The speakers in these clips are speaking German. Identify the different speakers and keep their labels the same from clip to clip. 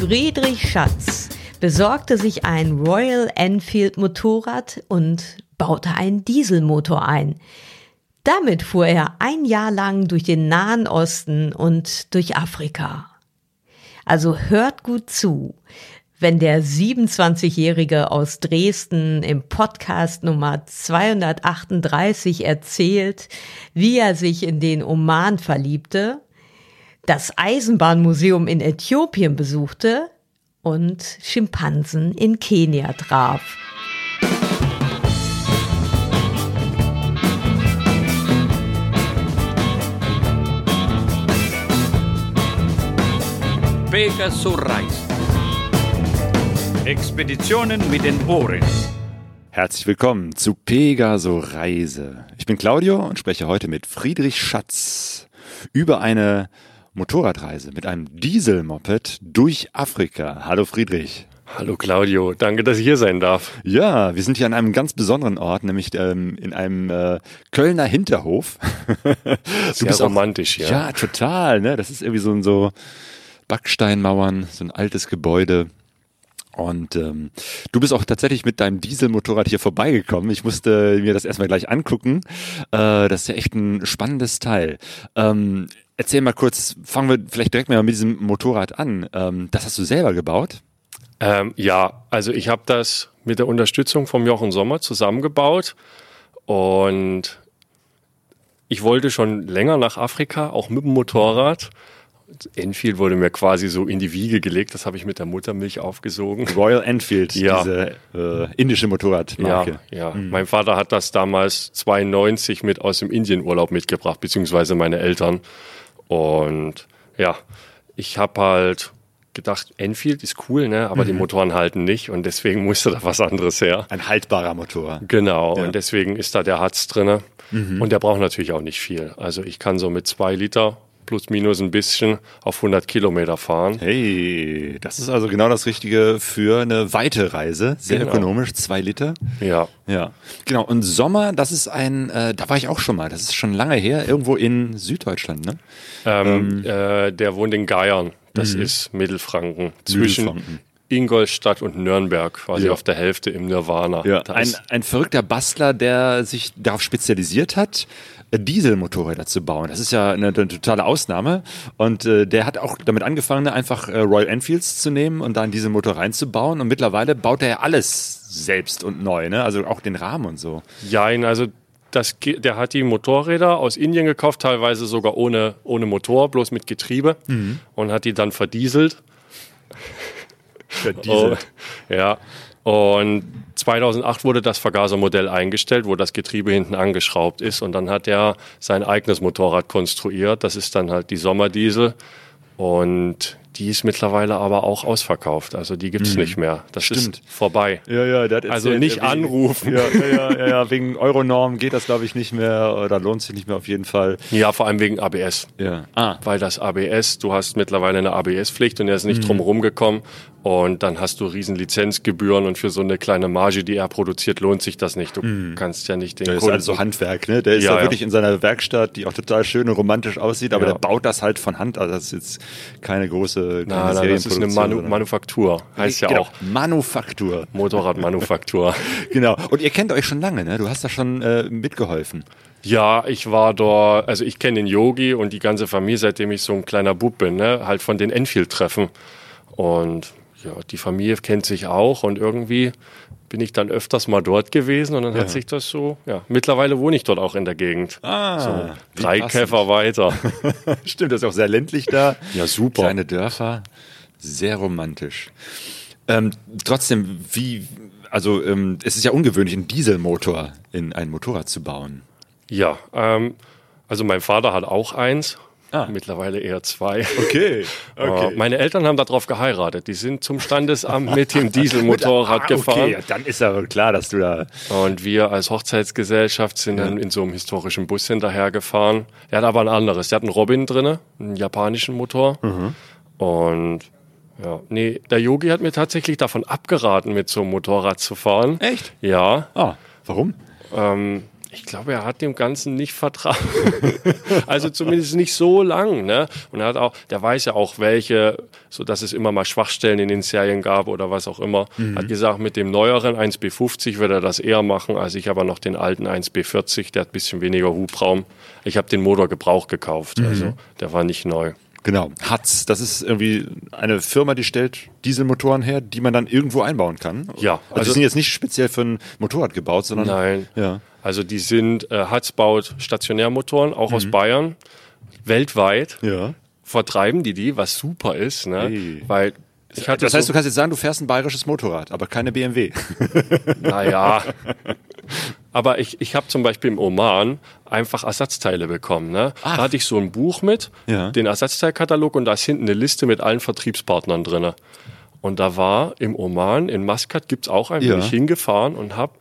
Speaker 1: Friedrich Schatz besorgte sich ein Royal Enfield Motorrad und baute einen Dieselmotor ein. Damit fuhr er ein Jahr lang durch den Nahen Osten und durch Afrika. Also hört gut zu, wenn der 27-Jährige aus Dresden im Podcast Nummer 238 erzählt, wie er sich in den Oman verliebte, das Eisenbahnmuseum in Äthiopien besuchte und Schimpansen in Kenia traf.
Speaker 2: Pegaso Reise. Expeditionen mit den Ohren.
Speaker 3: Herzlich willkommen zu Pegaso Reise. Ich bin Claudio und spreche heute mit Friedrich Schatz über eine Motorradreise mit einem Dieselmoped durch Afrika. Hallo Friedrich.
Speaker 4: Hallo Claudio, danke, dass ich hier sein darf.
Speaker 3: Ja, wir sind hier an einem ganz besonderen Ort, nämlich ähm, in einem äh, Kölner Hinterhof.
Speaker 4: du bist romantisch,
Speaker 3: auch, ja. Ja, total. Ne? Das ist irgendwie so ein so Backsteinmauern, so ein altes Gebäude. Und ähm, du bist auch tatsächlich mit deinem Dieselmotorrad hier vorbeigekommen. Ich musste mir das erstmal gleich angucken. Äh, das ist ja echt ein spannendes Teil. Ähm, erzähl mal kurz, fangen wir vielleicht direkt mal mit diesem Motorrad an. Ähm, das hast du selber gebaut?
Speaker 4: Ähm, ja, also ich habe das mit der Unterstützung vom Jochen Sommer zusammengebaut und ich wollte schon länger nach Afrika, auch mit dem Motorrad. Enfield wurde mir quasi so in die Wiege gelegt. Das habe ich mit der Muttermilch aufgesogen.
Speaker 3: Royal Enfield, ja. diese äh, indische Motorradmarke.
Speaker 4: Ja, ja. Mhm. mein Vater hat das damals 92 mit aus dem Indienurlaub mitgebracht, beziehungsweise meine Eltern. Und ja, ich habe halt gedacht, Enfield ist cool, ne? aber mhm. die Motoren halten nicht und deswegen musste da was anderes her.
Speaker 3: Ein haltbarer Motor.
Speaker 4: Genau, ja. und deswegen ist da der Hatz drinne. Mhm. Und der braucht natürlich auch nicht viel. Also ich kann so mit zwei Liter plus minus ein bisschen auf 100 Kilometer fahren.
Speaker 3: Hey, das ist also genau das Richtige für eine weite Reise. Sehr genau. ökonomisch, zwei Liter.
Speaker 4: Ja.
Speaker 3: Ja. Genau. Und Sommer, das ist ein, äh, da war ich auch schon mal. Das ist schon lange her, irgendwo in Süddeutschland, ne?
Speaker 4: Ähm, ähm, äh, der wohnt in Geiern. Das mhm. ist Mittelfranken. Zwischen Mittelfranken. Ingolstadt und Nürnberg, quasi ja. auf der Hälfte im Nirvana.
Speaker 3: Ja. Ein, ein verrückter Bastler, der sich darauf spezialisiert hat, Dieselmotorräder zu bauen. Das ist ja eine, eine totale Ausnahme. Und äh, der hat auch damit angefangen, einfach äh, Royal Enfields zu nehmen und da einen Dieselmotor reinzubauen. Und mittlerweile baut er ja alles selbst und neu, ne? Also auch den Rahmen und so.
Speaker 4: Ja, also das, der hat die Motorräder aus Indien gekauft, teilweise sogar ohne, ohne Motor, bloß mit Getriebe mhm. und hat die dann verdieselt.
Speaker 3: Verdieselt.
Speaker 4: Oh, ja. Und 2008 wurde das Vergasermodell eingestellt, wo das Getriebe hinten angeschraubt ist. Und dann hat er sein eigenes Motorrad konstruiert. Das ist dann halt die Sommerdiesel. Und die ist mittlerweile aber auch ausverkauft. Also die gibt's mhm. nicht mehr. Das Stimmt. ist vorbei.
Speaker 3: Ja, ja,
Speaker 4: der hat also nicht wegen, anrufen.
Speaker 3: Ja, ja, ja, ja, wegen Euronorm geht das, glaube ich, nicht mehr oder lohnt sich nicht mehr auf jeden Fall.
Speaker 4: Ja, vor allem wegen ABS.
Speaker 3: Ja.
Speaker 4: Ah. Weil das ABS, du hast mittlerweile eine ABS-Pflicht und er ist nicht mhm. drum rumgekommen. Und dann hast du riesen Lizenzgebühren und für so eine kleine Marge, die er produziert, lohnt sich das nicht. Du mhm. kannst ja nicht den
Speaker 3: Der Kunden ist also Handwerk, ne? Der ist ja, ja wirklich in seiner Werkstatt, die auch total schön und romantisch aussieht, aber ja. der baut das halt von Hand. Also das ist jetzt keine große
Speaker 4: keine Na, das ist eine Manu Manufaktur, heißt ja
Speaker 3: genau.
Speaker 4: auch.
Speaker 3: Manufaktur.
Speaker 4: Motorradmanufaktur.
Speaker 3: genau. Und ihr kennt euch schon lange, ne? Du hast da schon äh, mitgeholfen.
Speaker 4: Ja, ich war dort, also ich kenne den Yogi und die ganze Familie, seitdem ich so ein kleiner Bub bin, ne? halt von den Enfield-Treffen. Und ja, die Familie kennt sich auch und irgendwie bin ich dann öfters mal dort gewesen und dann ja. hat sich das so, ja, mittlerweile wohne ich dort auch in der Gegend.
Speaker 3: Ah,
Speaker 4: so drei Käfer weiter.
Speaker 3: Stimmt, das ist auch sehr ländlich da.
Speaker 4: Ja, super.
Speaker 3: Kleine Dörfer, sehr romantisch. Ähm, trotzdem, wie, also ähm, es ist ja ungewöhnlich, einen Dieselmotor in ein Motorrad zu bauen.
Speaker 4: Ja, ähm, also mein Vater hat auch eins Ah. Mittlerweile eher zwei.
Speaker 3: Okay.
Speaker 4: okay. meine Eltern haben darauf geheiratet. Die sind zum Standesamt mit dem Dieselmotorrad ah, gefahren. Okay, ja,
Speaker 3: dann ist aber klar, dass du da.
Speaker 4: Und wir als Hochzeitsgesellschaft sind ja. dann in so einem historischen Bus hinterhergefahren. Er hat aber ein anderes. Der hat einen Robin drinne, einen japanischen Motor. Mhm. Und ja, nee, der Yogi hat mir tatsächlich davon abgeraten, mit so einem Motorrad zu fahren.
Speaker 3: Echt?
Speaker 4: Ja.
Speaker 3: Ah, warum?
Speaker 4: Ähm, Ich glaube, er hat dem Ganzen nicht vertraut. also zumindest nicht so lang. Ne? Und er hat auch, der weiß ja auch, welche, so dass es immer mal Schwachstellen in den Serien gab oder was auch immer.
Speaker 3: Mhm.
Speaker 4: Hat gesagt, mit dem neueren 1B50 wird er das eher machen, als ich aber noch den alten 1B40, der hat ein bisschen weniger Hubraum. Ich habe den Motor Gebrauch gekauft,
Speaker 3: Mhm.
Speaker 4: also der war nicht neu.
Speaker 3: Genau. Hatz, das ist irgendwie eine Firma, die stellt Dieselmotoren her, die man dann irgendwo einbauen kann.
Speaker 4: Ja,
Speaker 3: Also, die
Speaker 4: also-
Speaker 3: sind jetzt nicht speziell für ein Motorrad gebaut, sondern.
Speaker 4: Nein.
Speaker 3: Ja.
Speaker 4: Also die sind, äh, Hatz baut Stationärmotoren, auch
Speaker 3: Mhm.
Speaker 4: aus Bayern, weltweit.
Speaker 3: Ja.
Speaker 4: vertreiben die die, was super ist, ne?
Speaker 3: Hey.
Speaker 4: Weil
Speaker 3: Das heißt,
Speaker 4: so,
Speaker 3: du kannst jetzt sagen, du fährst ein bayerisches Motorrad, aber keine BMW.
Speaker 4: naja. Aber ich, ich habe zum Beispiel im Oman einfach Ersatzteile bekommen. Ne? Da hatte ich so ein Buch mit,
Speaker 3: Ja.
Speaker 4: den Ersatzteilkatalog und da ist hinten eine Liste mit allen Vertriebspartnern drin. Und da war im Oman, in Maskat gibt's auch einen,
Speaker 3: Ja.
Speaker 4: bin ich hingefahren und habe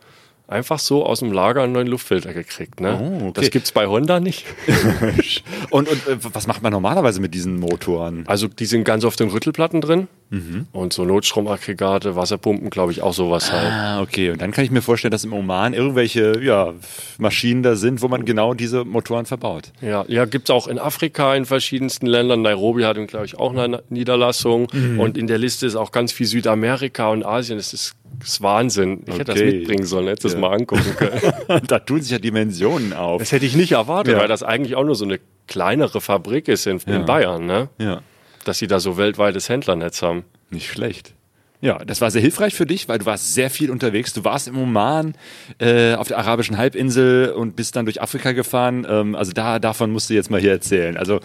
Speaker 4: einfach so aus dem Lager einen neuen Luftfilter gekriegt. Ne?
Speaker 3: Oh, okay.
Speaker 4: Das gibt's bei Honda nicht.
Speaker 3: und und äh, was macht man normalerweise mit diesen Motoren?
Speaker 4: Also die sind ganz oft in Rüttelplatten drin.
Speaker 3: Mhm.
Speaker 4: Und so Notstromaggregate, Wasserpumpen, glaube ich, auch sowas halt.
Speaker 3: Ah, okay. Und dann kann ich mir vorstellen, dass im Oman irgendwelche ja, Maschinen da sind, wo man genau diese Motoren verbaut.
Speaker 4: Ja, ja gibt's auch in Afrika in verschiedensten Ländern. Nairobi hat, glaube ich, auch eine Niederlassung.
Speaker 3: Mhm.
Speaker 4: Und in der Liste ist auch ganz viel Südamerika und Asien. Das ist, das ist Wahnsinn. Ich hätte das
Speaker 3: Okay.
Speaker 4: mitbringen sollen, hätte das
Speaker 3: Ja.
Speaker 4: mal angucken können.
Speaker 3: da tun sich ja Dimensionen auf.
Speaker 4: Das hätte ich nicht erwartet,
Speaker 3: Ja.
Speaker 4: weil das eigentlich auch nur so eine kleinere Fabrik ist in,
Speaker 3: Ja.
Speaker 4: in Bayern, ne?
Speaker 3: Ja.
Speaker 4: Dass sie da so weltweites Händlernetz haben.
Speaker 3: Nicht schlecht. Ja, das war sehr hilfreich für dich, weil du warst sehr viel unterwegs. Du warst im Oman, äh, auf der arabischen Halbinsel und bist dann durch Afrika gefahren. Ähm, also da, davon musst du jetzt mal hier erzählen. Also,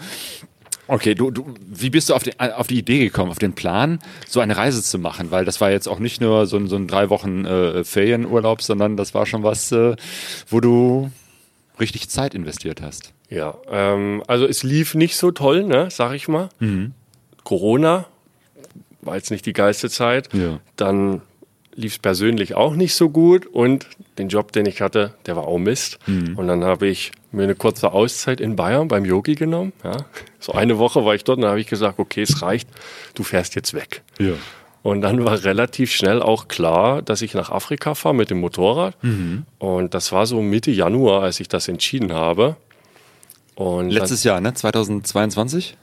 Speaker 3: okay, du, du, wie bist du auf die, auf die Idee gekommen, auf den Plan, so eine Reise zu machen? Weil das war jetzt auch nicht nur so ein, so ein drei Wochen äh, Ferienurlaub, sondern das war schon was, äh, wo du richtig Zeit investiert hast.
Speaker 4: Ja, ähm, also es lief nicht so toll, ne, sag ich mal. Corona war jetzt nicht die geilste Zeit.
Speaker 3: Ja.
Speaker 4: Dann lief es persönlich auch nicht so gut und den Job, den ich hatte, der war auch Mist. Und dann habe ich mir eine kurze Auszeit in Bayern beim Yogi genommen. Ja. So eine Woche war ich dort und dann habe ich gesagt, okay, es reicht, du fährst jetzt weg.
Speaker 3: Ja.
Speaker 4: Und dann war relativ schnell auch klar, dass ich nach Afrika fahre mit dem Motorrad. Und das war so Mitte Januar, als ich das entschieden habe. Und
Speaker 3: Letztes Jahr, ne? 2022?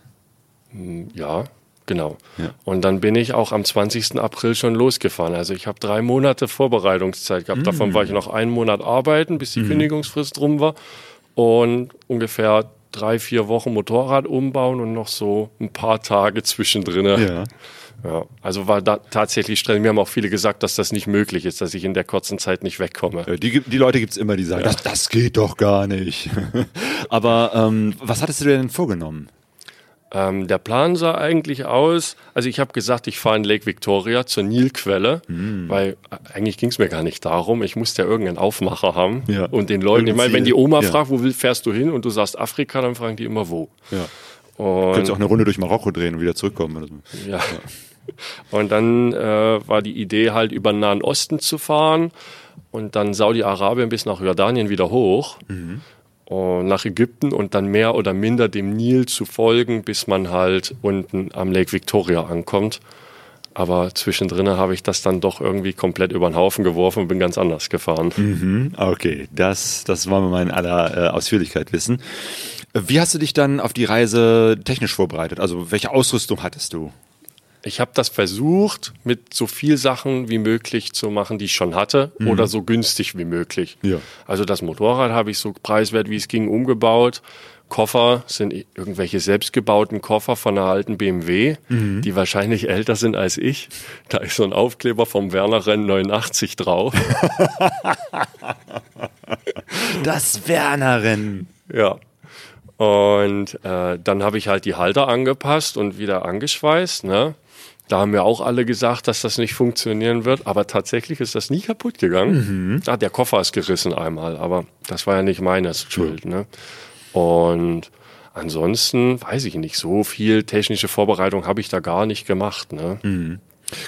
Speaker 4: Dann, ja, genau.
Speaker 3: Ja.
Speaker 4: Und dann bin ich auch am 20. April schon losgefahren. Also ich habe drei Monate Vorbereitungszeit gehabt. Davon war ich noch einen Monat arbeiten, bis die Kündigungsfrist rum war. Und ungefähr drei, vier Wochen Motorrad umbauen und noch so ein paar Tage zwischendrin.
Speaker 3: Ja.
Speaker 4: Ja, also war da tatsächlich streng. Mir haben auch viele gesagt, dass das nicht möglich ist, dass ich in der kurzen Zeit nicht wegkomme.
Speaker 3: Äh, Die, gibt- die Leute gibt's immer, die sagen, das, das geht doch gar nicht. Aber ähm, was hattest du dir denn vorgenommen?
Speaker 4: Ähm, der Plan sah eigentlich aus, also ich habe gesagt, ich fahre in Lake Victoria zur Nilquelle,
Speaker 3: Hm.
Speaker 4: weil äh, eigentlich ging es mir gar nicht darum. Ich musste ja irgendeinen Aufmacher haben
Speaker 3: Ja.
Speaker 4: und den Leuten, ich
Speaker 3: Irgendein
Speaker 4: meine, wenn die Oma
Speaker 3: Ja.
Speaker 4: fragt, wo will- fährst du hin und du sagst Afrika, dann fragen die immer wo.
Speaker 3: Ja.
Speaker 4: Und,
Speaker 3: Könntest auch eine Runde durch Marokko drehen und wieder zurückkommen. So.
Speaker 4: Ja. Und dann äh, war die Idee halt über den Nahen Osten zu fahren und dann Saudi-Arabien bis nach Jordanien wieder hoch und nach Ägypten und dann mehr oder minder dem Nil zu folgen, bis man halt unten am Lake Victoria ankommt. Aber zwischendrin habe ich das dann doch irgendwie komplett über den Haufen geworfen und bin ganz anders gefahren.
Speaker 3: Mhm, okay, das, das wollen wir mal in aller äh, Ausführlichkeit wissen. Wie hast du dich dann auf die Reise technisch vorbereitet? Also welche Ausrüstung hattest du?
Speaker 4: Ich habe das versucht, mit so viel Sachen wie möglich zu machen, die ich schon hatte, oder so günstig wie möglich.
Speaker 3: Ja.
Speaker 4: Also das Motorrad habe ich so preiswert, wie es ging, umgebaut. Koffer sind irgendwelche selbstgebauten Koffer von einer alten BMW, die wahrscheinlich älter sind als ich. Da ist so ein Aufkleber vom Werner Renn 89 drauf.
Speaker 3: Das Wernerin.
Speaker 4: Ja. Und äh, dann habe ich halt die Halter angepasst und wieder angeschweißt. Ne? Da haben mir auch alle gesagt, dass das nicht funktionieren wird. Aber tatsächlich ist das nie kaputt gegangen. Ah, der Koffer ist gerissen einmal, aber das war ja nicht meine Schuld. Ne? Und ansonsten weiß ich nicht, so viel technische Vorbereitung habe ich da gar nicht gemacht. Ne?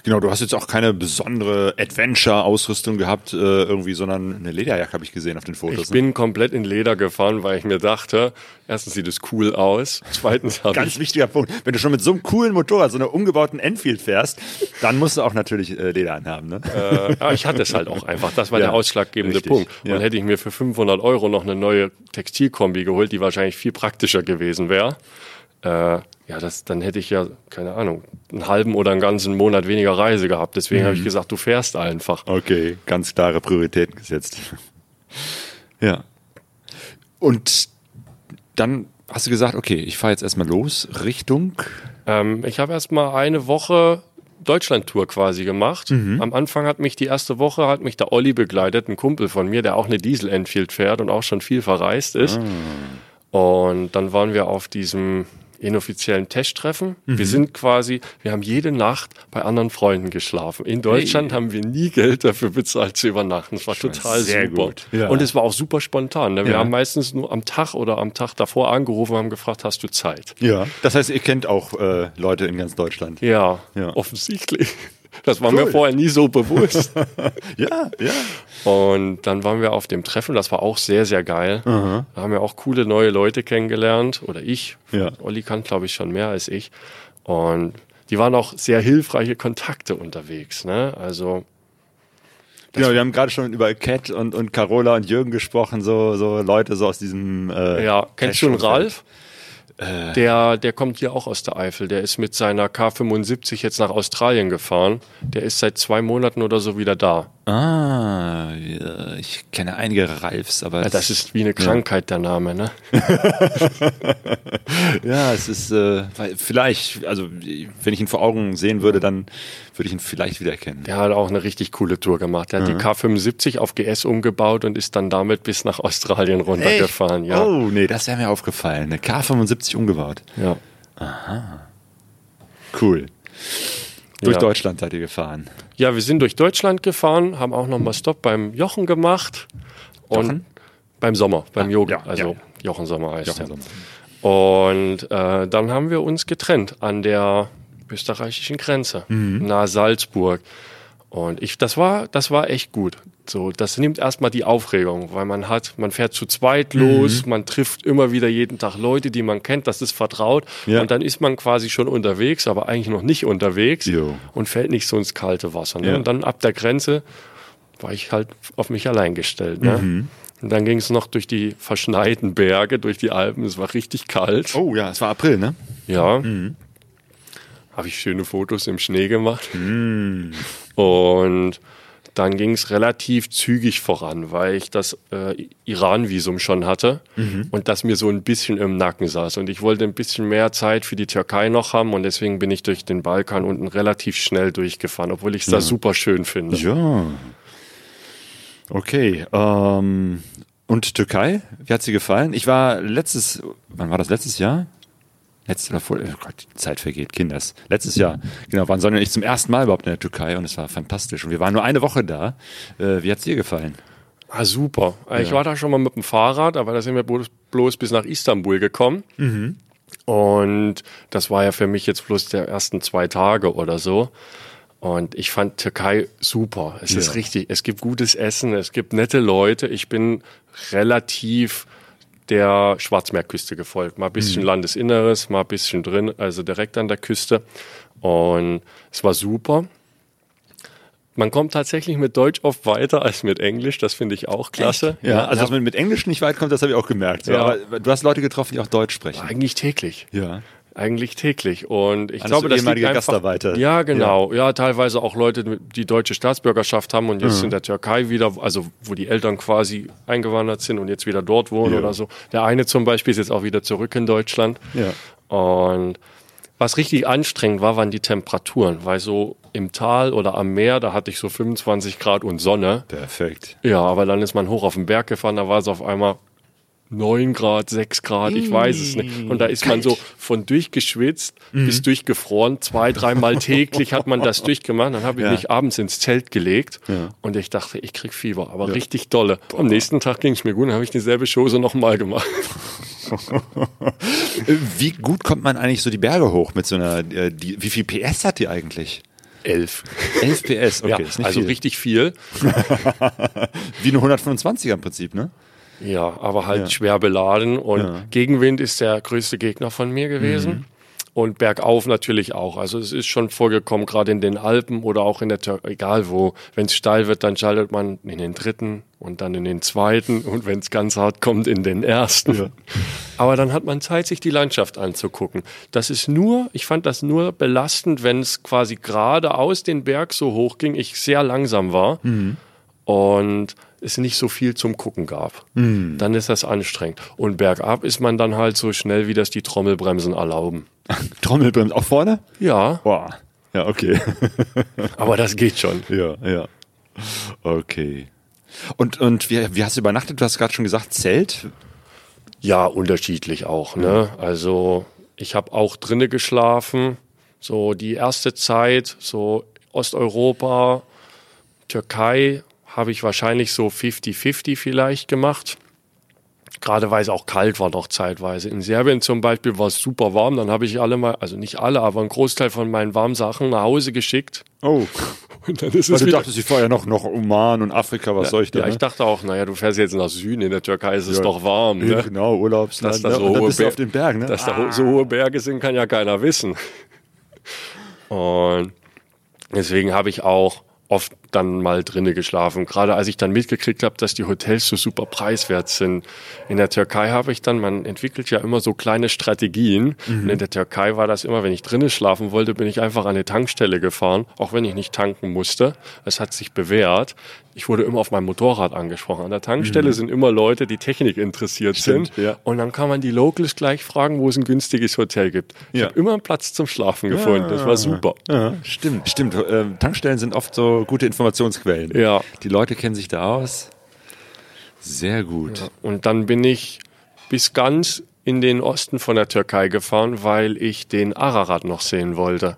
Speaker 3: Genau, du hast jetzt auch keine besondere Adventure-Ausrüstung gehabt, äh, irgendwie, sondern eine Lederjacke habe ich gesehen auf den Fotos.
Speaker 4: Ich bin komplett in Leder gefahren, weil ich mir dachte, erstens sieht es cool aus, zweitens habe
Speaker 3: Ganz
Speaker 4: ich
Speaker 3: wichtiger Punkt. Wenn du schon mit so einem coolen Motorrad, so einer umgebauten Enfield fährst, dann musst du auch natürlich äh, Leder anhaben. Ne?
Speaker 4: Äh, aber ich hatte es halt auch einfach. Das war
Speaker 3: Ja,
Speaker 4: der ausschlaggebende
Speaker 3: richtig,
Speaker 4: Punkt.
Speaker 3: ja.
Speaker 4: Und hätte ich mir für 500 Euro noch eine neue Textilkombi geholt, die wahrscheinlich viel praktischer gewesen wäre. Äh, ja, das, dann hätte ich ja, keine Ahnung, einen halben oder einen ganzen Monat weniger Reise gehabt. Deswegen
Speaker 3: Mhm.
Speaker 4: habe ich gesagt, du fährst einfach.
Speaker 3: Okay, ganz klare Prioritäten gesetzt. ja. Und dann hast du gesagt, okay, ich fahre jetzt erstmal los Richtung.
Speaker 4: Ähm, ich habe erst mal eine Woche Deutschland-Tour quasi gemacht.
Speaker 3: Mhm.
Speaker 4: Am Anfang hat mich die erste Woche hat mich der Olli begleitet, ein Kumpel von mir, der auch eine Diesel-Enfield fährt und auch schon viel verreist ist.
Speaker 3: Ah.
Speaker 4: Und dann waren wir auf diesem inoffiziellen Testtreffen.
Speaker 3: Mhm.
Speaker 4: Wir sind quasi, wir haben jede Nacht bei anderen Freunden geschlafen. In Deutschland haben wir nie Geld dafür bezahlt zu übernachten. Es war total
Speaker 3: sehr
Speaker 4: super.
Speaker 3: gut. Ja.
Speaker 4: Und es war auch super spontan. Ne? Wir
Speaker 3: Ja.
Speaker 4: haben meistens nur am Tag oder am Tag davor angerufen und haben gefragt, hast du Zeit?
Speaker 3: Ja. Das heißt, ihr kennt auch äh, Leute in ganz Deutschland.
Speaker 4: Ja,
Speaker 3: Ja.
Speaker 4: offensichtlich. Das war
Speaker 3: Cool.
Speaker 4: mir vorher nie so bewusst.
Speaker 3: Ja, ja.
Speaker 4: Und dann waren wir auf dem Treffen, das war auch sehr, sehr geil. Da haben wir auch coole neue Leute kennengelernt. Oder ich.
Speaker 3: Ja.
Speaker 4: Olli kann, glaube ich, schon mehr als ich. Und die waren auch sehr hilfreiche Kontakte unterwegs. Ne? Also
Speaker 3: Genau, wir haben gerade schon über Cat und, und Carola und Jürgen gesprochen, so, so Leute so aus diesem. Äh,
Speaker 4: Ja, kennst du einen
Speaker 3: Cash-Umfeld.
Speaker 4: Ralf? Der, der kommt hier auch aus der Eifel. Der ist mit seiner K75 jetzt nach Australien gefahren. Der ist seit zwei Monaten oder so wieder da.
Speaker 3: Ah, ja, ich kenne einige Ralfs, aber
Speaker 4: Ja, das ist wie eine Krankheit, der Name, ne?
Speaker 3: ja, es ist äh, vielleicht, also wenn ich ihn vor Augen sehen würde, dann würde ich ihn vielleicht wiedererkennen.
Speaker 4: Der hat auch eine richtig coole Tour gemacht. Der hat die K75 auf GS umgebaut und ist dann damit bis nach Australien runtergefahren. Ja.
Speaker 3: Oh, nee, das wäre mir aufgefallen. Eine K75 umgebaut.
Speaker 4: ja.
Speaker 3: Cool. Durch
Speaker 4: Ja.
Speaker 3: Deutschland seid ihr gefahren.
Speaker 4: Ja, wir sind durch Deutschland gefahren, haben auch nochmal Stopp beim Jochen gemacht. Und
Speaker 3: Jochen?
Speaker 4: beim Sommer, beim Yoga.
Speaker 3: ja,
Speaker 4: also
Speaker 3: ja.
Speaker 4: Jochen Sommer heißt
Speaker 3: Jochen
Speaker 4: er.
Speaker 3: Sommer.
Speaker 4: Und äh, dann haben wir uns getrennt an der österreichischen Grenze,
Speaker 3: Mhm.
Speaker 4: nahe Salzburg. Und ich, das war, das war echt gut. So, das nimmt erstmal die Aufregung, weil man hat, man fährt zu zweit
Speaker 3: Mhm.
Speaker 4: los, man trifft immer wieder jeden Tag Leute, die man kennt, das ist vertraut.
Speaker 3: Ja.
Speaker 4: Und dann ist man quasi schon unterwegs, aber eigentlich noch nicht unterwegs
Speaker 3: Jo.
Speaker 4: und fällt nicht so ins kalte Wasser. Ne?
Speaker 3: Ja.
Speaker 4: Und dann ab der Grenze war ich halt auf mich allein gestellt. Ne?
Speaker 3: Mhm.
Speaker 4: Und dann ging es noch durch die verschneiten Berge, durch die Alpen. Es war richtig kalt.
Speaker 3: Oh ja, es war April, ne?
Speaker 4: Ja.
Speaker 3: Mhm.
Speaker 4: Habe ich schöne Fotos im Schnee gemacht.
Speaker 3: Mhm.
Speaker 4: Und dann ging es relativ zügig voran, weil ich das äh, Iran-Visum schon hatte
Speaker 3: Mhm.
Speaker 4: und das mir so ein bisschen im Nacken saß. Und ich wollte ein bisschen mehr Zeit für die Türkei noch haben und deswegen bin ich durch den Balkan unten relativ schnell durchgefahren, obwohl ich es da super schön finde.
Speaker 3: Ja. Okay. Ähm, und Türkei? Wie hat sie gefallen? Ich war letztes, wann war das? Letztes Jahr? Letztes oder vor, oh Gott, die Zeit vergeht, Kinders. Letztes Jahr, genau, waren Sonja und ich zum ersten Mal überhaupt in der Türkei und es war fantastisch. Und wir waren nur eine Woche da. Äh, wie hat's dir gefallen?
Speaker 4: Ah, super. Ich war da schon mal mit dem Fahrrad, aber da sind wir bloß, bloß bis nach Istanbul gekommen. Und das war ja für mich jetzt bloß der ersten zwei Tage oder so. Und ich fand Türkei super. Es ist
Speaker 3: Ja.
Speaker 4: richtig. Es gibt gutes Essen, es gibt nette Leute. Ich bin relativ der Schwarzmeerküste gefolgt. Mal ein bisschen Landesinneres, mal ein bisschen drin, also direkt an der Küste. Und es war super. Man kommt tatsächlich mit Deutsch oft weiter als mit Englisch. Das finde ich auch klasse.
Speaker 3: Ja, also dass man mit Englisch nicht weit kommt, das habe ich auch gemerkt. So,
Speaker 4: Ja.
Speaker 3: Aber du hast Leute getroffen, die auch Deutsch sprechen.
Speaker 4: eigentlich täglich.
Speaker 3: Ja.
Speaker 4: Eigentlich täglich. Und ich
Speaker 3: Alles
Speaker 4: glaube,
Speaker 3: so
Speaker 4: das liegt einfach,
Speaker 3: Gastarbeiter.
Speaker 4: Ja, genau. Ja. teilweise auch Leute, die deutsche Staatsbürgerschaft haben und jetzt
Speaker 3: Mhm.
Speaker 4: in der Türkei wieder, also wo die Eltern quasi eingewandert sind und jetzt wieder dort wohnen
Speaker 3: Ja.
Speaker 4: oder so. Der eine zum Beispiel ist jetzt auch wieder zurück in Deutschland.
Speaker 3: Ja.
Speaker 4: Und was richtig anstrengend war, waren die Temperaturen, weil so im Tal oder am Meer, da hatte ich so 25 Grad und Sonne.
Speaker 3: Perfekt.
Speaker 4: Ja, aber dann ist man hoch auf den Berg gefahren, da war es auf einmal 9 Grad, 6 Grad, ich weiß es nicht. Und da ist man so von durchgeschwitzt
Speaker 3: Mhm.
Speaker 4: bis durchgefroren. Zwei, dreimal täglich hat man das durchgemacht. Dann habe ich
Speaker 3: Ja.
Speaker 4: mich abends ins Zelt gelegt
Speaker 3: Ja.
Speaker 4: und ich dachte, ich krieg Fieber, aber richtig dolle. Am nächsten Tag ging es mir gut, dann habe ich dieselbe Chose nochmal gemacht.
Speaker 3: Wie gut kommt man eigentlich so die Berge hoch mit so einer, äh, die, wie viel PS hat die eigentlich?
Speaker 4: 11.
Speaker 3: 11 PS, okay,
Speaker 4: ja,
Speaker 3: ist nicht
Speaker 4: also
Speaker 3: viel.
Speaker 4: richtig viel.
Speaker 3: Wie eine 125er im Prinzip, ne?
Speaker 4: Ja, aber halt
Speaker 3: Ja.
Speaker 4: schwer beladen. Und
Speaker 3: Ja. Mhm.
Speaker 4: Gegenwind ist der größte Gegner von mir gewesen. Und bergauf natürlich auch. Also es ist schon vorgekommen, gerade in den Alpen oder auch in der Türkei, egal wo. Wenn es steil wird, dann schaltet man in den dritten und dann in den zweiten und wenn es ganz hart kommt, in den ersten. Aber dann hat man Zeit, sich die Landschaft anzugucken. Das ist nur, ich fand das nur belastend, wenn es quasi geradeaus den Berg so hoch ging, ich sehr langsam war und es nicht so viel zum Gucken gab. Dann ist das anstrengend. Und bergab ist man dann halt so schnell, wie das die Trommelbremsen erlauben.
Speaker 3: Trommelbremse auch vorne?
Speaker 4: Ja,
Speaker 3: Boah. Ja, okay.
Speaker 4: aber das geht schon.
Speaker 3: ja, ja. Okay. Und, und wie, wie hast du übernachtet? Du hast gerade schon gesagt, Zelt?
Speaker 4: Ja, unterschiedlich auch. Ne? Also ich habe auch drinne geschlafen. So die erste Zeit, so Osteuropa, Türkei, habe ich wahrscheinlich so 50-50 vielleicht gemacht. Gerade weil es auch kalt war noch zeitweise. In Serbien zum Beispiel war es super warm. Dann habe ich alle mal, also nicht alle, aber einen Großteil von meinen warmen Sachen nach Hause geschickt.
Speaker 3: Oh.
Speaker 4: Und dann ist
Speaker 3: Weil
Speaker 4: es
Speaker 3: du
Speaker 4: wieder,
Speaker 3: dachtest, ich fahre ja noch, noch Oman und Afrika, was soll ich da?
Speaker 4: ja,
Speaker 3: ne?
Speaker 4: ich dachte auch, naja, du fährst jetzt nach Süden, in der Türkei ist es
Speaker 3: Ja.
Speaker 4: doch warm.
Speaker 3: Ja,
Speaker 4: Ne?
Speaker 3: genau, Urlaubsland.
Speaker 4: Dass da
Speaker 3: ne?
Speaker 4: so hohe
Speaker 3: bist du
Speaker 4: Ber-
Speaker 3: auf den Bergen, ne?
Speaker 4: Dass da ho- so hohe Berge sind, kann ja keiner wissen. Und deswegen habe ich auch oft dann mal drinnen geschlafen. Gerade als ich dann mitgekriegt habe, dass die Hotels so super preiswert sind. In der Türkei habe ich dann, man entwickelt ja immer so kleine Strategien. Und in der Türkei war das immer, wenn ich drinnen schlafen wollte, bin ich einfach an eine Tankstelle gefahren, auch wenn ich nicht tanken musste. Es hat sich bewährt. Ich wurde immer auf mein Motorrad angesprochen. An der Tankstelle sind immer Leute, die Technik interessiert
Speaker 3: Stimmt,
Speaker 4: sind.
Speaker 3: ja.
Speaker 4: Und dann kann man die Locals gleich fragen, wo es ein günstiges Hotel gibt. Ich
Speaker 3: Ja.
Speaker 4: habe immer einen Platz zum Schlafen gefunden. Das war super.
Speaker 3: Ja, stimmt, stimmt. Ähm, Tankstellen sind oft so gute Informationsquellen.
Speaker 4: Ja.
Speaker 3: Die Leute kennen sich da aus. Sehr gut.
Speaker 4: Und dann bin ich bis ganz in den Osten von der Türkei gefahren, weil ich den Ararat noch sehen wollte.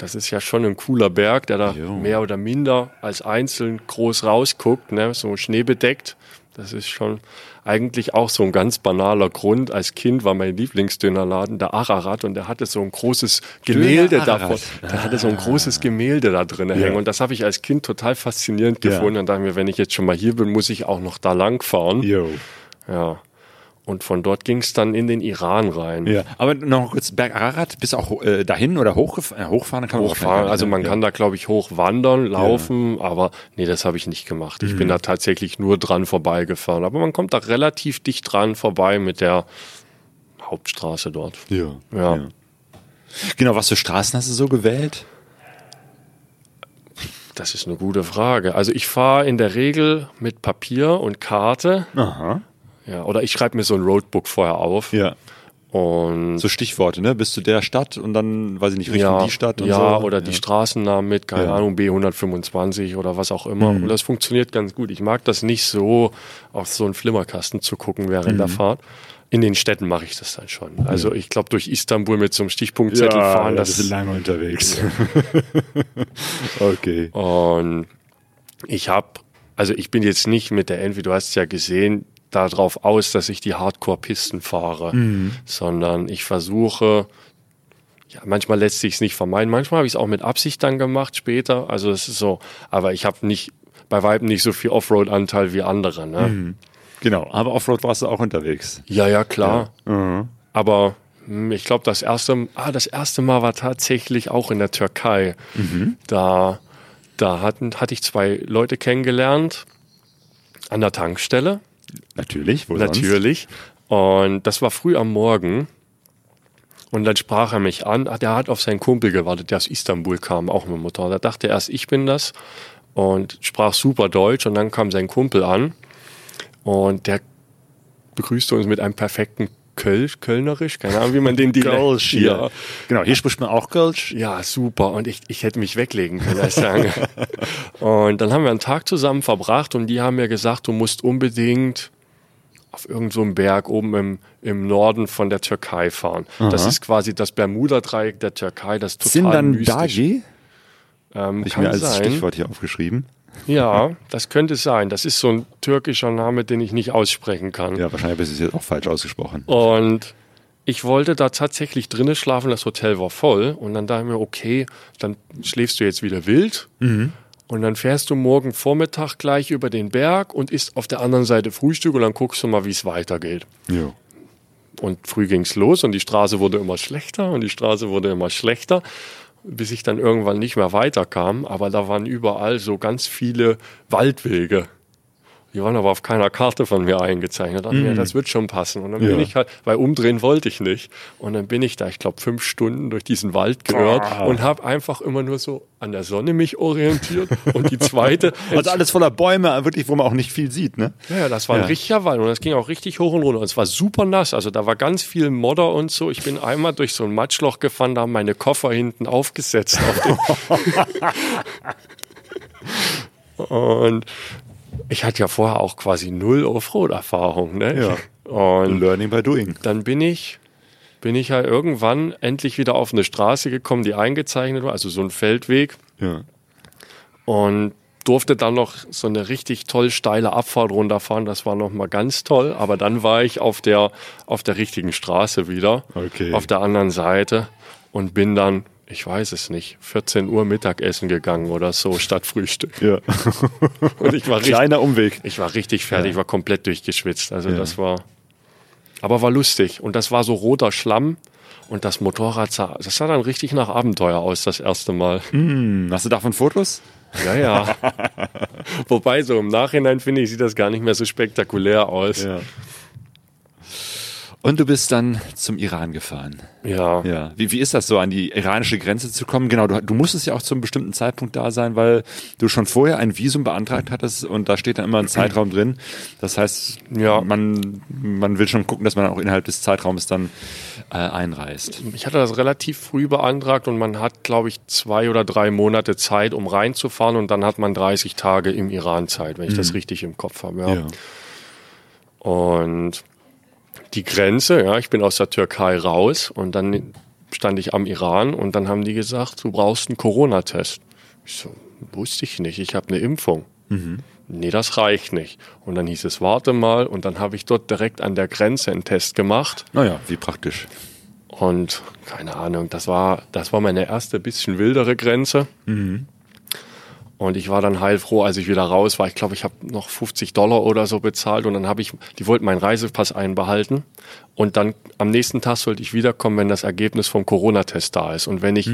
Speaker 4: Das ist ja schon ein cooler Berg, der da
Speaker 3: Jo.
Speaker 4: mehr oder minder als einzeln groß rausguckt, ne? so schneebedeckt. Das ist schon eigentlich auch so ein ganz banaler Grund. Als Kind war mein Lieblingsdönerladen der Ararat und der hatte so ein großes Gemälde davon. Der hatte so ein großes Gemälde da drin hängen und das habe ich als Kind total faszinierend
Speaker 3: Ja.
Speaker 4: gefunden. Und dachte mir, wenn ich jetzt schon mal hier bin, muss ich auch noch da lang fahren.
Speaker 3: Jo.
Speaker 4: Ja. Und von dort ging es dann in den Iran rein.
Speaker 3: Ja, aber noch kurz, Berg Ararat, bist du auch äh, dahin oder hochgef äh, hochfahren? Kann man
Speaker 4: Hochfahren, also man
Speaker 3: ja.
Speaker 4: kann da glaube ich hoch wandern, laufen, aber nee, das habe ich nicht gemacht. Ich bin
Speaker 3: Mhm.
Speaker 4: da tatsächlich nur dran vorbeigefahren. Aber man kommt da relativ dicht dran vorbei mit der Hauptstraße dort.
Speaker 3: Ja.
Speaker 4: Ja.
Speaker 3: Genau, was für Straßen hast du so gewählt?
Speaker 4: Das ist eine gute Frage. Also ich fahre in der Regel mit Papier und Karte.
Speaker 3: Aha.
Speaker 4: Ja, oder ich schreibe mir so ein Roadbook vorher auf.
Speaker 3: Ja.
Speaker 4: Und
Speaker 3: So Stichworte, ne? Bist du der Stadt und dann, weiß ich nicht, Richtung
Speaker 4: ja,
Speaker 3: die Stadt und
Speaker 4: ja,
Speaker 3: so?
Speaker 4: oder die Straßennamen mit, keine
Speaker 3: Ja. Mhm.
Speaker 4: Ahnung, B125 oder was auch immer. Und das funktioniert ganz gut. Ich mag das nicht so, auf so einen Flimmerkasten zu gucken während
Speaker 3: Mhm.
Speaker 4: der Fahrt. In den Städten mache ich das dann schon. Also ich glaube, durch Istanbul mit so einem Stichpunktzettel
Speaker 3: ja,
Speaker 4: fahren,
Speaker 3: ja,
Speaker 4: das,
Speaker 3: sind lange unterwegs. okay.
Speaker 4: Und ich habe, also ich bin jetzt nicht mit der Envy, du hast es ja gesehen, darauf aus, dass ich die Hardcore-Pisten fahre, sondern ich versuche, ja, manchmal lässt sich es nicht vermeiden, manchmal habe ich es auch mit Absicht dann gemacht später, also es ist so, aber ich habe nicht, bei Weitem nicht so viel Offroad-Anteil wie andere, ne?
Speaker 3: Genau, aber Offroad warst du auch unterwegs.
Speaker 4: Ja, ja, klar. Aber hm, ich glaube, das erste, ah, das erste Mal war tatsächlich auch in der Türkei. Da, da hatten, hatte ich zwei Leute kennengelernt an der Tankstelle,
Speaker 3: Natürlich, wo sonst?
Speaker 4: natürlich. Und das war früh am Morgen. Und dann sprach er mich an. Ah, der hat auf seinen Kumpel gewartet, der aus Istanbul kam, auch mit dem Motorrad. Da dachte er erst, ich bin das. Und sprach super Deutsch. Und dann kam sein Kumpel an. Und der begrüßte uns mit einem perfekten Kölsch, Kölnerisch. Keine Ahnung, wie man den die
Speaker 3: Kölsch
Speaker 4: ja.
Speaker 3: hier. Genau, hier spricht man auch Kölsch.
Speaker 4: Ja, super. Und ich, ich hätte mich weglegen können als Lange. und dann haben wir einen Tag zusammen verbracht und die haben mir gesagt, du musst unbedingt auf irgendeinem so Berg oben im, im Norden von der Türkei fahren. Das ist quasi das Bermuda-Dreieck der Türkei, das total
Speaker 3: Sind dann
Speaker 4: mystisch.
Speaker 3: Dagi?
Speaker 4: Ähm,
Speaker 3: Hab ich mir als
Speaker 4: sein.
Speaker 3: Stichwort hier aufgeschrieben.
Speaker 4: Ja, das könnte sein. Das ist so ein türkischer Name, den ich nicht aussprechen kann.
Speaker 3: Ja, wahrscheinlich ist es jetzt auch falsch ausgesprochen.
Speaker 4: Und ich wollte da tatsächlich drinnen schlafen, das Hotel war voll. Und dann dachte ich mir, okay, dann schläfst du jetzt wieder wild. Und dann fährst du morgen Vormittag gleich über den Berg und isst auf der anderen Seite Frühstück und dann guckst du mal, wie es weitergeht.
Speaker 3: Ja.
Speaker 4: Und früh ging's los und die Straße wurde immer schlechter und die Straße wurde immer schlechter, bis ich dann irgendwann nicht mehr weiterkam. Aber da waren überall so ganz viele Waldwege. Die waren aber auf keiner Karte von mir eingezeichnet. Ich mir, das wird schon passen. Und dann bin
Speaker 3: Ja.
Speaker 4: ich halt, weil umdrehen wollte ich nicht. Und dann bin ich da, ich glaube, fünf Stunden durch diesen Wald geirrt
Speaker 3: Ah.
Speaker 4: und habe einfach immer nur so an der Sonne mich orientiert. und die zweite,
Speaker 3: Also alles voller Bäume, wirklich, wo man auch nicht viel sieht, ne?
Speaker 4: ja, ja, das war ein
Speaker 3: Ja.
Speaker 4: richtiger Wald und das ging auch richtig hoch und runter. Und es war super nass. Also da war ganz viel Modder und so. Ich bin einmal durch so ein Matschloch gefahren, da haben meine Koffer hinten aufgesetzt. Auf und ich hatte ja vorher auch quasi null Offroad-Erfahrung. Ne? Und
Speaker 3: Learning by doing.
Speaker 4: dann bin ich, bin ich halt irgendwann endlich wieder auf eine Straße gekommen, die eingezeichnet war, also so ein Feldweg
Speaker 3: Ja.
Speaker 4: und durfte dann noch so eine richtig toll steile Abfahrt runterfahren. Das war noch mal ganz toll. Aber dann war ich auf der, auf der richtigen Straße wieder,
Speaker 3: Okay.
Speaker 4: auf der anderen Seite und bin dann, ich weiß es nicht, 14 Uhr Mittagessen gegangen oder so statt Frühstück.
Speaker 3: ja.
Speaker 4: Und ich war richtig,
Speaker 3: Kleiner Umweg.
Speaker 4: ich war richtig fertig, ich war komplett durchgeschwitzt. Also das war, aber war lustig. Und das war so roter Schlamm. Und das Motorrad sah, das sah dann richtig nach Abenteuer aus, das erste Mal.
Speaker 3: Hm, hast du davon Fotos?
Speaker 4: Ja, ja. Wobei, so im Nachhinein finde ich, sieht das gar nicht mehr so spektakulär aus.
Speaker 3: Ja. Und du bist dann zum Iran gefahren.
Speaker 4: Ja.
Speaker 3: Ja. Wie, wie ist das so, an die iranische Grenze zu kommen? Genau, du, du musstest ja auch zu einem bestimmten Zeitpunkt da sein, weil du schon vorher ein Visum beantragt hattest und da steht dann immer ein Zeitraum drin. Das heißt,
Speaker 4: Ja.
Speaker 3: man, man will schon gucken, dass man auch innerhalb des Zeitraums dann äh, einreist.
Speaker 4: Ich hatte das relativ früh beantragt und man hat, glaube ich, zwei oder drei Monate Zeit, um reinzufahren und dann hat man 30 Tage im Iran Zeit, wenn ich das richtig im Kopf habe. Ja. Und die Grenze, ja, ich bin aus der Türkei raus und dann stand ich am Iran und dann haben die gesagt, du brauchst einen Corona-Test. Ich so, wusste ich nicht, ich habe eine Impfung. Nee, das reicht nicht. Und dann hieß es, warte mal, und dann habe ich dort direkt an der Grenze einen Test gemacht.
Speaker 3: Naja, wie praktisch.
Speaker 4: Und keine Ahnung, das war, das war meine erste bisschen wildere Grenze. Und ich war dann heilfroh, als ich wieder raus war. Ich glaube, ich habe noch 50 Dollar oder so bezahlt und dann habe ich, die wollten meinen Reisepass einbehalten. Und dann am nächsten Tag sollte ich wiederkommen, wenn das Ergebnis vom Corona-Test da ist. Und wenn ich,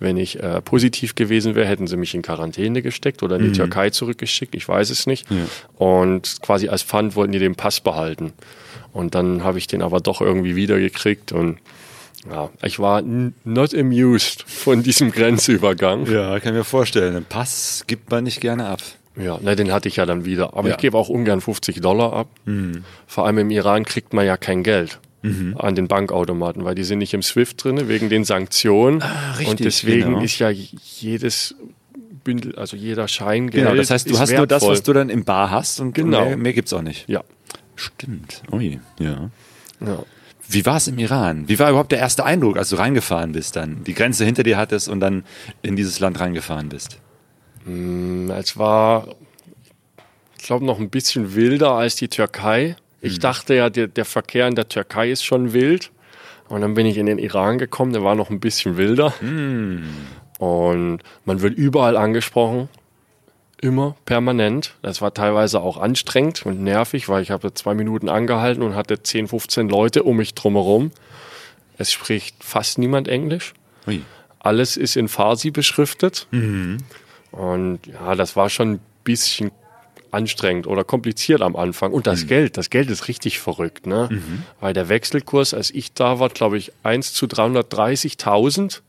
Speaker 4: wenn ich äh, positiv gewesen wäre, hätten sie mich in Quarantäne gesteckt oder in die Türkei zurückgeschickt. Ich weiß es nicht. Und quasi als Pfand wollten die den Pass behalten. Und dann habe ich den aber doch irgendwie wiedergekriegt und ja, ich war not amused von diesem Grenzübergang.
Speaker 3: Ja, kann mir vorstellen. Einen Pass gibt man nicht gerne ab.
Speaker 4: Ja, na, den hatte ich ja dann wieder. Aber
Speaker 3: Ja.
Speaker 4: ich gebe auch ungern 50 Dollar ab. Vor allem im Iran kriegt man ja kein Geld an den Bankautomaten, weil die sind nicht im SWIFT drin, wegen den Sanktionen.
Speaker 3: richtig,
Speaker 4: Und deswegen
Speaker 3: genau.
Speaker 4: ist ja jedes Bündel, also jeder Scheingeld.
Speaker 3: Genau, das heißt, du hast nur das,
Speaker 4: wertvoll.
Speaker 3: was du dann im Bar hast und
Speaker 4: Genau.
Speaker 3: mehr, mehr gibt's auch nicht.
Speaker 4: Ja.
Speaker 3: Stimmt. Ui, ja.
Speaker 4: ja.
Speaker 3: Wie war es im Iran? Wie war überhaupt der erste Eindruck, als du reingefahren bist dann? Die Grenze hinter dir hattest und dann in dieses Land reingefahren bist?
Speaker 4: Es war, ich glaube, noch ein bisschen wilder als die Türkei. Ich dachte ja, der, der Verkehr in der Türkei ist schon wild. Und dann bin ich in den Iran gekommen, der war noch ein bisschen wilder. Und man wird überall angesprochen. Immer permanent. Das war teilweise auch anstrengend und nervig, weil ich habe zwei Minuten angehalten und hatte 10, 15 Leute um mich drumherum. Es spricht fast niemand Englisch.
Speaker 3: Ui.
Speaker 4: Alles ist in Farsi beschriftet. Und ja, das war schon ein bisschen anstrengend oder kompliziert am Anfang. Und das Geld, das Geld ist richtig verrückt, ne? Weil der Wechselkurs, als ich da war, glaube ich, 1 zu 330.000.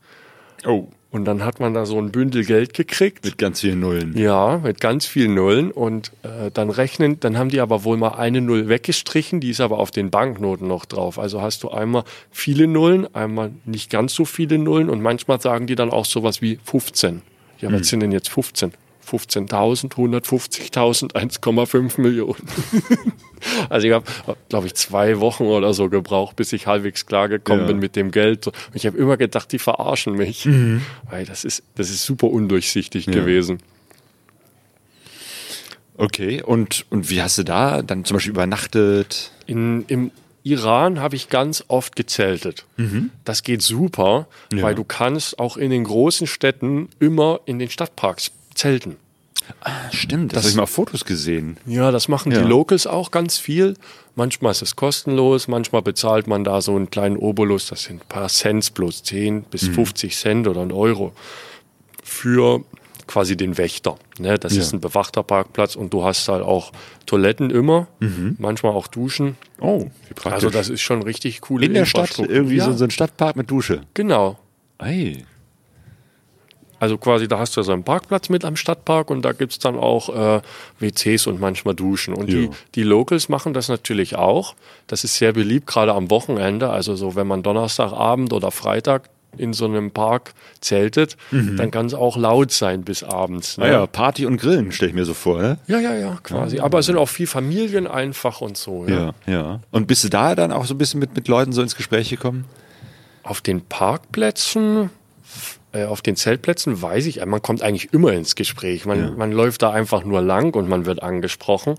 Speaker 3: Oh.
Speaker 4: Und dann hat man da so ein Bündel Geld gekriegt.
Speaker 3: Mit ganz vielen Nullen.
Speaker 4: Ja, mit ganz vielen Nullen und äh, dann rechnen, dann haben die aber wohl mal eine Null weggestrichen, die ist aber auf den Banknoten noch drauf. Also hast du einmal viele Nullen, einmal nicht ganz so viele Nullen und manchmal sagen die dann auch sowas wie 15. Ja, was sind denn jetzt 15? 15.000, 150.000, 1,5 Millionen. also ich habe, glaube ich, zwei Wochen oder so gebraucht, bis ich halbwegs klar gekommen
Speaker 3: Ja.
Speaker 4: bin mit dem Geld. Und ich habe immer gedacht, die verarschen mich, weil das ist, das ist super undurchsichtig gewesen.
Speaker 3: Okay, und, und wie hast du da dann zum Beispiel übernachtet?
Speaker 4: In, Im Iran habe ich ganz oft gezeltet. Das geht super,
Speaker 3: Ja.
Speaker 4: weil du kannst auch in den großen Städten immer in den Stadtparks zelten.
Speaker 3: Stimmt, das, habe ich mal auf Fotos gesehen.
Speaker 4: Ja, das machen
Speaker 3: Ja.
Speaker 4: die Locals auch ganz viel. Manchmal ist es kostenlos, manchmal bezahlt man da so einen kleinen Obolus, das sind ein paar Cents bloß 10 bis 50 Cent oder ein Euro für quasi den Wächter. Ne? Das
Speaker 3: Ja.
Speaker 4: ist ein bewachter Parkplatz und du hast halt auch Toiletten immer, manchmal auch Duschen.
Speaker 3: Oh, wie praktisch.
Speaker 4: Also das ist schon richtig coole
Speaker 3: in der Stadt irgendwie
Speaker 4: ja,
Speaker 3: so, so ein Stadtpark mit Dusche.
Speaker 4: Genau.
Speaker 3: Ei.
Speaker 4: Also quasi, da hast du so einen Parkplatz mit am Stadtpark und da gibt's dann auch äh, WCs und manchmal Duschen. Und die,
Speaker 3: Ja.
Speaker 4: die Locals machen das natürlich auch. Das ist sehr beliebt, gerade am Wochenende. Also so, wenn man Donnerstagabend oder Freitag in so einem Park zeltet, dann kann es auch laut sein bis abends. Ne?
Speaker 3: Naja, Ah Party und Grillen stelle ich mir so vor, ne?
Speaker 4: ja, ja, ja, quasi. Aber es sind auch viel Familien einfach und so. Ja.
Speaker 3: Ja, ja. Und bist du da dann auch so ein bisschen mit, mit Leuten so ins Gespräch gekommen?
Speaker 4: Auf den Parkplätzen, auf den Zeltplätzen weiß ich, äh, man kommt eigentlich immer ins Gespräch. Man, man läuft da einfach nur lang und man wird angesprochen.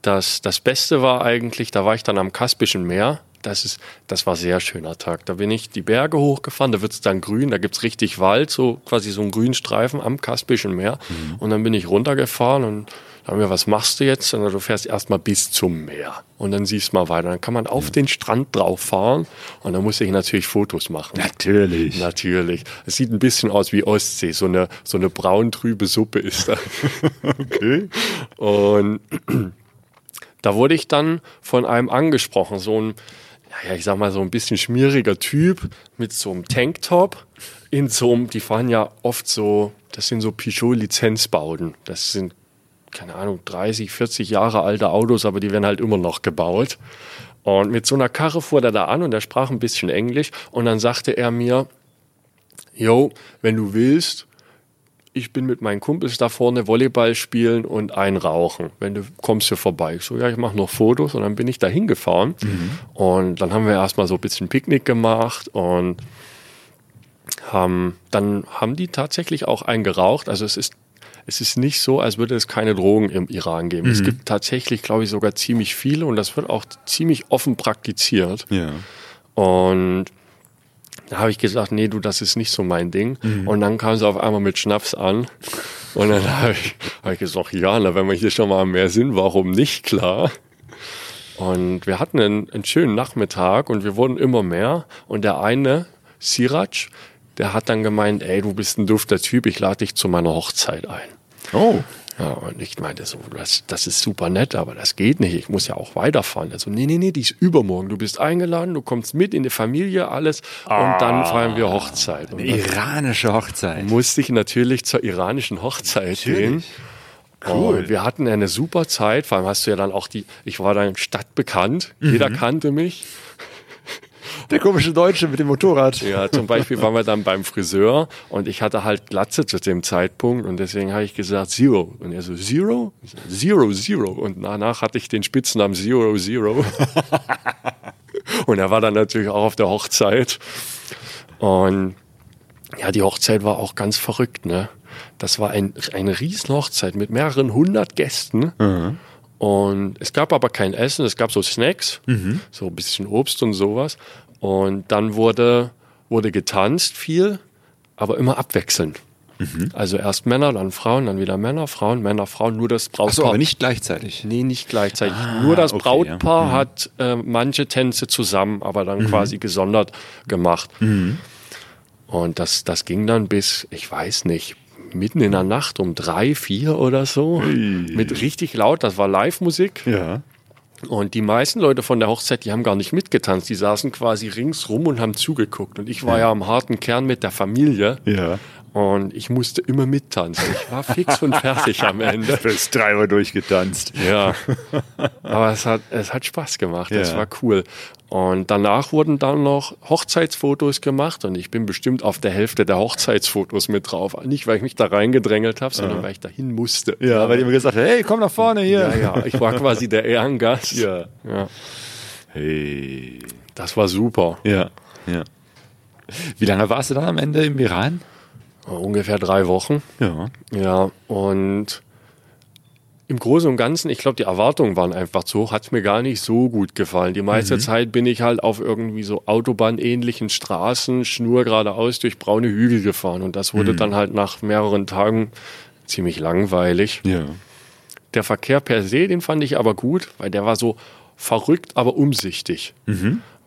Speaker 4: Das, das Beste war eigentlich, da war ich dann am Kaspischen Meer. Das, ist, das war ein sehr schöner Tag. Da bin ich die Berge hochgefahren, da wird es dann grün, da gibt's richtig Wald, so quasi so einen grünen Streifen am Kaspischen Meer. Und dann bin ich runtergefahren und dann haben wir, was machst du jetzt? Und du fährst erstmal bis zum Meer und dann siehst du mal weiter. Dann kann man auf den Strand drauf fahren und dann muss ich natürlich Fotos machen.
Speaker 3: Natürlich.
Speaker 4: Natürlich. Es sieht ein bisschen aus wie Ostsee. So eine, so eine braun-trübe Suppe ist da.
Speaker 3: Okay.
Speaker 4: Und da wurde ich dann von einem angesprochen. So ein, ja, ja, ich sag mal, so ein bisschen schmieriger Typ mit so einem Tanktop. In so einem, die fahren ja oft so, das sind so Peugeot-Lizenzbauten. Das sind, keine Ahnung, 30, 40 Jahre alte Autos, aber die werden halt immer noch gebaut. Und mit so einer Karre fuhr er da an und er sprach ein bisschen Englisch. Und dann sagte er mir, yo, wenn du willst, ich bin mit meinen Kumpels da vorne Volleyball spielen und einrauchen. Wenn du kommst hier vorbei. Ich so, ja, ich mache noch Fotos und dann bin ich da hingefahren. Und dann haben wir erstmal so ein bisschen Picknick gemacht und haben, dann haben die tatsächlich auch einen geraucht. Also es ist, es ist nicht so, als würde es keine Drogen im Iran geben. Es gibt tatsächlich, glaube ich, sogar ziemlich viele und das wird auch ziemlich offen praktiziert.
Speaker 3: Ja.
Speaker 4: Und da habe ich gesagt, nee, du, das ist nicht so mein Ding. Und dann kam sie auf einmal mit Schnaps an. Und dann habe ich, hab ich gesagt, ja, na, wenn wir hier schon mal am Meer sind, warum nicht, klar. Und wir hatten einen, einen schönen Nachmittag und wir wurden immer mehr. Und der eine, Siraj, der hat dann gemeint, ey, du bist ein dufter Typ, ich lade dich zu meiner Hochzeit ein.
Speaker 3: Oh.
Speaker 4: Ja, und ich meinte so, das, das ist super nett, aber das geht nicht. Ich muss ja auch weiterfahren. Also, nee, nee, nee, die ist übermorgen. Du bist eingeladen, du kommst mit in die Familie, alles. Und dann feiern wir Hochzeit.
Speaker 3: Eine iranische Hochzeit.
Speaker 4: musste ich natürlich zur iranischen Hochzeit gehen.
Speaker 3: Cool.
Speaker 4: Und wir hatten eine super Zeit. Vor allem hast du ja dann auch die, ich war dann stadtbekannt. Jeder kannte mich.
Speaker 3: Der komische Deutsche mit dem Motorrad.
Speaker 4: Ja, zum Beispiel waren wir dann beim Friseur und ich hatte halt Glatze zu dem Zeitpunkt und deswegen habe ich gesagt Zero. Und er so, Zero? Zero, Zero. Und danach hatte ich den Spitznamen Zero, Zero. und er war dann natürlich auch auf der Hochzeit. Und ja, die Hochzeit war auch ganz verrückt, ne? Das war ein, eine Riesenhochzeit mit mehreren hundert Gästen. Und es gab aber kein Essen, es gab so Snacks, so ein bisschen Obst und sowas. Und dann wurde, wurde getanzt viel, aber immer abwechselnd. Also erst Männer, dann Frauen, dann wieder Männer, Frauen, Männer, Frauen, nur das Brautpaar.
Speaker 3: Achso, aber nicht gleichzeitig.
Speaker 4: Nee, nicht gleichzeitig. Nur das
Speaker 3: okay,
Speaker 4: Brautpaar
Speaker 3: ja. Mhm.
Speaker 4: hat äh, manche Tänze zusammen, aber dann quasi gesondert gemacht.
Speaker 3: Mhm.
Speaker 4: Und das, das ging dann bis, ich weiß nicht, mitten in der Nacht um drei, vier oder so. Mit richtig laut, das war Live-Musik.
Speaker 3: Ja.
Speaker 4: Und die meisten Leute von der Hochzeit, die haben gar nicht mitgetanzt. Die saßen quasi ringsrum und haben zugeguckt. Und ich war ja am harten Kern mit der Familie.
Speaker 3: Ja.
Speaker 4: Und ich musste immer mittanzen. Ich war fix und fertig am Ende.
Speaker 3: Bis drei Uhr durchgetanzt.
Speaker 4: Ja, aber es hat, es hat Spaß gemacht,
Speaker 3: Ja.
Speaker 4: war cool. Und danach wurden dann noch Hochzeitsfotos gemacht und ich bin bestimmt auf der Hälfte der Hochzeitsfotos mit drauf. Nicht, weil ich mich da reingedrängelt habe, sondern weil ich dahin musste.
Speaker 3: Ja, weil die immer gesagt haben, hey, komm nach vorne hier.
Speaker 4: ja, ja, ich war quasi der Ehrengast.
Speaker 3: Ja.
Speaker 4: ja.
Speaker 3: Hey.
Speaker 4: Das war super.
Speaker 3: Ja. Ja. Wie lange warst du dann am Ende im Iran?
Speaker 4: Ungefähr drei Wochen.
Speaker 3: Ja.
Speaker 4: Ja, und im Großen und Ganzen, ich glaube, die Erwartungen waren einfach zu hoch, hat es mir gar nicht so gut gefallen. Die meiste Zeit bin ich halt auf irgendwie so Autobahnähnlichen Straßen, schnur geradeaus durch braune Hügel gefahren. Und das wurde dann halt nach mehreren Tagen ziemlich langweilig.
Speaker 3: Ja.
Speaker 4: Der Verkehr per se, den fand ich aber gut, weil der war so verrückt, aber umsichtig.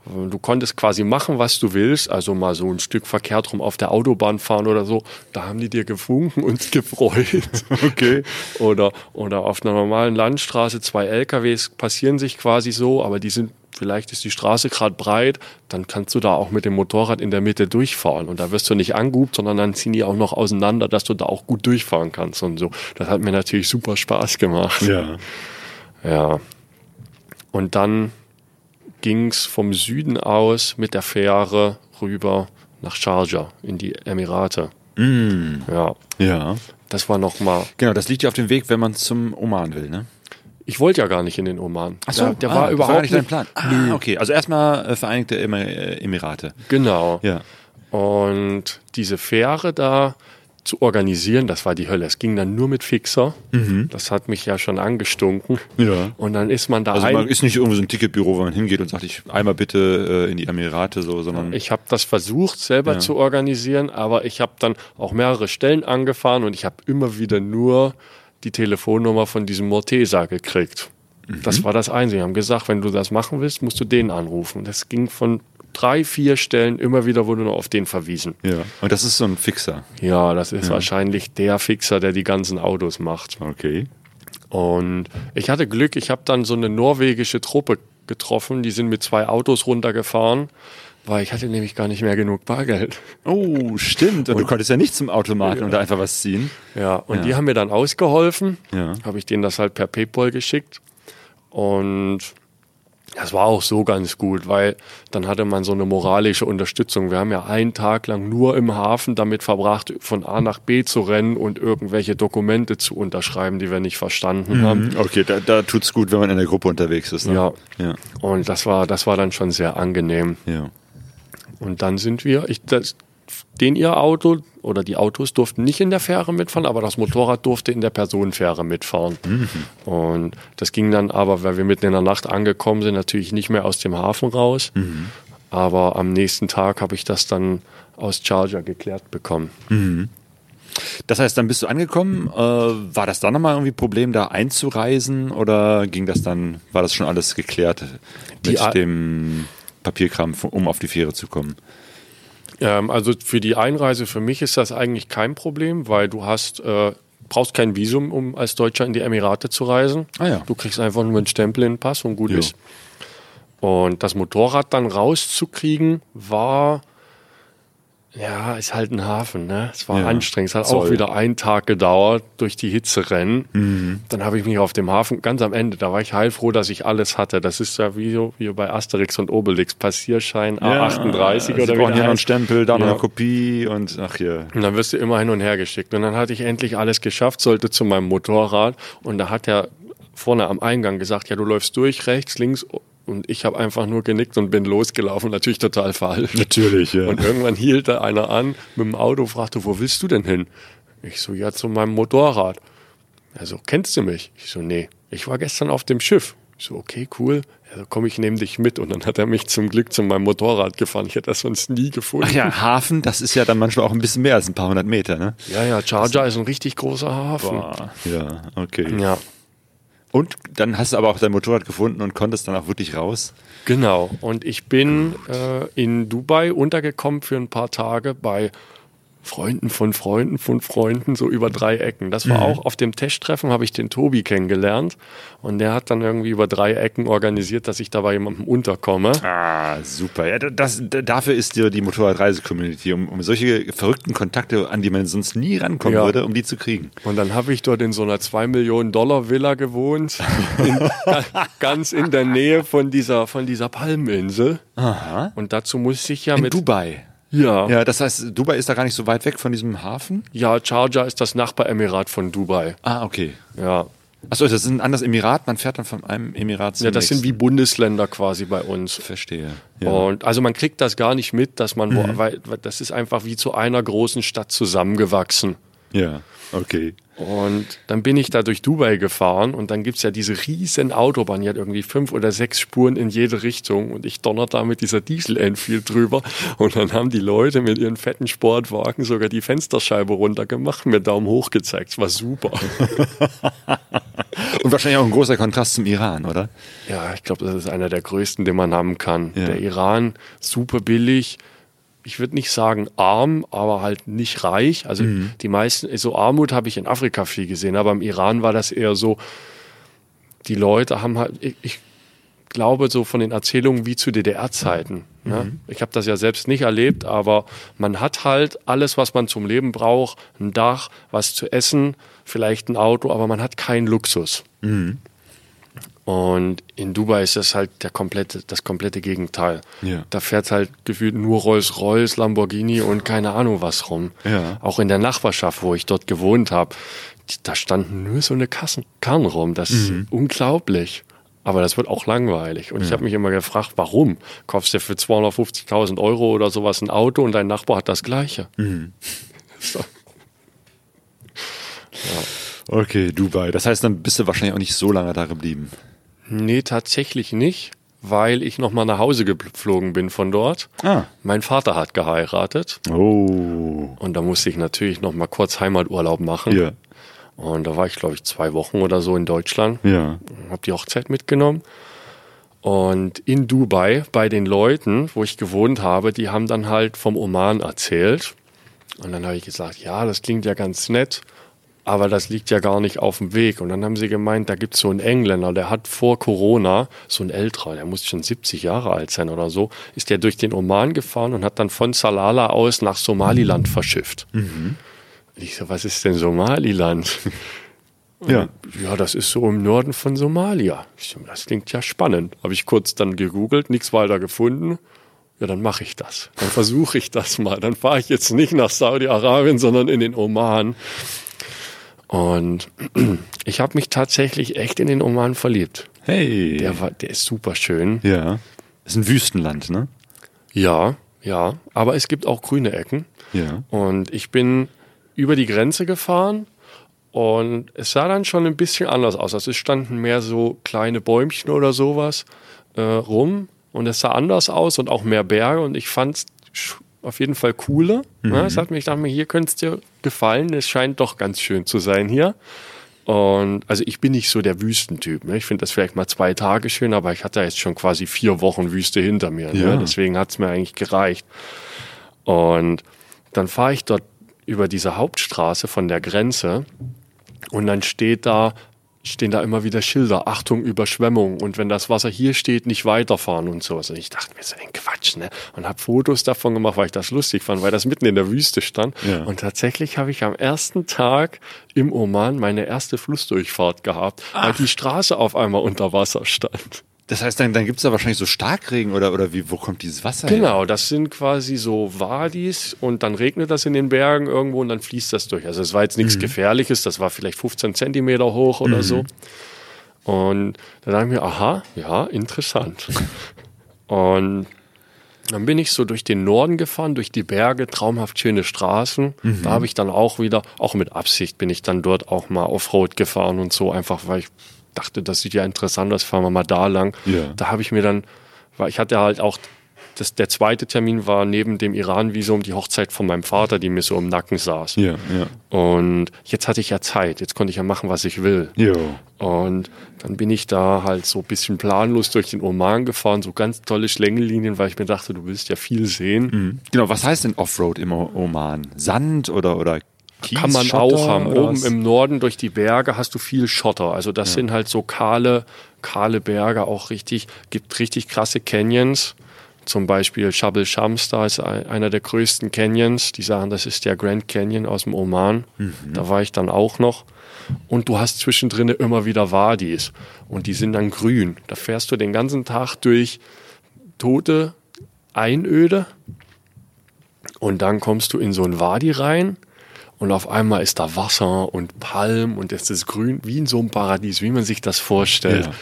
Speaker 4: Du konntest quasi machen, was du willst, also mal so ein Stück verkehrt rum auf der Autobahn fahren oder so. Da haben die dir gewunken und gefreut.
Speaker 3: Okay.
Speaker 4: Oder, oder auf einer normalen Landstraße, zwei LKWs passieren sich quasi so, aber die sind, vielleicht ist die Straße gerade breit, dann kannst du da auch mit dem Motorrad in der Mitte durchfahren. Und da wirst du nicht angehubt, sondern dann ziehen die auch noch auseinander, dass du da auch gut durchfahren kannst und so. Das hat mir natürlich super Spaß gemacht.
Speaker 3: Ja.
Speaker 4: Ja. Und dann ging's vom Süden aus mit der Fähre rüber nach Sharjah in die Emirate. Ja,
Speaker 3: Ja.
Speaker 4: das war nochmal.
Speaker 3: Genau, das liegt ja auf dem Weg, wenn man zum Oman will, ne?
Speaker 4: Ich wollte ja gar nicht in den Oman. der, der
Speaker 3: ah,
Speaker 4: war überhaupt
Speaker 3: gar nicht dein Plan. Ah, okay. Also erstmal äh, Vereinigte Emir Emirate.
Speaker 4: Genau.
Speaker 3: Ja.
Speaker 4: Und diese Fähre da zu organisieren, das war die Hölle. Es ging dann nur mit Fixer. Das hat mich ja schon angestunken.
Speaker 3: Mhm. Ja.
Speaker 4: Und dann ist man da
Speaker 3: Also man ist nicht irgendwie so ein Ticketbüro, wo man hingeht und sagt, ich einmal bitte äh, in die Emirate, so, sondern
Speaker 4: Ich habe das versucht, selber
Speaker 3: Ja.
Speaker 4: zu organisieren, aber ich habe dann auch mehrere Stellen angefahren und ich habe immer wieder nur die Telefonnummer von diesem Mortesa gekriegt.
Speaker 3: Mhm.
Speaker 4: Das war das Einzige. Die haben gesagt, wenn du das machen willst, musst du den anrufen. Das ging von drei, vier Stellen immer wieder wurde nur auf den verwiesen.
Speaker 3: ja. Und das ist so ein Fixer.
Speaker 4: Ja, das ist wahrscheinlich der Fixer, der die ganzen Autos macht.
Speaker 3: Okay.
Speaker 4: Und ich hatte Glück, ich habe dann so eine norwegische Truppe getroffen, die sind mit zwei Autos runtergefahren, weil ich hatte nämlich gar nicht mehr genug Bargeld.
Speaker 3: Oh, stimmt. Und, du konntest ja nicht zum Automaten und da einfach was ziehen.
Speaker 4: Ja, und
Speaker 3: Ja.
Speaker 4: die haben mir dann ausgeholfen.
Speaker 3: Ja.
Speaker 4: Habe ich denen das halt per PayPal geschickt. Und das war auch so ganz gut, weil dann hatte man so eine moralische Unterstützung. Wir haben ja einen Tag lang nur im Hafen damit verbracht, von A nach B zu rennen und irgendwelche Dokumente zu unterschreiben, die wir nicht verstanden haben.
Speaker 3: Okay, da, da tut's gut, wenn man in der Gruppe unterwegs ist. Ne?
Speaker 4: Ja.
Speaker 3: Ja.
Speaker 4: Und das war, das war dann schon sehr angenehm.
Speaker 3: Ja.
Speaker 4: Und dann sind wir, ich, das, den ihr Auto oder die Autos durften nicht in der Fähre mitfahren, aber das Motorrad durfte in der Personenfähre mitfahren. Und das ging dann aber, weil wir mitten in der Nacht angekommen sind, natürlich nicht mehr aus dem Hafen raus. Aber am nächsten Tag habe ich das dann aus Charger geklärt bekommen.
Speaker 3: Das heißt, dann bist du angekommen. Äh, war das dann nochmal irgendwie ein Problem, da einzureisen oder ging das dann, war das schon alles geklärt mit dem Papierkram, um auf die Fähre zu kommen?
Speaker 4: Ähm, also für die Einreise für mich ist das eigentlich kein Problem, weil du hast äh, brauchst kein Visum, um als Deutscher in die Emirate zu reisen.
Speaker 3: Ah ja.
Speaker 4: Du kriegst einfach nur einen Stempel in den Pass und gut
Speaker 3: Jo.
Speaker 4: ist. Und das Motorrad dann rauszukriegen war ja, ist halt ein Hafen, ne? Es war
Speaker 3: Ja.
Speaker 4: anstrengend. Es hat
Speaker 3: Zoll.
Speaker 4: auch wieder einen Tag gedauert durch die Hitze rennen.
Speaker 3: Mhm.
Speaker 4: Dann habe ich mich auf dem Hafen, ganz am Ende, da war ich heilfroh, dass ich alles hatte. Das ist ja wie, so, wie bei Asterix und Obelix, Passierschein A38
Speaker 3: Sie
Speaker 4: oder wie
Speaker 3: brauchen hier noch einen. Stempel, da noch
Speaker 4: Ja.
Speaker 3: eine Kopie und ach hier.
Speaker 4: Und dann wirst du immer hin und her geschickt. Und dann hatte ich endlich alles geschafft, sollte zu meinem Motorrad. Und da hat er vorne am Eingang gesagt, ja, du läufst durch, rechts, links. Und ich habe einfach nur genickt und bin losgelaufen. Natürlich total falsch.
Speaker 3: Natürlich, ja.
Speaker 4: Und irgendwann hielt da einer an mit dem Auto, fragte, wo willst du denn hin? Ich so, ja, zu meinem Motorrad. Er so, kennst du mich? Ich so, nee. Ich war gestern auf dem Schiff. Ich so, okay, cool. Er so, komm, ich nehme dich mit. Und dann hat er mich zum Glück zu meinem Motorrad gefahren. Ich hätte das sonst nie gefunden.
Speaker 3: Ach ja, Hafen, das ist ja dann manchmal auch ein bisschen mehr als ein paar hundert Meter, ne?
Speaker 4: Ja, ja, Charger ist ein richtig großer Hafen.
Speaker 3: Boah, ja, okay.
Speaker 4: Ja,
Speaker 3: Und dann hast du aber auch dein Motorrad gefunden und konntest dann auch wirklich raus.
Speaker 4: genau. Und ich bin äh, in Dubai untergekommen für ein paar Tage bei Freunden von Freunden von Freunden, so über drei Ecken. Das war auch auf dem Testtreffen, habe ich den Tobi kennengelernt. Und der hat dann irgendwie über drei Ecken organisiert, dass ich da bei jemandem unterkomme.
Speaker 3: Ah, super. Ja, das, dafür ist dir die Motorradreise-Community, um, um solche verrückten Kontakte, an die man sonst nie rankommen
Speaker 4: Ja.
Speaker 3: würde, um die zu kriegen.
Speaker 4: Und dann habe ich dort in so einer 2 Millionen Dollar Villa gewohnt, in, ganz in der Nähe von dieser, von dieser Palmeninsel.
Speaker 3: Aha.
Speaker 4: Und dazu musste ich ja
Speaker 3: In
Speaker 4: mit
Speaker 3: Dubai.
Speaker 4: Ja,
Speaker 3: Ja, das heißt, Dubai ist da gar nicht so weit weg von diesem Hafen?
Speaker 4: ja, Charger ist das Nachbaremirat von Dubai.
Speaker 3: Ah, okay.
Speaker 4: Ja.
Speaker 3: Achso, das ist ein anderes Emirat, man fährt dann von einem Emirat zum
Speaker 4: Ja, das sind wie
Speaker 3: nächsten.
Speaker 4: Bundesländer quasi bei uns.
Speaker 3: Verstehe. Ja.
Speaker 4: Und also man kriegt das gar nicht mit, dass man, wo,
Speaker 3: Mhm.
Speaker 4: weil, weil das ist einfach wie zu einer großen Stadt zusammengewachsen.
Speaker 3: Ja, okay.
Speaker 4: Und dann bin ich da durch Dubai gefahren und dann gibt's ja diese riesen Autobahn, die hat irgendwie fünf oder sechs Spuren in jede Richtung und ich donner da mit dieser Diesel-Enfield drüber und dann haben die Leute mit ihren fetten Sportwagen sogar die Fensterscheibe runtergemacht, mir Daumen hoch gezeigt. Es war super.
Speaker 3: Und wahrscheinlich auch ein großer Kontrast zum Iran, oder?
Speaker 4: Ja, ich glaube, das ist einer der größten, den man haben kann.
Speaker 3: Ja.
Speaker 4: Der Iran, super billig. Ich würde nicht sagen arm, aber halt nicht reich. Also die meisten, so Armut habe ich in Afrika viel gesehen, aber im Iran war das eher so, die Leute haben halt, ich, ich glaube so von den Erzählungen wie zu DDR-Zeiten. Ne? Ich habe das ja selbst nicht erlebt, aber man hat halt alles, was man zum Leben braucht, ein Dach, was zu essen, vielleicht ein Auto, aber man hat keinen Luxus. Und in Dubai ist das halt der komplette, das komplette Gegenteil.
Speaker 3: Ja.
Speaker 4: Da fährt halt gefühlt nur Rolls-Royce, Lamborghini und keine Ahnung was rum.
Speaker 3: Ja.
Speaker 4: Auch in der Nachbarschaft, wo ich dort gewohnt habe, da standen nur so eine Kassen, Karren rum. Das ist unglaublich. Aber das wird auch langweilig. Und ich habe mich immer gefragt, warum? Kaufst du für 250.000 Euro oder sowas ein Auto und dein Nachbar hat das gleiche? So.
Speaker 3: Okay, Dubai. Das heißt, dann bist du wahrscheinlich auch nicht so lange da geblieben.
Speaker 4: Nee, tatsächlich nicht, weil ich nochmal nach Hause geflogen bin von dort.
Speaker 3: Ah.
Speaker 4: Mein Vater hat geheiratet
Speaker 3: Oh.
Speaker 4: und da musste ich natürlich nochmal kurz Heimaturlaub machen.
Speaker 3: Ja.
Speaker 4: Und da war ich, glaube ich, zwei Wochen oder so in Deutschland.
Speaker 3: Ja.
Speaker 4: habe die Hochzeit mitgenommen. Und in Dubai bei den Leuten, wo ich gewohnt habe, die haben dann halt vom Oman erzählt. Und dann habe ich gesagt, ja, das klingt ja ganz nett, aber das liegt ja gar nicht auf dem Weg. Und dann haben sie gemeint, da gibt's so einen Engländer, der hat vor Corona, so ein älterer, der muss schon 70 Jahre alt sein oder so, ist der durch den Oman gefahren und hat dann von Salala aus nach Somaliland verschifft. Und ich so, was ist denn Somaliland?
Speaker 3: Ja.
Speaker 4: Ja, das ist so im Norden von Somalia. So, das klingt ja spannend. Habe ich kurz dann gegoogelt, nichts weiter gefunden. Ja, dann mache ich das. Dann versuche ich das mal. Dann fahre ich jetzt nicht nach Saudi-Arabien, sondern in den Oman. Und ich habe mich tatsächlich echt in den Oman verliebt.
Speaker 3: Hey.
Speaker 4: Der, war, der ist super schön.
Speaker 3: ja. Ist ein Wüstenland, ne?
Speaker 4: Ja, ja. Aber es gibt auch grüne Ecken.
Speaker 3: Ja.
Speaker 4: Und ich bin über die Grenze gefahren und es sah dann schon ein bisschen anders aus. Also es standen mehr so kleine Bäumchen oder sowas äh, rum und es sah anders aus und auch mehr Berge und ich fand es auf jeden Fall cooler. Ne? Es hat mich, ich dachte mir, hier könnte es dir gefallen. Es scheint doch ganz schön zu sein hier. Und also ich bin nicht so der Wüstentyp. Ne? Ich finde das vielleicht mal zwei Tage schön, aber ich hatte jetzt schon quasi vier Wochen Wüste hinter mir.
Speaker 3: Ja.
Speaker 4: Ne? Deswegen hat es mir eigentlich gereicht. Und dann fahre ich dort über diese Hauptstraße von der Grenze und dann steht da, stehen da immer wieder Schilder, Achtung, Überschwemmung und wenn das Wasser hier steht, nicht weiterfahren und so. Also ich dachte mir so ein Quatsch, ne? Und habe Fotos davon gemacht, weil ich das lustig fand, weil das mitten in der Wüste stand.
Speaker 3: Ja.
Speaker 4: Und tatsächlich habe ich am ersten Tag im Oman meine erste Flussdurchfahrt gehabt, weil die Straße auf einmal unter Wasser stand.
Speaker 3: Das heißt, dann, dann gibt es da wahrscheinlich so Starkregen oder, oder wie, wo kommt dieses Wasser her?
Speaker 4: Genau, das sind quasi so Wadis und dann regnet das in den Bergen irgendwo und dann fließt das durch. Also es war jetzt nichts Gefährliches, das war vielleicht 15 Zentimeter hoch oder so. Und da dachte ich mir, aha, ja, interessant. und dann bin ich so durch den Norden gefahren, durch die Berge, traumhaft schöne Straßen. Da habe ich dann auch wieder, auch mit Absicht bin ich dann dort auch mal Offroad gefahren und so, einfach weil ich dachte, das sieht ja interessant aus, fahren wir mal da lang.
Speaker 3: Ja.
Speaker 4: Da habe ich mir dann, weil ich hatte halt auch, das, der zweite Termin war neben dem Iran-Visum die Hochzeit von meinem Vater, die mir so im Nacken saß.
Speaker 3: Ja, ja.
Speaker 4: Und jetzt hatte ich ja Zeit, jetzt konnte ich ja machen, was ich will. Und dann bin ich da halt so ein bisschen planlos durch den Oman gefahren, so ganz tolle Schlängellinien, weil ich mir dachte, du willst ja viel sehen.
Speaker 3: Genau, was heißt denn Offroad im Oman? Sand oder, oder Kies,
Speaker 4: Kann man
Speaker 3: Schotter
Speaker 4: auch haben. Oben im Norden durch die Berge hast du viel Schotter. Also das sind halt so kahle, kahle Berge, auch richtig, gibt richtig krasse Canyons. Zum Beispiel Shabal Shams, da ist ein- einer der größten Canyons. Die sagen, das ist der Grand Canyon aus dem Oman. Da war ich dann auch noch. Und du hast zwischendrin immer wieder Wadis. Und die sind dann grün. Da fährst du den ganzen Tag durch tote Einöde. Und dann kommst du in so ein Wadi rein. Und auf einmal ist da Wasser und Palm und es ist grün, wie in so einem Paradies, wie man sich das vorstellt.
Speaker 3: Ja.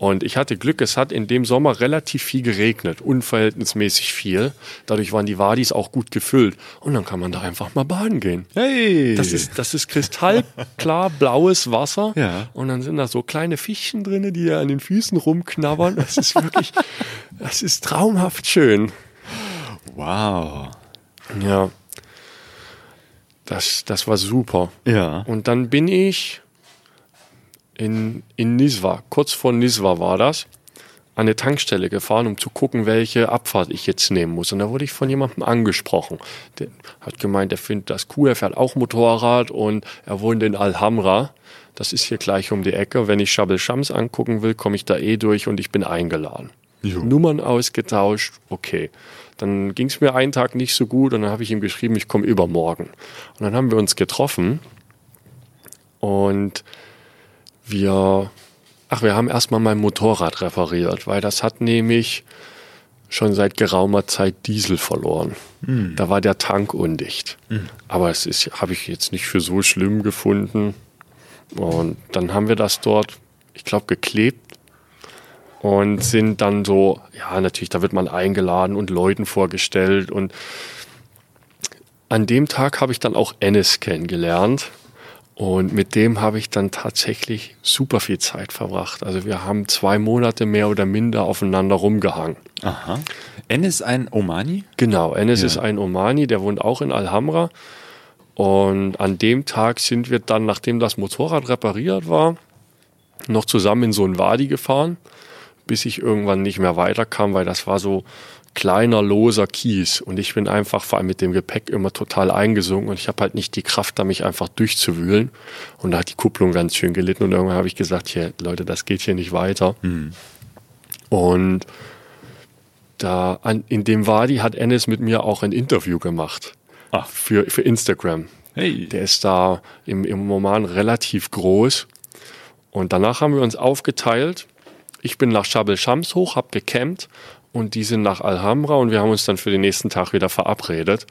Speaker 4: Und ich hatte Glück, es hat in dem Sommer relativ viel geregnet, unverhältnismäßig viel. Dadurch waren die Wadis auch gut gefüllt. Und dann kann man da einfach mal baden gehen.
Speaker 3: Hey!
Speaker 4: Das ist, das ist kristallklar blaues Wasser.
Speaker 3: Ja.
Speaker 4: Und dann sind da so kleine Fischchen drin, die an den Füßen rumknabbern. Das ist wirklich, das ist traumhaft schön.
Speaker 3: wow.
Speaker 4: Ja. Das, das war super.
Speaker 3: Ja.
Speaker 4: Und dann bin ich in, in Niswa, kurz vor Niswa war das, an eine Tankstelle gefahren, um zu gucken, welche Abfahrt ich jetzt nehmen muss. Und da wurde ich von jemandem angesprochen. Der hat gemeint, er findet das cool, er fährt auch Motorrad und er wohnt in Alhamra. Das ist hier gleich um die Ecke. Wenn ich Shabel Shams angucken will, komme ich da eh durch und ich bin eingeladen.
Speaker 3: Jo.
Speaker 4: Nummern ausgetauscht, okay. Dann ging es mir einen Tag nicht so gut und dann habe ich ihm geschrieben, ich komme übermorgen. Und dann haben wir uns getroffen und wir, ach, wir haben erstmal mein Motorrad repariert, weil das hat nämlich schon seit geraumer Zeit Diesel verloren. Da war der Tank undicht. Aber es ist, habe ich jetzt nicht für so schlimm gefunden. Und dann haben wir das dort, ich glaube, geklebt und sind dann so, ja, natürlich, da wird man eingeladen und Leuten vorgestellt. Und an dem Tag habe ich dann auch Ennis kennengelernt. Und mit dem habe ich dann tatsächlich super viel Zeit verbracht. Also wir haben zwei Monate mehr oder minder aufeinander rumgehangen.
Speaker 3: Aha. Ist ein Omani?
Speaker 4: Genau, Enes
Speaker 3: Ja.
Speaker 4: ist ein Omani, der wohnt auch in Alhamra. Und an dem Tag sind wir dann, nachdem das Motorrad repariert war, noch zusammen in so ein Wadi gefahren, bis ich irgendwann nicht mehr weiterkam, weil das war so kleiner, loser Kies. Und ich bin einfach vor allem mit dem Gepäck immer total eingesunken und ich habe halt nicht die Kraft, da mich einfach durchzuwühlen. Und da hat die Kupplung ganz schön gelitten und irgendwann habe ich gesagt, hier, Leute, das geht hier nicht weiter. Und da an, in dem Wadi hat Ennis mit mir auch ein Interview gemacht.
Speaker 3: Ach.
Speaker 4: Für, für Instagram.
Speaker 3: Hey.
Speaker 4: Der ist da im, im Oman relativ groß. Und danach haben wir uns aufgeteilt. Ich bin nach Shabel Shams hoch, hab gecampt und die sind nach Alhambra und wir haben uns dann für den nächsten Tag wieder verabredet.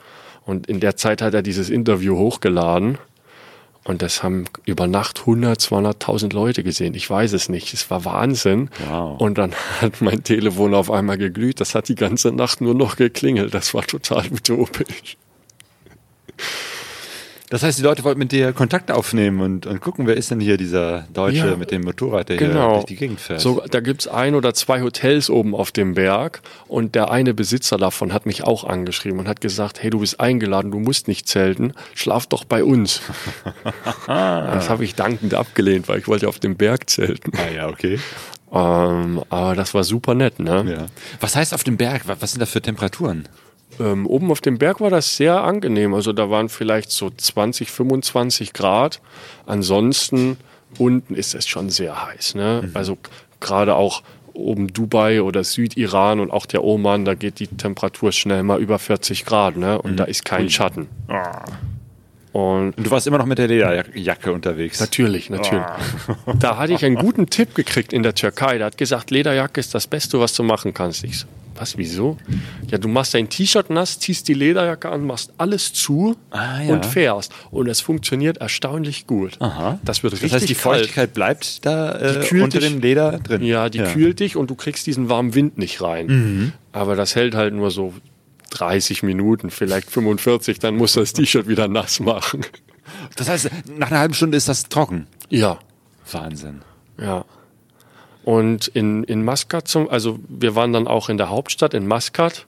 Speaker 4: Und in der Zeit hat er dieses Interview hochgeladen und das haben über Nacht 100, 200.000 Leute gesehen. Ich weiß es nicht. Es war Wahnsinn.
Speaker 3: Wow.
Speaker 4: Und dann hat mein Telefon auf einmal geglüht. Das hat die ganze Nacht nur noch geklingelt. Das war total utopisch.
Speaker 3: Das heißt, die Leute wollten mit dir Kontakt aufnehmen und, und gucken, wer ist denn hier dieser Deutsche
Speaker 4: Ja.
Speaker 3: mit dem Motorrad, der hier
Speaker 4: Genau.
Speaker 3: durch die Gegend fährt.
Speaker 4: So, da gibt's ein oder zwei Hotels oben auf dem Berg und der eine Besitzer davon hat mich auch angeschrieben und hat gesagt, hey, du bist eingeladen, du musst nicht zelten, schlaf doch bei uns. das habe ich dankend abgelehnt, weil ich wollte auf dem Berg zelten.
Speaker 3: ah ja, okay.
Speaker 4: Ähm, aber das war super nett, ne?
Speaker 3: Ja. Was heißt auf dem Berg? Was sind da für Temperaturen?
Speaker 4: Ähm, oben auf dem Berg war das sehr angenehm. Also da waren vielleicht so 20, 25 Grad. Ansonsten unten ist es schon sehr heiß. Ne? Also gerade auch oben Dubai oder Südiran und auch der Oman, da geht die Temperatur schnell mal über 40 Grad. Ne? Und da ist kein Schatten. Und
Speaker 3: Und du warst immer noch mit der Lederjacke unterwegs.
Speaker 4: Natürlich, natürlich. Da hatte ich einen guten Tipp gekriegt in der Türkei. Der hat gesagt, Lederjacke ist das Beste, was du machen kannst. Ich so, was, wieso? Ja, du machst dein T-Shirt nass, ziehst die Lederjacke an, machst alles zu
Speaker 3: Ah, ja.
Speaker 4: und fährst. Und es funktioniert erstaunlich gut.
Speaker 3: Aha.
Speaker 4: Das wird richtig
Speaker 3: Das heißt, die
Speaker 4: kalt.
Speaker 3: Feuchtigkeit bleibt da äh, unter
Speaker 4: dich-
Speaker 3: dem Leder drin.
Speaker 4: Ja, die kühlt dich und du kriegst diesen warmen Wind nicht rein.
Speaker 3: Mhm.
Speaker 4: Aber das hält halt nur so 30 Minuten, vielleicht 45, dann musst du das T-Shirt wieder nass machen.
Speaker 3: Das heißt, nach einer halben Stunde ist das trocken.
Speaker 4: Ja,
Speaker 3: Wahnsinn.
Speaker 4: Ja. Und in, in Maskat, zum, also wir waren dann auch in der Hauptstadt in Maskat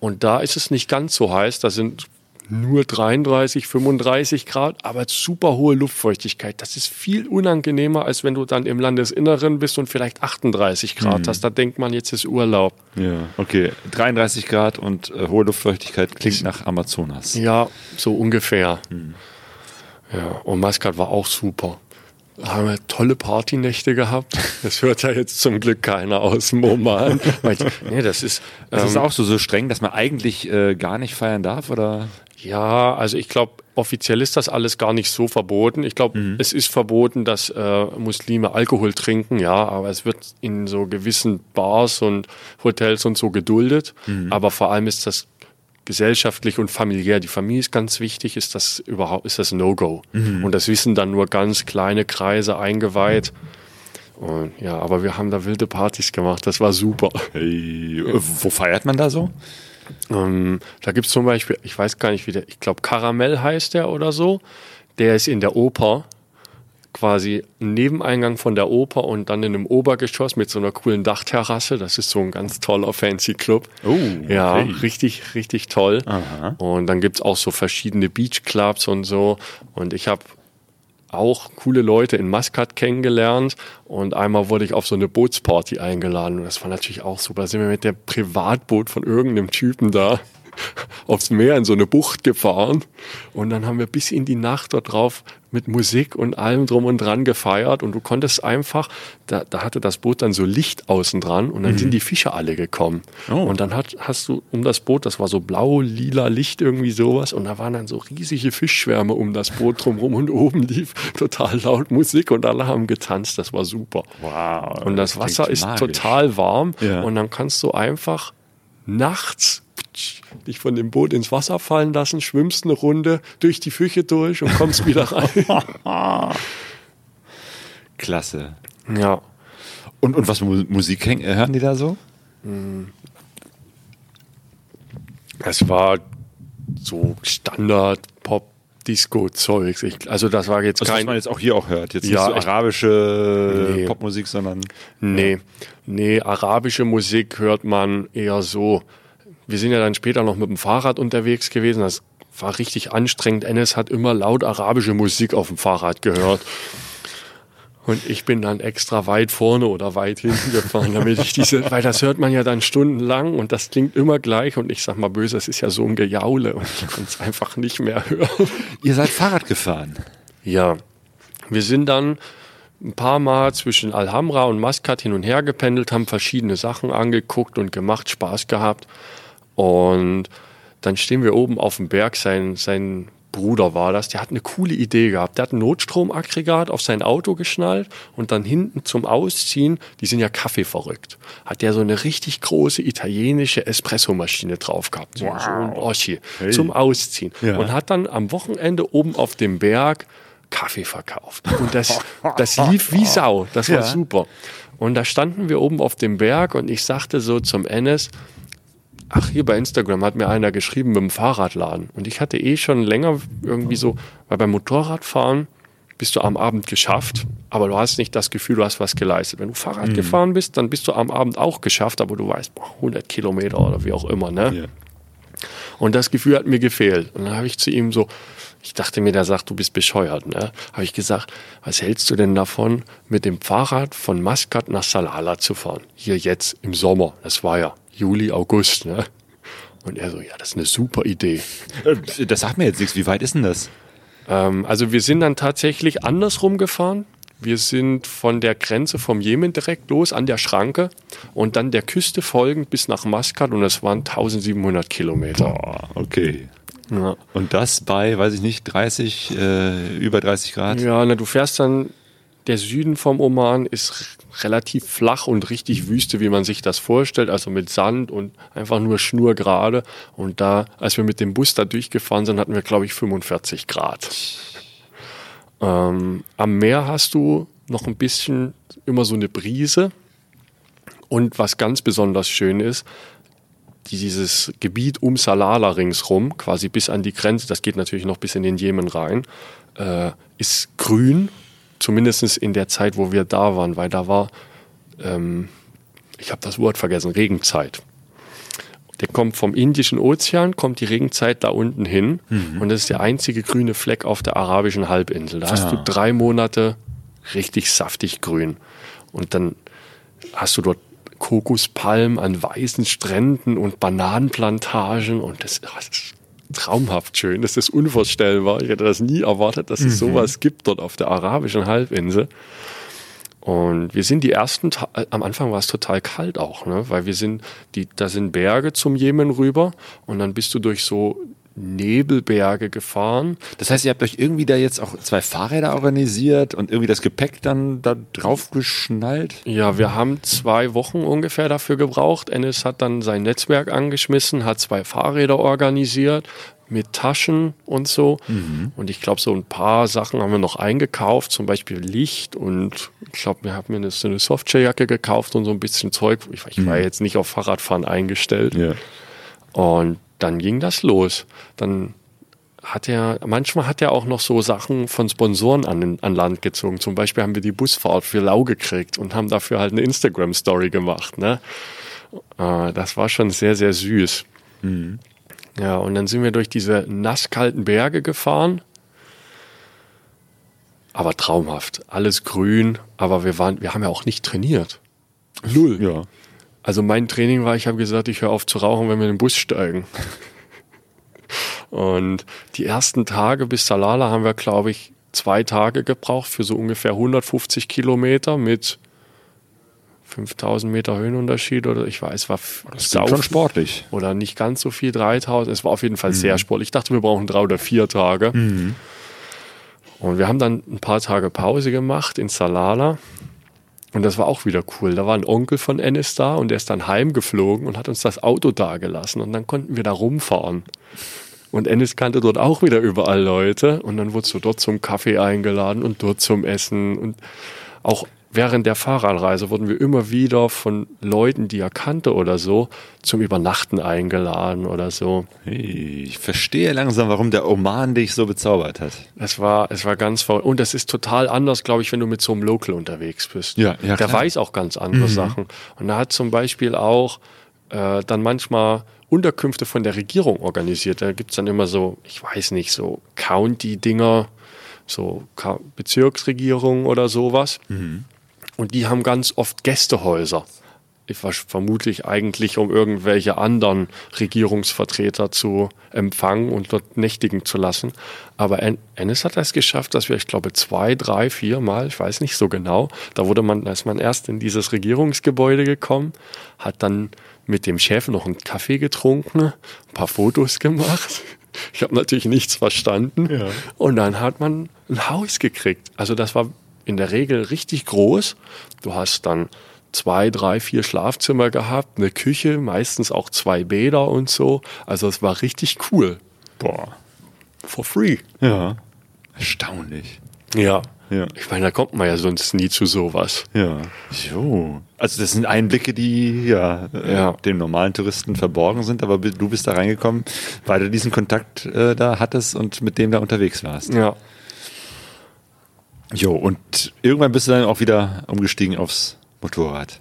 Speaker 4: und da ist es nicht ganz so heiß, da sind nur 33, 35 Grad, aber super hohe Luftfeuchtigkeit. Das ist viel unangenehmer, als wenn du dann im Landesinneren bist und vielleicht 38 Grad hast. Da denkt man, jetzt ist Urlaub.
Speaker 3: Ja, okay. 33 Grad und äh, hohe Luftfeuchtigkeit klingt nach Amazonas.
Speaker 4: Ja, so ungefähr. Ja, und Maskat war auch super. Haben wir tolle Partynächte gehabt. Das hört ja jetzt zum Glück keiner aus dem Oman. Nee, das ist,
Speaker 3: Das ist
Speaker 4: ähm,
Speaker 3: auch so, so streng, dass man eigentlich äh, gar nicht feiern darf, oder?
Speaker 4: ja, also ich glaube, offiziell ist das alles gar nicht so verboten. Ich glaube, es ist verboten, dass äh, Muslime Alkohol trinken, ja, aber es wird in so gewissen Bars und Hotels und so geduldet. Aber vor allem ist das gesellschaftlich und familiär, die Familie ist ganz wichtig, ist das überhaupt, ist das No-Go. Und das wissen dann nur ganz kleine Kreise eingeweiht. Und ja, aber wir haben da wilde Partys gemacht, das war super.
Speaker 3: Hey, äh, wo feiert man da so?
Speaker 4: Ähm, da gibt es zum Beispiel, ich weiß gar nicht, wie der, ich glaube Karamell heißt der oder so. Der ist in der Oper, quasi ein Nebeneingang von der Oper und dann in einem Obergeschoss mit so einer coolen Dachterrasse. Das ist so ein ganz toller fancy Club.
Speaker 3: Oh,
Speaker 4: Ja,
Speaker 3: okay.
Speaker 4: richtig, richtig toll.
Speaker 3: Aha.
Speaker 4: Und dann gibt's auch so verschiedene Beachclubs und so. Und ich habe auch coole Leute in Muscat kennengelernt und einmal wurde ich auf so eine Bootsparty eingeladen und das war natürlich auch super. Da sind wir mit der Privatboot von irgendeinem Typen da aufs Meer in so eine Bucht gefahren und dann haben wir bis in die Nacht dort drauf mit Musik und allem drum und dran gefeiert und du konntest einfach, da, da hatte das Boot dann so Licht außen dran und dann sind die Fische alle gekommen.
Speaker 3: Oh.
Speaker 4: Und dann hat, hast du um das Boot, das war so blau, lila Licht irgendwie sowas und da waren dann so riesige Fischschwärme um das Boot drumherum und oben lief total laut Musik und alle haben getanzt, das war super.
Speaker 3: Wow.
Speaker 4: Und das
Speaker 3: klingt
Speaker 4: Wasser ist
Speaker 3: magisch.
Speaker 4: total warm
Speaker 3: Ja.
Speaker 4: und dann kannst du einfach nachts dich von dem Boot ins Wasser fallen lassen, schwimmst eine Runde durch die Fische durch und kommst wieder rein.
Speaker 3: Klasse.
Speaker 4: ja.
Speaker 3: Und, und was Mu- Musik äh, hören die da so?
Speaker 4: Es war so Standard Pop Disco Zeugs. Also das war jetzt
Speaker 3: Das, was
Speaker 4: kein
Speaker 3: man jetzt auch hier auch hört. Jetzt
Speaker 4: Ja,
Speaker 3: nicht so arabische
Speaker 4: Nee.
Speaker 3: Popmusik, sondern
Speaker 4: Nee, nee, arabische Musik hört man eher so. Wir sind ja dann später noch mit dem Fahrrad unterwegs gewesen. Das war richtig anstrengend. Enes hat immer laut arabische Musik auf dem Fahrrad gehört. Und ich bin dann extra weit vorne oder weit hinten gefahren, damit ich diese, weil das hört man ja dann stundenlang und das klingt immer gleich und ich sag mal böse, es ist ja so ein Gejaule und ich konnte es einfach nicht mehr hören.
Speaker 3: ihr seid Fahrrad gefahren.
Speaker 4: Ja, wir sind dann ein paar Mal zwischen Alhambra und Maskat hin und her gependelt, haben verschiedene Sachen angeguckt und gemacht, Spaß gehabt. Und dann stehen wir oben auf dem Berg, sein, sein Bruder war das, der hat eine coole Idee gehabt. Der hat ein Notstromaggregat auf sein Auto geschnallt und dann hinten zum Ausziehen, die sind ja Kaffee verrückt, hat der so eine richtig große italienische Espressomaschine drauf gehabt. So, so ein Oschi zum Ausziehen.
Speaker 3: Ja.
Speaker 4: Und hat dann am Wochenende oben auf dem Berg Kaffee verkauft. Und das, das lief wie Sau. Das war
Speaker 3: Ja.
Speaker 4: super. Und da standen wir oben auf dem Berg und ich sagte so zum Ennis, ach, hier bei Instagram hat mir einer geschrieben mit dem Fahrradladen. Und ich hatte eh schon länger irgendwie so, weil beim Motorradfahren bist du am Abend geschafft, aber du hast nicht das Gefühl, du hast was geleistet. Wenn du Fahrrad gefahren bist, dann bist du am Abend auch geschafft, aber du weißt, boah, 100 Kilometer oder wie auch immer, ne?
Speaker 3: Ja.
Speaker 4: Und das Gefühl hat mir gefehlt. Und dann habe ich zu ihm so, ich dachte mir, der sagt, du bist bescheuert. Ne? Habe ich gesagt, was hältst du denn davon, mit dem Fahrrad von Maskat nach Salala zu fahren? Hier jetzt im Sommer. Das war ja Juli, August. Ne? Und er so, ja, das ist eine super Idee.
Speaker 3: Äh, Das sagt mir jetzt nichts. Wie weit ist denn das?
Speaker 4: Ähm, also wir sind dann tatsächlich andersrum gefahren. Wir sind von der Grenze vom Jemen direkt los an der Schranke und dann der Küste folgend bis nach Maskat und das waren 1700 Kilometer.
Speaker 3: Boah, okay.
Speaker 4: Ja.
Speaker 3: Und das bei, weiß ich nicht, 30, äh, über 30 Grad?
Speaker 4: Ja, na, du fährst dann, der Süden vom Oman ist relativ flach und richtig Wüste, wie man sich das vorstellt, also mit Sand und einfach nur schnurgerade. Und da, als wir mit dem Bus da durchgefahren sind, hatten wir, glaube ich, 45 Grad. Ähm, am Meer hast du noch ein bisschen immer so eine Brise. Und was ganz besonders schön ist, dieses Gebiet um Salala ringsrum, quasi bis an die Grenze, das geht natürlich noch bis in den Jemen rein, äh, ist grün, zumindest in der Zeit, wo wir da waren, weil da war, ähm, ich habe das Wort vergessen, Regenzeit. Der kommt vom Indischen Ozean, kommt die Regenzeit da unten hin und das ist der einzige grüne Fleck auf der arabischen Halbinsel. Da hast
Speaker 3: Ah.
Speaker 4: du drei Monate richtig saftig grün und dann hast du dort Kokospalmen an weißen Stränden und Bananenplantagen und das, das ist traumhaft schön. Das ist unvorstellbar. Ich hätte das nie erwartet, dass es sowas gibt dort auf der arabischen Halbinsel. Und wir sind die ersten, Ta am Anfang war es total kalt auch, ne? weil wir sind, die, da sind Berge zum Jemen rüber und dann bist du durch so Nebelberge gefahren.
Speaker 3: Das heißt, ihr habt euch irgendwie da jetzt auch zwei Fahrräder organisiert und irgendwie das Gepäck dann da drauf geschnallt?
Speaker 4: Ja, wir haben zwei Wochen ungefähr dafür gebraucht. Ennis hat dann sein Netzwerk angeschmissen, hat zwei Fahrräder organisiert, mit Taschen und so. Und ich glaube, so ein paar Sachen haben wir noch eingekauft, zum Beispiel Licht und ich glaube, wir haben mir eine, so eine Softshelljacke gekauft und so ein bisschen Zeug. Ich, ich war jetzt nicht auf Fahrradfahren eingestellt.
Speaker 3: Ja.
Speaker 4: Und dann ging das los. Dann hat er, manchmal hat er auch noch so Sachen von Sponsoren an, an Land gezogen. Zum Beispiel haben wir die Busfahrt für Lau gekriegt und haben dafür halt eine Instagram-Story gemacht. Ne? Äh, das war schon sehr, sehr süß. Ja, und dann sind wir durch diese nasskalten Berge gefahren. Aber traumhaft. Alles grün, aber wir waren, wir haben ja auch nicht trainiert. Null.
Speaker 3: Ja.
Speaker 4: Also mein Training war, ich habe gesagt, ich höre auf zu rauchen, wenn wir in den Bus steigen. Und die ersten Tage bis Salala haben wir, glaube ich, zwei Tage gebraucht für so ungefähr 150 Kilometer mit 5000 Meter Höhenunterschied oder ich weiß, war
Speaker 3: Das klingt schon sportlich.
Speaker 4: oder nicht ganz so viel, 3000. Es war auf jeden Fall sehr sportlich. Ich dachte, wir brauchen drei oder vier Tage. Und wir haben dann ein paar Tage Pause gemacht in Salala. Und das war auch wieder cool. Da war ein Onkel von Ennis da und der ist dann heimgeflogen und hat uns das Auto dagelassen. Und dann konnten wir da rumfahren. Und Ennis kannte dort auch wieder überall Leute. Und dann wurdest du dort zum Kaffee eingeladen und dort zum Essen. Und auch während der Fahrradreise wurden wir immer wieder von Leuten, die er kannte oder so, zum Übernachten eingeladen oder so.
Speaker 3: Ich verstehe langsam, warum der Oman dich so bezaubert hat.
Speaker 4: Es war, es war ganz verrückt. Und das ist total anders, glaube ich, wenn du mit so einem Local unterwegs bist.
Speaker 3: Ja, ja,
Speaker 4: Der
Speaker 3: klar.
Speaker 4: weiß auch ganz andere Sachen. Und er hat zum Beispiel auch äh, dann manchmal Unterkünfte von der Regierung organisiert. Da gibt's dann immer so, ich weiß nicht, so County-Dinger, so Bezirksregierung oder sowas. Und die haben ganz oft Gästehäuser. Ich war vermutlich eigentlich, um irgendwelche anderen Regierungsvertreter zu empfangen und dort nächtigen zu lassen. Aber En- Ennis hat es geschafft, dass wir, ich glaube, zwei, drei, vier Mal, ich weiß nicht so genau, da wurde man, da ist man erst in dieses Regierungsgebäude gekommen, hat dann mit dem Chef noch einen Kaffee getrunken, ein paar Fotos gemacht. Ich habe natürlich nichts verstanden.
Speaker 3: Ja.
Speaker 4: Und dann hat man ein Haus gekriegt. Also das war in der Regel richtig groß. Du hast dann zwei, drei, vier Schlafzimmer gehabt, eine Küche, meistens auch zwei Bäder und so. Also es war richtig cool.
Speaker 3: Boah.
Speaker 4: For free.
Speaker 3: Ja. Erstaunlich.
Speaker 4: Ja.
Speaker 3: Ja.
Speaker 4: Ich meine, da kommt man ja sonst nie zu sowas.
Speaker 3: Ja. Jo. Also das sind Einblicke, die ja, äh,
Speaker 4: Ja.
Speaker 3: dem normalen Touristen verborgen sind, aber du bist da reingekommen, weil du diesen Kontakt äh, da hattest und mit dem da unterwegs warst.
Speaker 4: Ja.
Speaker 3: Jo, und irgendwann bist du dann auch wieder umgestiegen aufs Motorrad.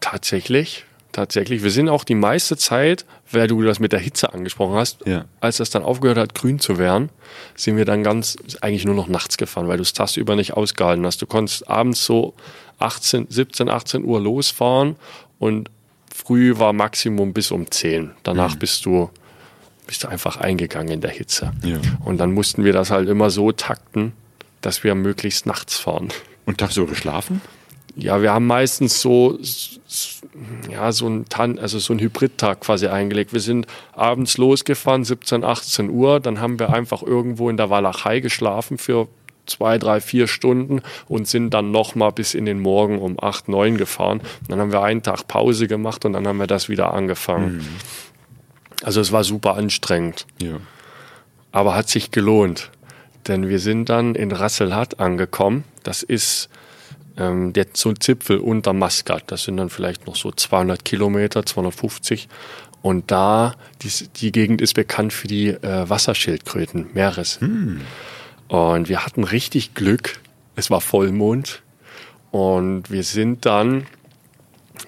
Speaker 4: Tatsächlich, tatsächlich. Wir sind auch die meiste Zeit, weil du das mit der Hitze angesprochen hast,
Speaker 3: Ja.
Speaker 4: als das dann aufgehört hat, grün zu werden, sind wir dann ganz eigentlich nur noch nachts gefahren, weil du es tagsüber nicht ausgehalten hast. Du konntest abends so 18, 17, 18 Uhr losfahren und früh war Maximum bis um 10. Danach bist du bist du einfach eingegangen in der Hitze.
Speaker 3: Ja.
Speaker 4: Und dann mussten wir das halt immer so takten, dass wir möglichst nachts fahren.
Speaker 3: Und tagsüber geschlafen?
Speaker 4: Ja, wir haben meistens so, ja, so ein Tan also so ein Hybridtag quasi eingelegt. Wir sind abends losgefahren, 17, 18 Uhr, dann haben wir einfach irgendwo in der Walachei geschlafen für zwei, drei, vier Stunden und sind dann nochmal bis in den Morgen um 8, 9 gefahren. Dann haben wir einen Tag Pause gemacht und dann haben wir das wieder angefangen. Also es war super anstrengend
Speaker 3: Ja.
Speaker 4: aber hat sich gelohnt. Denn wir sind dann in Rasselhat angekommen. Das ist ähm, der so ein Zipfel unter Maskat. Das sind dann vielleicht noch so 200 Kilometer, 250. Und da, die, die Gegend ist bekannt für die äh, Wasserschildkröten, Meeres. Und wir hatten richtig Glück. Es war Vollmond. Und wir sind dann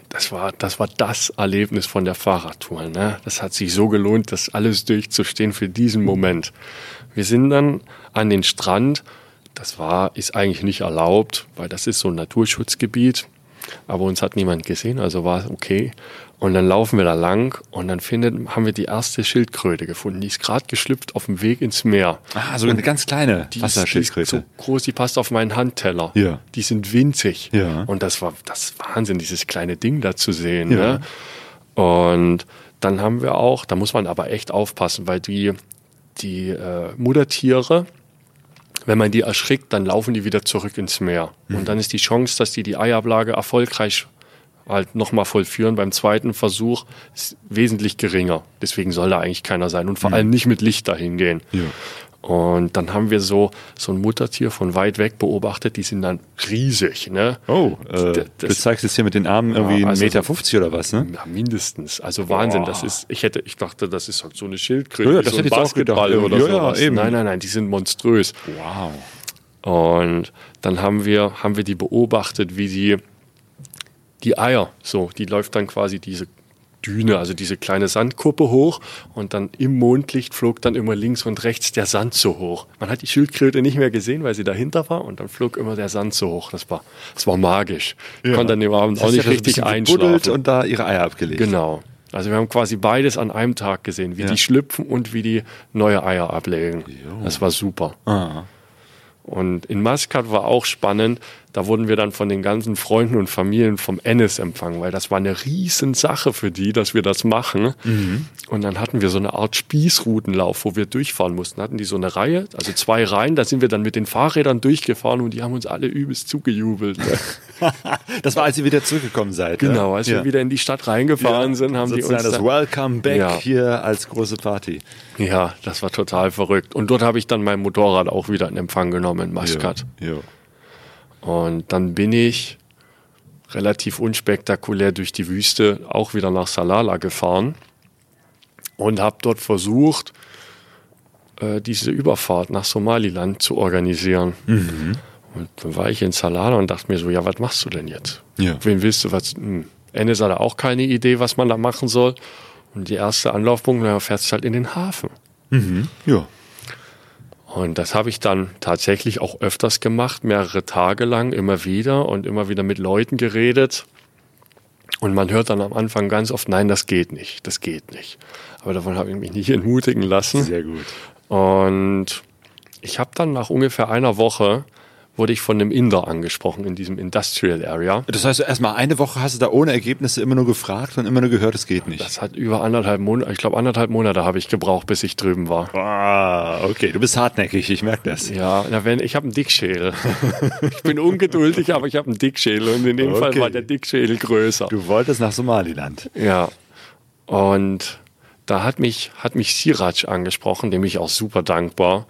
Speaker 4: das war, das war das Erlebnis von der Fahrradtour. Ne? Das hat sich so gelohnt, das alles durchzustehen für diesen Moment. Wir sind dann an den Strand. Das war, ist eigentlich nicht erlaubt, weil das ist so ein Naturschutzgebiet. Aber uns hat niemand gesehen, also war es okay. Und dann laufen wir da lang und dann findet, haben wir die erste Schildkröte gefunden. Die ist gerade geschlüpft auf dem Weg ins Meer.
Speaker 3: Ah, so eine ganz kleine
Speaker 4: Die ist, die
Speaker 3: Wasserschildkröte.
Speaker 4: ist so groß, die passt auf meinen Handteller.
Speaker 3: Ja.
Speaker 4: Die sind winzig.
Speaker 3: Ja.
Speaker 4: Und das war das Wahnsinn, dieses kleine Ding da zu sehen.
Speaker 3: Ja.
Speaker 4: Ne? Und dann haben wir auch, da muss man aber echt aufpassen, weil die, die äh, Muttertiere, wenn man die erschrickt, dann laufen die wieder zurück ins Meer. Und dann ist die Chance, dass die die Eiablage erfolgreich halt nochmal vollführen. Beim zweiten Versuch wesentlich geringer. Deswegen soll da eigentlich keiner sein und vor allem nicht mit Licht dahin gehen.
Speaker 3: Ja.
Speaker 4: Und dann haben wir so, so ein Muttertier von weit weg beobachtet, die sind dann riesig, ne?
Speaker 3: Oh, äh,
Speaker 4: D-
Speaker 3: du
Speaker 4: das-
Speaker 3: zeigst es hier mit den Armen irgendwie
Speaker 4: Ja, also
Speaker 3: einen Meter
Speaker 4: so-
Speaker 3: 50 oder was, ne?
Speaker 4: Ja, mindestens. Also Wahnsinn. Das ist, ich hätte, ich dachte, das ist halt so eine Schildkröte,
Speaker 3: Ja, das
Speaker 4: so ein
Speaker 3: hätte ich auch gedacht.
Speaker 4: oder
Speaker 3: Ja, ja, eben.
Speaker 4: Nein, nein, nein, die sind monströs.
Speaker 3: Wow.
Speaker 4: Und dann haben wir, haben wir die beobachtet, wie die, die Eier, so, die läuft dann quasi diese Düne, also diese kleine Sandkuppe hoch und dann im Mondlicht flog dann immer links und rechts der Sand so hoch. Man hat die Schildkröte nicht mehr gesehen, weil sie dahinter war und dann flog immer der Sand so hoch. Das war, das war magisch. Ich konnte dann im Abend auch nicht
Speaker 3: hat
Speaker 4: richtig
Speaker 3: ein
Speaker 4: einschlafen.
Speaker 3: und da ihre Eier abgelegt.
Speaker 4: Genau. Also wir haben quasi beides an einem Tag gesehen, wie
Speaker 3: Ja.
Speaker 4: die schlüpfen und wie die neue Eier ablegen. Das war super.
Speaker 3: Ah.
Speaker 4: Und in Maskat war auch spannend, da wurden wir dann von den ganzen Freunden und Familien vom Ennis empfangen, weil das war eine riesen Sache für die, dass wir das machen. Und dann hatten wir so eine Art Spießrutenlauf, wo wir durchfahren mussten. Hatten die so eine Reihe, also zwei Reihen, da sind wir dann mit den Fahrrädern durchgefahren und die haben uns alle übelst zugejubelt.
Speaker 3: Das war, als ihr wieder zurückgekommen seid.
Speaker 4: genau,
Speaker 3: ja?
Speaker 4: als
Speaker 3: ja.
Speaker 4: wir wieder in die Stadt reingefahren sind, haben die
Speaker 3: Sozusagen
Speaker 4: uns
Speaker 3: das
Speaker 4: da,
Speaker 3: Welcome Back
Speaker 4: Ja.
Speaker 3: hier als große Party.
Speaker 4: Ja, das war total verrückt. Und dort habe ich dann mein Motorrad auch wieder in Empfang genommen in Maskat.
Speaker 3: Ja.
Speaker 4: Und dann bin ich relativ unspektakulär durch die Wüste auch wieder nach Salala gefahren und habe dort versucht, äh, diese Überfahrt nach Somaliland zu organisieren. Und dann war ich in Salala und dachte mir so, ja, was machst du denn jetzt?
Speaker 3: Ja.
Speaker 4: Wen willst du was? Hm. Enes hatte auch keine Idee, was man da machen soll. Und die erste Anlaufpunkt, na, fährst halt in den Hafen.
Speaker 3: Ja.
Speaker 4: Und das habe ich dann tatsächlich auch öfters gemacht, mehrere Tage lang, immer wieder und immer wieder mit Leuten geredet. Und man hört dann am Anfang ganz oft, nein, das geht nicht, das geht nicht. Aber davon habe ich mich nicht entmutigen lassen.
Speaker 3: Sehr gut.
Speaker 4: Und ich habe dann nach ungefähr einer Woche, wurde ich von einem Inder angesprochen in diesem Industrial Area.
Speaker 3: Das heißt, erstmal eine Woche hast du da ohne Ergebnisse immer nur gefragt und immer nur gehört, es geht nicht.
Speaker 4: Das hat über anderthalb Monate, ich glaube anderthalb Monate habe ich gebraucht, bis ich drüben war.
Speaker 3: Ah, okay, du bist hartnäckig, ich merke das.
Speaker 4: Ja, na, wenn, ich habe einen Dickschädel. ich bin ungeduldig, aber ich habe einen Dickschädel und in dem Fall
Speaker 3: Okay.
Speaker 4: war der Dickschädel größer.
Speaker 3: Du wolltest nach Somaliland.
Speaker 4: Ja. Und da hat mich, hat mich Siraj angesprochen, dem ich auch super dankbar.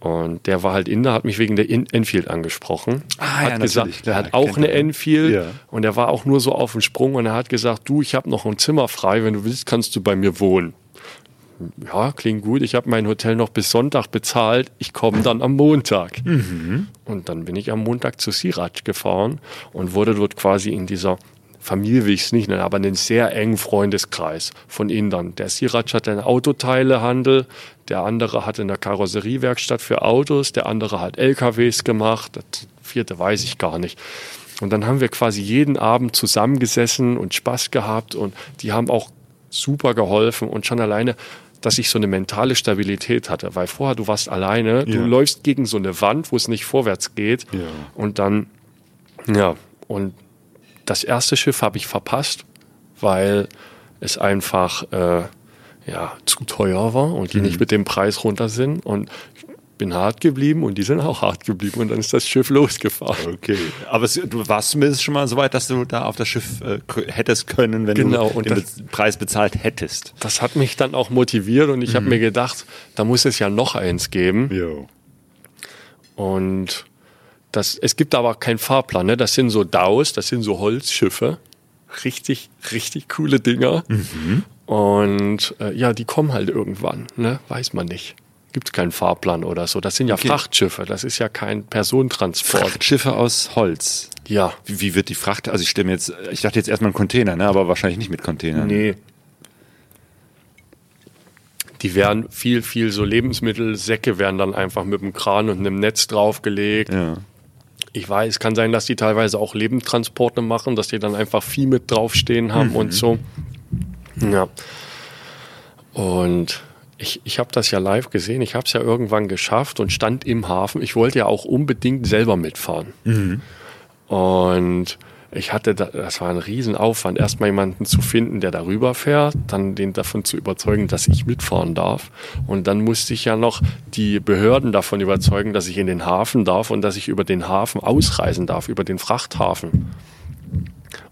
Speaker 4: Und der war halt Inder, hat mich wegen der Enfield angesprochen.
Speaker 3: Ah,
Speaker 4: hat
Speaker 3: ja,
Speaker 4: gesagt,
Speaker 3: klar,
Speaker 4: er hat auch eine. Enfield
Speaker 3: Ja.
Speaker 4: und er war auch nur so auf dem Sprung und er hat gesagt, du, ich habe noch ein Zimmer frei, wenn du willst, kannst du bei mir wohnen. Ja, klingt gut. Ich habe mein Hotel noch bis Sonntag bezahlt. Ich komme dann am Montag. Und dann bin ich am Montag zu Siraj gefahren und wurde dort quasi in dieser Familie will ich es nicht nennen, aber einen sehr engen Freundeskreis von Indern. Der Siraj hat einen Autoteilehandel, der andere hat in der Karosseriewerkstatt für Autos, der andere hat LKWs gemacht, das vierte weiß ich gar nicht. Und dann haben wir quasi jeden Abend zusammengesessen und Spaß gehabt und die haben auch super geholfen und schon alleine, dass ich so eine mentale Stabilität hatte, weil vorher du warst alleine, du
Speaker 3: Ja.
Speaker 4: läufst gegen so eine Wand, wo es nicht vorwärts geht
Speaker 3: Ja.
Speaker 4: und dann, ja, und das erste Schiff habe ich verpasst, weil es einfach äh, ja, zu teuer war und die nicht mit dem Preis runter sind und ich bin hart geblieben und die sind auch hart geblieben und dann ist das Schiff losgefahren.
Speaker 3: Okay. Aber es, du warst zumindest schon mal so weit, dass du da auf das Schiff äh, hättest können, wenn
Speaker 4: Genau,
Speaker 3: du den
Speaker 4: das-
Speaker 3: Be Preis bezahlt hättest.
Speaker 4: Das hat mich dann auch motiviert und ich habe mir gedacht, da muss es ja noch eins geben.
Speaker 3: Jo.
Speaker 4: Und das, es gibt aber keinen Fahrplan. Ne? Das sind so DAOs, das sind so Holzschiffe. Richtig, richtig coole Dinger. Und äh, ja, die kommen halt irgendwann. Ne? Weiß man nicht. Gibt es keinen Fahrplan oder so. Das sind ja
Speaker 3: Okay.
Speaker 4: Frachtschiffe. Das ist ja kein Personentransport.
Speaker 3: Frachtschiffe aus Holz.
Speaker 4: Ja.
Speaker 3: Wie, wie wird die Fracht? Also ich stelle mir jetzt, ich dachte jetzt erstmal ein Container, ne? aber wahrscheinlich nicht mit Containern.
Speaker 4: Nee. Die werden viel, viel so Lebensmittelsäcke werden dann einfach mit einem Kran und einem Netz draufgelegt.
Speaker 3: Ja.
Speaker 4: Ich weiß, kann sein, dass die teilweise auch Lebendtransporte machen, dass die dann einfach Vieh mit draufstehen haben und so. Ja. Und ich, ich habe das ja live gesehen. Ich habe es ja irgendwann geschafft und stand im Hafen. Ich wollte ja auch unbedingt selber mitfahren. Und ich hatte, da, das war ein Riesenaufwand, erstmal jemanden zu finden, der darüber fährt, dann den davon zu überzeugen, dass ich mitfahren darf. Und dann musste ich ja noch die Behörden davon überzeugen, dass ich in den Hafen darf und dass ich über den Hafen ausreisen darf, über den Frachthafen.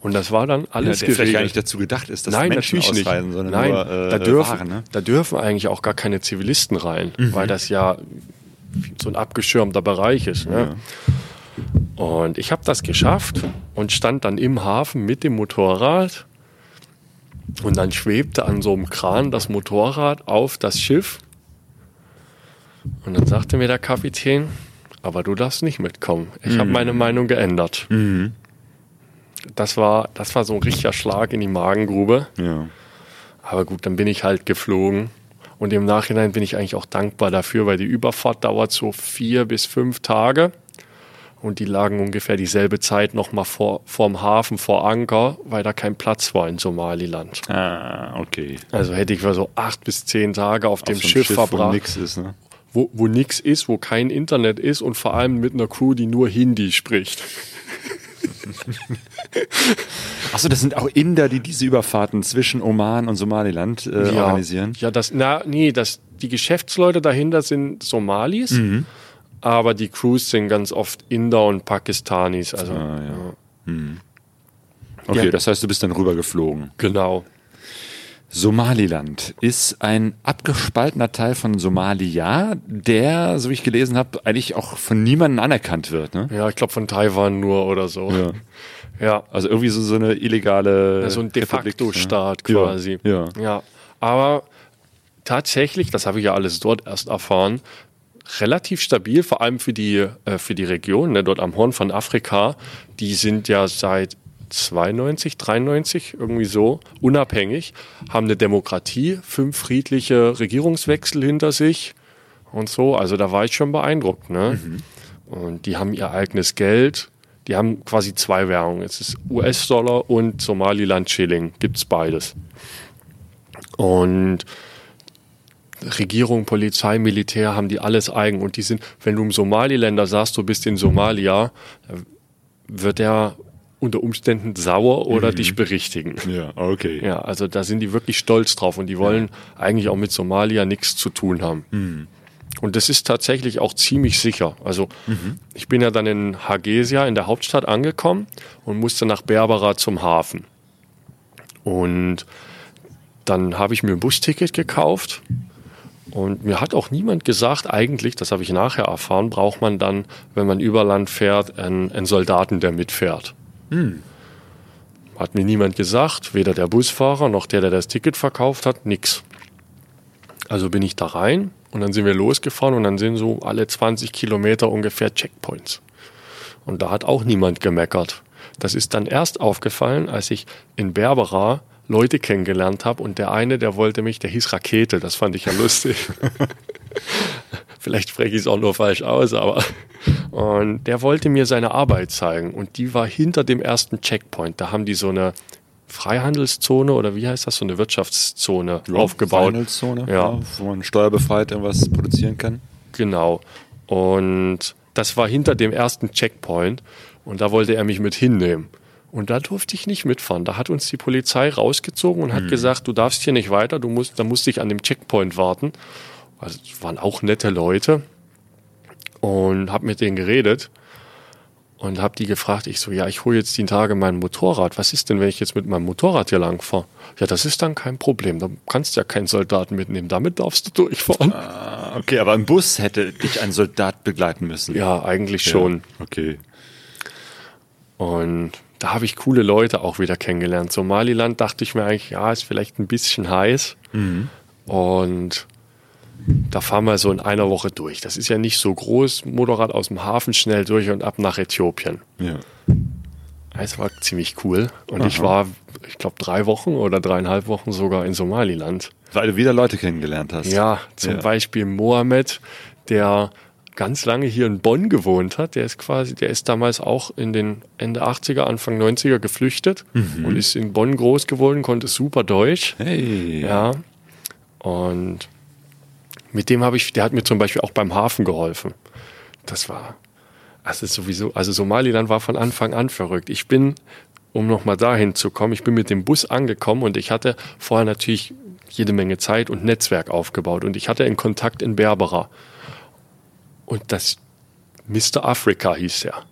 Speaker 4: Und das war dann
Speaker 3: Ja,
Speaker 4: alles
Speaker 3: der vielleicht gar nicht
Speaker 4: geregelt.
Speaker 3: dazu gedacht ist, dass
Speaker 4: Nein,
Speaker 3: Menschen
Speaker 4: natürlich nicht.
Speaker 3: ausreisen, sondern
Speaker 4: Nein,
Speaker 3: nur äh,
Speaker 4: da, dürfen,
Speaker 3: Waren, ne?
Speaker 4: da dürfen eigentlich auch gar keine Zivilisten rein, weil das ja so ein abgeschirmter Bereich ist. Ne? Und ich habe das geschafft und stand dann im Hafen mit dem Motorrad und dann schwebte an so einem Kran das Motorrad auf das Schiff. Und dann sagte mir der Kapitän, aber du darfst nicht mitkommen. Ich habe meine Meinung geändert. Das, war, das war so ein richtiger Schlag in die Magengrube.
Speaker 3: Ja.
Speaker 4: Aber gut, dann bin ich halt geflogen. Und im Nachhinein bin ich eigentlich auch dankbar dafür, weil die Überfahrt dauert so vier bis fünf Tage. Und die lagen ungefähr dieselbe Zeit nochmal vor, vorm Hafen, vor Anker, weil da kein Platz war in Somaliland.
Speaker 3: Ah, okay.
Speaker 4: Also hätte ich so acht bis zehn Tage auf, dem
Speaker 3: so
Speaker 4: Schiff,
Speaker 3: Wo
Speaker 4: verbracht,
Speaker 3: nix ist, ne?
Speaker 4: wo, wo nichts ist, wo kein Internet ist und vor allem mit einer Crew, die nur Hindi spricht.
Speaker 3: Achso, das sind auch Inder, die diese Überfahrten zwischen Oman und Somaliland äh, organisieren.
Speaker 4: Ja, das, na, nee, das, die Geschäftsleute dahinter sind Somalis,
Speaker 3: Mhm.
Speaker 4: Aber die Crews sind ganz oft Inder und Pakistanis. Also,
Speaker 3: Ah, ja.
Speaker 4: ja.
Speaker 3: Okay,
Speaker 4: Ja.
Speaker 3: das heißt, du bist dann rübergeflogen.
Speaker 4: genau.
Speaker 3: Somaliland ist ein abgespaltener Teil von Somalia, der, so wie ich gelesen habe, eigentlich auch von niemandem anerkannt wird. Ne?
Speaker 4: Ja, ich glaube von Taiwan nur oder so.
Speaker 3: Ja.
Speaker 4: Ja,
Speaker 3: Also irgendwie so, so eine illegale.
Speaker 4: so ein de facto? Staat
Speaker 3: Ja,
Speaker 4: quasi.
Speaker 3: Ja.
Speaker 4: ja. Aber tatsächlich, das habe ich ja alles dort erst erfahren, relativ stabil, vor allem für die, äh, für die Region, ne, dort am Horn von Afrika. Die sind ja seit 92, 93, irgendwie so, unabhängig, haben eine Demokratie, fünf friedliche Regierungswechsel hinter sich und so. Also da war ich schon beeindruckt. Ne? Und die haben ihr eigenes Geld. Die haben quasi zwei Währungen. Es ist US-Dollar und Somaliland-Schilling. Gibt es beides. Und Regierung, Polizei, Militär haben die alles eigen. Und die sind, wenn du im Somaliländer sagst, du bist in Somalia, wird er unter Umständen sauer oder dich berichtigen.
Speaker 3: Ja, okay.
Speaker 4: Ja, also da sind die wirklich stolz drauf und die wollen eigentlich auch mit Somalia nichts zu tun haben. Und das ist tatsächlich auch ziemlich sicher. Also ich bin ja dann in Hargeisa in der Hauptstadt angekommen und musste nach Berbera zum Hafen. Und dann habe ich mir ein Busticket gekauft und mir hat auch niemand gesagt, eigentlich, das habe ich nachher erfahren, braucht man dann, wenn man über Land fährt, einen, einen Soldaten, der mitfährt. Hat mir niemand gesagt, weder der Busfahrer noch der, der das Ticket verkauft hat, nix. Also bin ich da rein und dann sind wir losgefahren und dann sind so alle 20 Kilometer ungefähr Checkpoints. Und da hat auch niemand gemeckert. Das ist dann erst aufgefallen, als ich in Berbera Leute kennengelernt habe und der eine, der wollte mich, der hieß Rakete, das fand ich ja lustig. Vielleicht spreche ich es auch nur falsch aus, aber und der wollte mir seine Arbeit zeigen und die war hinter dem ersten Checkpoint. Da haben die so eine Freihandelszone oder wie heißt das, so eine Wirtschaftszone aufgebaut.
Speaker 3: Freihandelszone,
Speaker 4: Ja.
Speaker 3: ja. wo man steuerbefreit irgendwas produzieren kann.
Speaker 4: Genau. Und das war hinter dem ersten Checkpoint und da wollte er mich mit hinnehmen. Und da durfte ich nicht mitfahren. Da hat uns die Polizei rausgezogen und hat gesagt, du darfst hier nicht weiter, du musst, da musste ich an dem Checkpoint warten. Also es waren auch nette Leute und habe mit denen geredet und habe die gefragt, ich so, ja, ich hole jetzt die Tage mein Motorrad. Was ist denn, wenn ich jetzt mit meinem Motorrad hier lang fahre? Ja, das ist dann kein Problem. Da kannst du ja keinen Soldaten mitnehmen. Damit darfst du durchfahren.
Speaker 3: Ah, okay, aber im Bus hätte dich ein Soldat begleiten müssen.
Speaker 4: Ja, eigentlich schon.
Speaker 3: Okay.
Speaker 4: Und da habe ich coole Leute auch wieder kennengelernt. Somaliland dachte ich mir eigentlich, ja, ist vielleicht ein bisschen heiß. Und da fahren wir so in einer Woche durch. Das ist ja nicht so groß. Motorrad aus dem Hafen schnell durch und ab nach Äthiopien.
Speaker 3: Ja.
Speaker 4: Es war ziemlich cool. Und ich war, ich glaube, drei Wochen oder dreieinhalb Wochen sogar in Somaliland.
Speaker 3: Weil du wieder Leute kennengelernt hast.
Speaker 4: Ja, zum
Speaker 3: Ja.
Speaker 4: Beispiel Mohammed, der ganz lange hier in Bonn gewohnt hat. Der ist quasi, der ist damals auch in den Ende 80er, Anfang 90er geflüchtet und ist in Bonn groß geworden, konnte super Deutsch.
Speaker 3: Hey.
Speaker 4: Ja. Und mit dem habe ich, der hat mir zum Beispiel auch beim Hafen geholfen. Das war, also sowieso, also Somaliland war von Anfang an verrückt. Ich bin, um nochmal dahin zu kommen, ich bin mit dem Bus angekommen und ich hatte vorher natürlich jede Menge Zeit und Netzwerk aufgebaut und ich hatte einen Kontakt in Berbera. Und das Mr. Africa hieß er.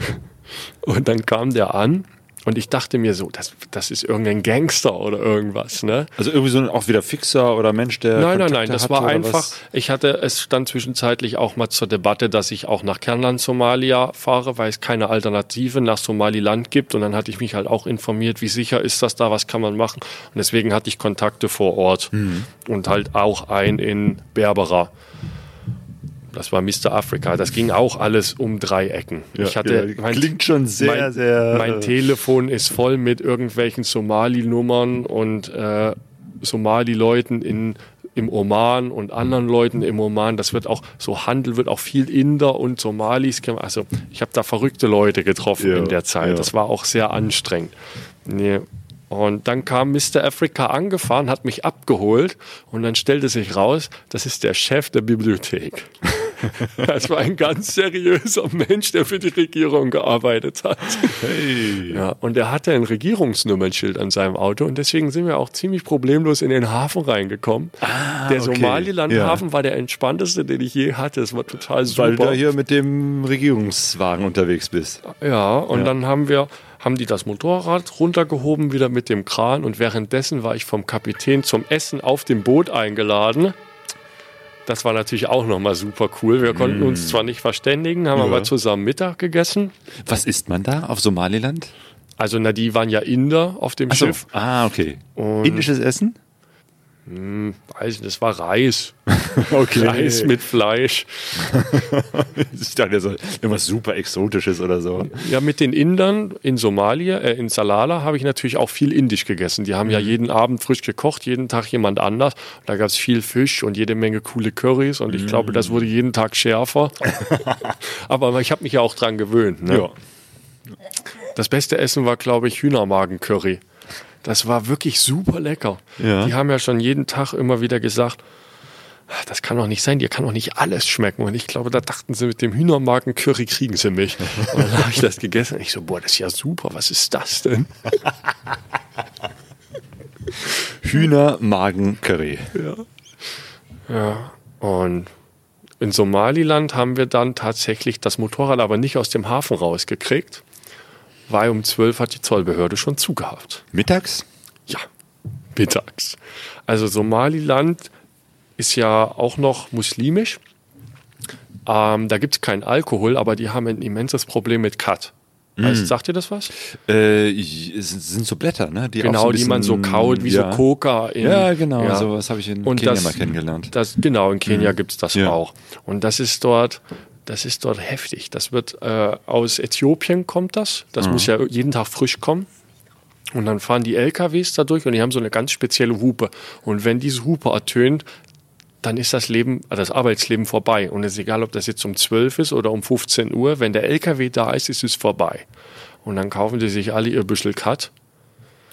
Speaker 4: und dann kam der an Und ich dachte mir so, das, das ist irgendein Gangster oder irgendwas, ne?
Speaker 3: Also irgendwie so ein auch wieder Fixer oder Mensch, der.
Speaker 4: Nein, nein,
Speaker 3: Kontakte
Speaker 4: nein, das
Speaker 3: hat
Speaker 4: war einfach,
Speaker 3: was?
Speaker 4: ich hatte, es stand zwischenzeitlich auch mal zur Debatte, dass ich auch nach Kernland Somalia fahre, weil es keine Alternative nach Somaliland gibt. Und dann hatte ich mich halt auch informiert, wie sicher ist das da, was kann man machen. Und deswegen hatte ich Kontakte vor Ort
Speaker 3: Mhm.
Speaker 4: und halt auch ein in Berbera. Das war Mr. Africa. Das ging auch alles um drei Ecken.
Speaker 3: Ja,
Speaker 4: ich hatte
Speaker 3: ja, klingt schon sehr,
Speaker 4: mein,
Speaker 3: sehr,
Speaker 4: Mein
Speaker 3: äh,
Speaker 4: Telefon ist voll mit irgendwelchen Somali-Nummern und äh, Somali-Leuten in im Oman und anderen Leuten im Oman. Das wird auch, so Handel wird auch viel Inder und Somalis gemacht. Also ich habe da verrückte Leute getroffen
Speaker 3: Ja,
Speaker 4: in der Zeit. Das war auch sehr anstrengend. Nee. Und dann kam Mr. Africa angefahren, hat mich abgeholt und dann stellte sich raus, das ist der Chef der Bibliothek. Das war ein ganz seriöser Mensch, der für die Regierung gearbeitet hat.
Speaker 3: Hey.
Speaker 4: Ja, und er hatte ein Regierungsnummernschild an seinem Auto und deswegen sind wir auch ziemlich problemlos in den Hafen reingekommen. der
Speaker 3: Ah, okay.
Speaker 4: Somaliland-Hafen war der entspannteste, den ich je hatte. Es war total super.
Speaker 3: Weil du da hier mit dem Regierungswagen unterwegs bist.
Speaker 4: Ja, und
Speaker 3: Ja.
Speaker 4: dann haben wir, haben die das Motorrad runtergehoben wieder mit dem Kran und währenddessen war ich vom Kapitän zum Essen auf dem Boot eingeladen. Das war natürlich auch nochmal super cool. Wir konnten uns zwar nicht verständigen, haben
Speaker 3: Ja.
Speaker 4: aber zusammen Mittag gegessen.
Speaker 3: Was isst man da auf Somaliland?
Speaker 4: Also, na, die waren ja Inder auf dem
Speaker 3: so.
Speaker 4: Schiff.
Speaker 3: Ah, okay.
Speaker 4: Und-
Speaker 3: Indisches Essen?
Speaker 4: Weiß nicht, das war Reis.
Speaker 3: Okay.
Speaker 4: Reis mit Fleisch.
Speaker 3: Ich dachte, das ist irgendwas super Exotisches oder so.
Speaker 4: Ja, mit den Indern in Somalia, äh, in Salala, habe ich natürlich auch viel Indisch gegessen. Die haben
Speaker 3: Mhm.
Speaker 4: ja jeden Abend frisch gekocht, jeden Tag jemand anders. Da gab es viel Fisch und jede Menge coole Currys und ich glaube,
Speaker 3: Mhm.
Speaker 4: das wurde jeden Tag schärfer. Aber ich habe mich ja auch dran gewöhnt. Ne?
Speaker 3: Ja.
Speaker 4: Das beste Essen war, glaube ich, Hühnermagen-Curry. Das war wirklich super lecker.
Speaker 3: Ja.
Speaker 4: Die haben ja schon jeden Tag immer wieder gesagt, "Ah, das kann doch nicht sein, dir kann doch nicht alles schmecken. Und ich glaube, da dachten sie, mit dem Hühnermagen-Curry kriegen sie mich. Und dann habe ich das gegessen und ich so, boah, das ist ja super, was ist das denn?
Speaker 3: Hühnermagen-Curry.
Speaker 4: Ja. Und in Somaliland haben wir dann tatsächlich das Motorrad aber nicht aus dem Hafen rausgekriegt, weil um 12 hat die Zollbehörde schon zugehabt.
Speaker 3: Mittags?
Speaker 4: Ja, mittags. Also Somaliland ist ja auch noch muslimisch. Ähm, da gibt es keinen Alkohol, aber die haben ein immenses Problem mit Kat. Weißt, sagt ihr das was?
Speaker 3: Äh, es sind so Blätter, ne? Die
Speaker 4: Genau,
Speaker 3: so ein
Speaker 4: die man so
Speaker 3: bisschen-
Speaker 4: kaut, wie
Speaker 3: ja.
Speaker 4: so Coca. In,
Speaker 3: Ja, genau, sowas habe ich in Kenia
Speaker 4: das,
Speaker 3: mal kennengelernt. Mhm.
Speaker 4: Das, genau, in Kenia gibt's das
Speaker 3: Ja.
Speaker 4: auch. Und das ist dort, das ist dort heftig. Das wird äh, aus Äthiopien kommt das. Das
Speaker 3: Mhm.
Speaker 4: muss ja jeden Tag frisch kommen. Und dann fahren die LKWs da durch und die haben so eine ganz spezielle Hupe. Und wenn diese Hupe ertönt, dann ist das Leben, äh, das Arbeitsleben vorbei. Und es ist egal, ob das jetzt um 12 ist oder um 15 Uhr. Wenn der LKW da ist, ist es vorbei. Und dann kaufen die sich alle ihr Büschel Cut.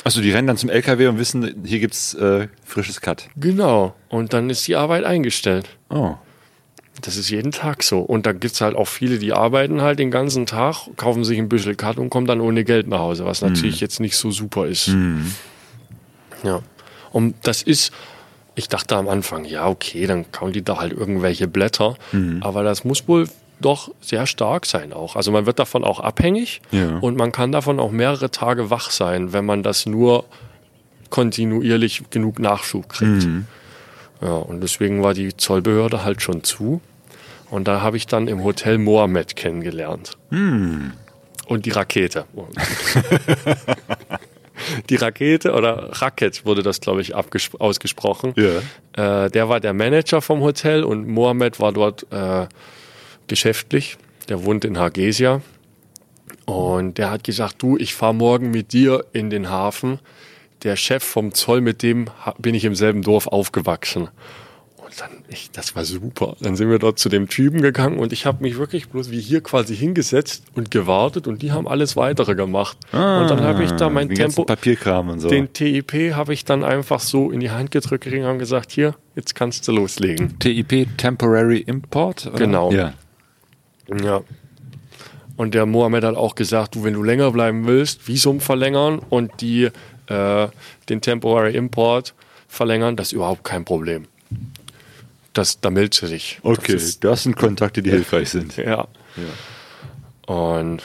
Speaker 3: Achso, die rennen dann zum LKW und wissen, hier gibt's äh, frisches Cut.
Speaker 4: Genau. Und dann ist die Arbeit eingestellt.
Speaker 3: Oh.
Speaker 4: Das ist jeden Tag so. Und da gibt's halt auch viele, die arbeiten halt den ganzen Tag, kaufen sich ein bisschen Cut und kommen dann ohne Geld nach Hause, was natürlich jetzt nicht so super ist. Ja. Und das ist, ich dachte am Anfang, ja, okay, dann kauen die da halt irgendwelche Blätter. Aber das muss wohl doch sehr stark sein auch. Also man wird davon auch abhängig
Speaker 3: Ja.
Speaker 4: und man kann davon auch mehrere Tage wach sein, wenn man das nur kontinuierlich genug Nachschub kriegt. Ja, und deswegen war die Zollbehörde halt schon zu. Und da habe ich dann im Hotel Mohammed kennengelernt. Und die Rakete. die Rakete oder Racket wurde das, glaube ich, ausgesprochen.
Speaker 3: Ja.
Speaker 4: Äh, der war der Manager vom Hotel und Mohammed war dort äh, geschäftlich. Der wohnt in Hargeisa. Und der hat gesagt, du, ich fahre morgen mit dir in den Hafen. Der Chef vom Zoll, mit dem bin ich im selben Dorf aufgewachsen. Und dann, ich, das war super. Dann sind wir dort zu dem Typen gegangen und ich habe mich wirklich bloß wie hier quasi hingesetzt und gewartet und die haben alles weitere gemacht. und dann habe ich da mein
Speaker 3: den ganzen
Speaker 4: Tempo,
Speaker 3: Papierkram und so.
Speaker 4: den TIP habe ich dann einfach so in die Hand gedrückt und gesagt, hier, jetzt kannst du loslegen.
Speaker 3: TIP, Temporary Import? Oder?
Speaker 4: Genau.
Speaker 3: Ja.
Speaker 4: Ja. Und der Mohammed hat auch gesagt, du, wenn du länger bleiben willst, Visum verlängern und die, äh, den Temporary Import verlängern, das ist überhaupt kein Problem. Das, da meldest du dich.
Speaker 3: Okay,
Speaker 4: Das ist,
Speaker 3: das sind Kontakte, die hilfreich sind.
Speaker 4: ja. Und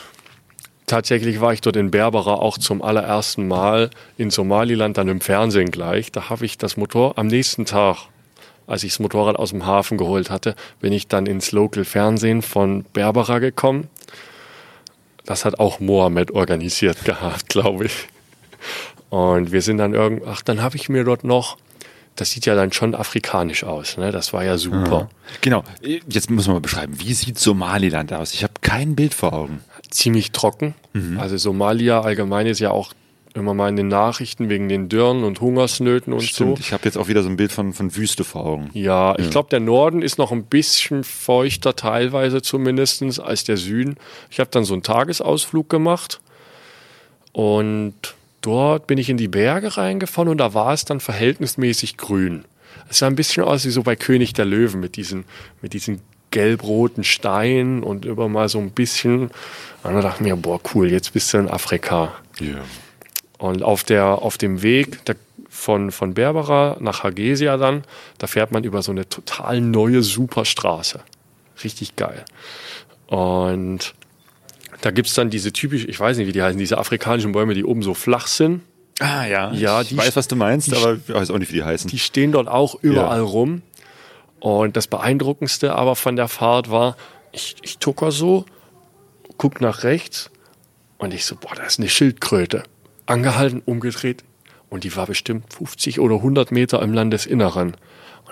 Speaker 4: tatsächlich war ich dort in Berbera auch zum allerersten Mal in Somaliland, dann im Fernsehen gleich. Da habe ich das Motor am nächsten Tag, als ich das Motorrad aus dem Hafen geholt hatte, bin ich dann ins Local Fernsehen von Berbera gekommen. Das hat auch Mohammed organisiert gehabt, glaube ich. Und wir sind dann irgend, ach, dann habe ich mir dort noch, das sieht ja dann schon afrikanisch aus, ne? Das war ja super.
Speaker 3: Genau. Jetzt müssen wir mal beschreiben, wie sieht Somaliland aus? Ich habe kein Bild vor Augen.
Speaker 4: ziemlich trocken. Also Somalia allgemein ist ja auch immer mal in den Nachrichten wegen den Dürren und Hungersnöten und
Speaker 3: Stimmt.
Speaker 4: so.
Speaker 3: Ich habe jetzt auch wieder so ein Bild von, von Wüste vor Augen.
Speaker 4: Ja, ich glaube, der Norden ist noch ein bisschen feuchter, teilweise zumindestens als der Süden. Ich habe dann so einen Tagesausflug gemacht und dort bin ich in die Berge reingefahren und da war es dann verhältnismäßig grün. Es sah ein bisschen aus wie so bei König der Löwen mit diesen, mit diesen gelb-roten Steinen und über mal so ein bisschen. Und dann dachte ich mir, boah, cool, jetzt bist du in Afrika.
Speaker 3: Ja.
Speaker 4: Und auf, der, auf dem Weg der, von, von Berbera nach Hargeisa dann, da fährt man über so eine total neue Superstraße. Richtig geil. Und da gibt's dann diese typisch, ich weiß nicht, wie die heißen, diese afrikanischen Bäume, die oben so flach sind.
Speaker 3: Ah ja.
Speaker 4: Ja,
Speaker 3: ich
Speaker 4: die-
Speaker 3: weiß, was du meinst, aber ich weiß auch nicht, wie die heißen.
Speaker 4: Die stehen dort auch überall
Speaker 3: Ja.
Speaker 4: rum. Und das Beeindruckendste aber von der Fahrt war, ich, ich tucker so, guck nach rechts und ich so, boah, da ist eine Schildkröte. Angehalten, umgedreht und die war bestimmt 50 oder 100 Meter im Landesinneren.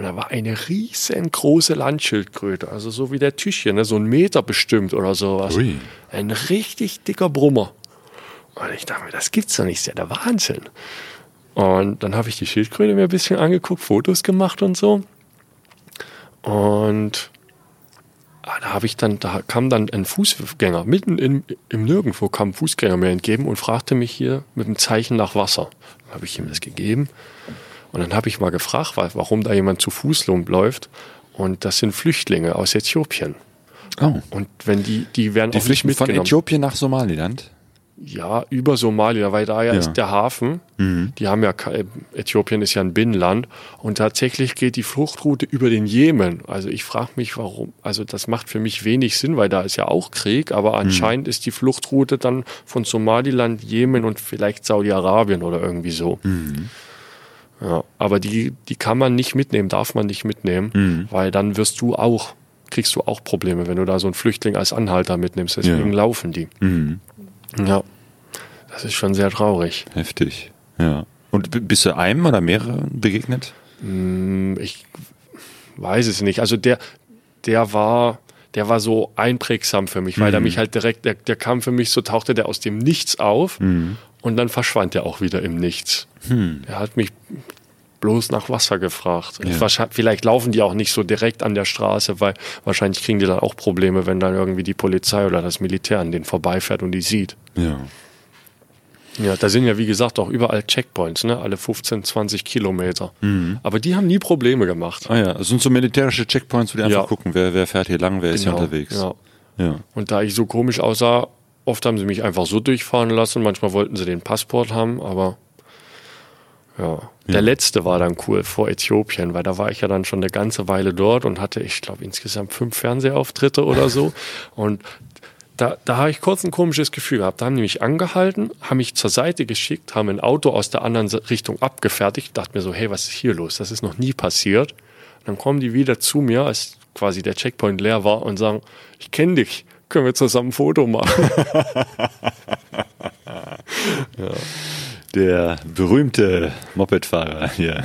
Speaker 4: Und da war eine riesengroße Landschildkröte, also so wie der Tisch hier, ne? so ein Meter bestimmt oder sowas.
Speaker 3: Ui.
Speaker 4: Ein richtig dicker Brummer. Und ich dachte mir, das gibt's doch nicht, das ist ja der Wahnsinn. Und dann habe ich die Schildkröte mir ein bisschen angeguckt, Fotos gemacht und so. Und ah, da habe ich dann, da kam dann ein Fußgänger, mitten in, im Nirgendwo kam ein Fußgänger mir entgegen und fragte mich hier mit einem Zeichen nach Wasser. Dann habe ich ihm das gegeben. Und dann habe ich mal gefragt, wa- warum da jemand zu Fuß läuft. Und das sind Flüchtlinge aus Äthiopien.
Speaker 3: Oh.
Speaker 4: Und wenn die, die werden
Speaker 3: Die
Speaker 4: auch nicht
Speaker 3: von. Äthiopien nach Somaliland.
Speaker 4: Ja, über Somalia, weil da ja, ist der Hafen. Die haben ja, Äthiopien ist ja ein Binnenland und tatsächlich geht die Fluchtroute über den Jemen. Also ich frage mich, warum. Also das macht für mich wenig Sinn, weil da ist ja auch Krieg, aber anscheinend ist die Fluchtroute dann von Somaliland, Jemen und vielleicht Saudi-Arabien oder irgendwie so. Ja, aber die, die kann man nicht mitnehmen, darf man nicht mitnehmen, weil dann wirst du auch, kriegst du auch Probleme, wenn du da so einen Flüchtling als Anhalter mitnimmst. Deswegen
Speaker 3: Ja.
Speaker 4: laufen die. Ja, das ist schon sehr traurig.
Speaker 3: Heftig. Ja. Und bist du einem oder mehreren begegnet?
Speaker 4: Ich weiß es nicht. Also der, der war, der war so einprägsam für mich, weil der mich halt direkt, der, der kam für mich, so tauchte der aus dem Nichts auf und dann verschwand er auch wieder im Nichts. Er hat mich bloß nach Wasser gefragt.
Speaker 3: Ja.
Speaker 4: Vielleicht laufen die auch nicht so direkt an der Straße, weil wahrscheinlich kriegen die dann auch Probleme, wenn dann irgendwie die Polizei oder das Militär an denen vorbeifährt und die sieht.
Speaker 3: Ja.
Speaker 4: Ja, da sind ja wie gesagt auch überall Checkpoints, ne? alle 15, 20 Kilometer. Aber die haben nie Probleme gemacht.
Speaker 3: Ah ja, das sind so militärische Checkpoints, wo die einfach
Speaker 4: Ja.
Speaker 3: gucken, wer, wer fährt hier lang, wer ist hier
Speaker 4: Genau,
Speaker 3: unterwegs.
Speaker 4: Ja.
Speaker 3: Ja.
Speaker 4: Und da ich so komisch aussah, oft haben sie mich einfach so durchfahren lassen. Manchmal wollten sie den Passport haben, aber ja. Der letzte war dann cool vor Äthiopien, weil da war ich ja dann schon eine ganze Weile dort und hatte, ich glaube, insgesamt fünf Fernsehauftritte oder so. Und da, da habe ich kurz ein komisches Gefühl gehabt. Da haben die mich angehalten, haben mich zur Seite geschickt, haben ein Auto aus der anderen Richtung abgefertigt. Ich dachte mir so, hey, was ist hier los? Das ist noch nie passiert. Dann kommen die wieder zu mir, als quasi der Checkpoint leer war und sagen, ich kenne dich, können wir zusammen ein Foto machen?
Speaker 3: Der berühmte Mopedfahrer hier.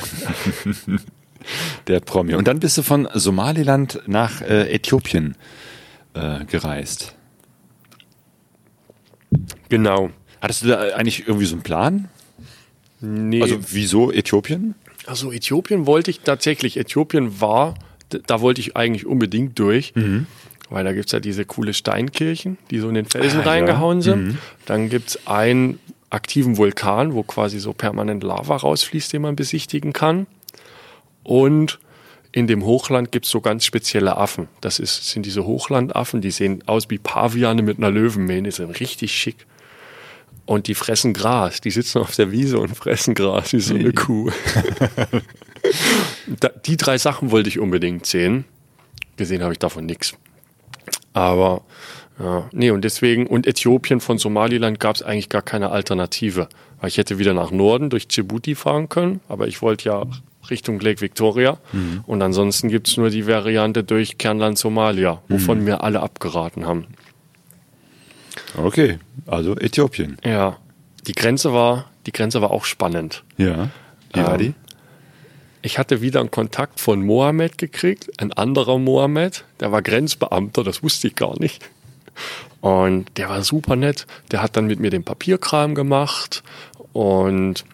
Speaker 3: Der Promi. Und dann bist du von Somaliland nach äh, Äthiopien äh, gereist.
Speaker 4: genau.
Speaker 3: Hattest du da eigentlich irgendwie so einen Plan?
Speaker 4: Nee.
Speaker 3: Also wieso Äthiopien?
Speaker 4: Also Äthiopien wollte ich tatsächlich, Äthiopien war, da wollte ich eigentlich unbedingt durch, weil da gibt's ja diese coole Steinkirchen, die so in den Felsen
Speaker 3: Ah, ja.
Speaker 4: reingehauen sind. Dann gibt's einen aktiven Vulkan, wo quasi so permanent Lava rausfließt, den man besichtigen kann. Und in dem Hochland gibt's so ganz spezielle Affen. Das ist, sind diese Hochlandaffen, die sehen aus wie Paviane mit einer Löwenmähne, die sind richtig schick. Und die fressen Gras. Die sitzen auf der Wiese und fressen Gras wie so eine Kuh. die drei Sachen wollte ich unbedingt sehen. Gesehen habe ich davon nichts. Aber ja, nee, und deswegen, und Äthiopien von Somaliland gab es eigentlich gar keine Alternative. Weil ich hätte wieder nach Norden durch Djibouti fahren können, aber ich wollte ja Richtung Lake Victoria. Und ansonsten gibt es nur die Variante durch Kernland Somalia, wovon mir alle abgeraten haben.
Speaker 3: Okay, also Äthiopien.
Speaker 4: Ja, die Grenze war, die Grenze war auch spannend.
Speaker 3: Ja. Wie war
Speaker 4: Ähm,
Speaker 3: die?
Speaker 4: Ich hatte wieder einen Kontakt von Mohammed gekriegt, ein anderer Mohammed, der war Grenzbeamter, das wusste ich gar nicht. Und der war super nett. Der hat dann mit mir den Papierkram gemacht und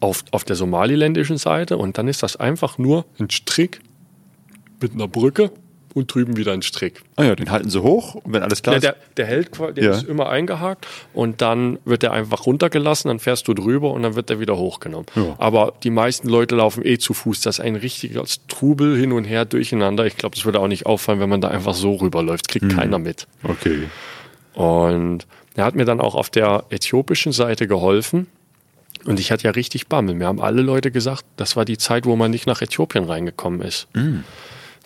Speaker 4: auf, auf der somaliländischen Seite. Und dann ist das einfach nur ein Strick mit einer Brücke und drüben wieder ein Strick.
Speaker 3: Ah ja, den halten sie hoch und wenn alles klar
Speaker 4: Ja,
Speaker 3: ist.
Speaker 4: der, der hält, der
Speaker 3: Ja.
Speaker 4: ist immer eingehakt und dann wird er einfach runtergelassen, dann fährst du drüber und dann wird er wieder hochgenommen.
Speaker 3: Ja.
Speaker 4: Aber die meisten Leute laufen eh zu Fuß. Das ist ein richtiges Trubel hin und her durcheinander. Ich glaube, das würde auch nicht auffallen, wenn man da einfach so rüberläuft. Kriegt
Speaker 3: Mhm.
Speaker 4: keiner mit.
Speaker 3: Okay.
Speaker 4: Und er hat mir dann auch auf der äthiopischen Seite geholfen. Und ich hatte ja richtig Bammel. Mir haben alle Leute gesagt, das war die Zeit, wo man nicht nach Äthiopien reingekommen ist.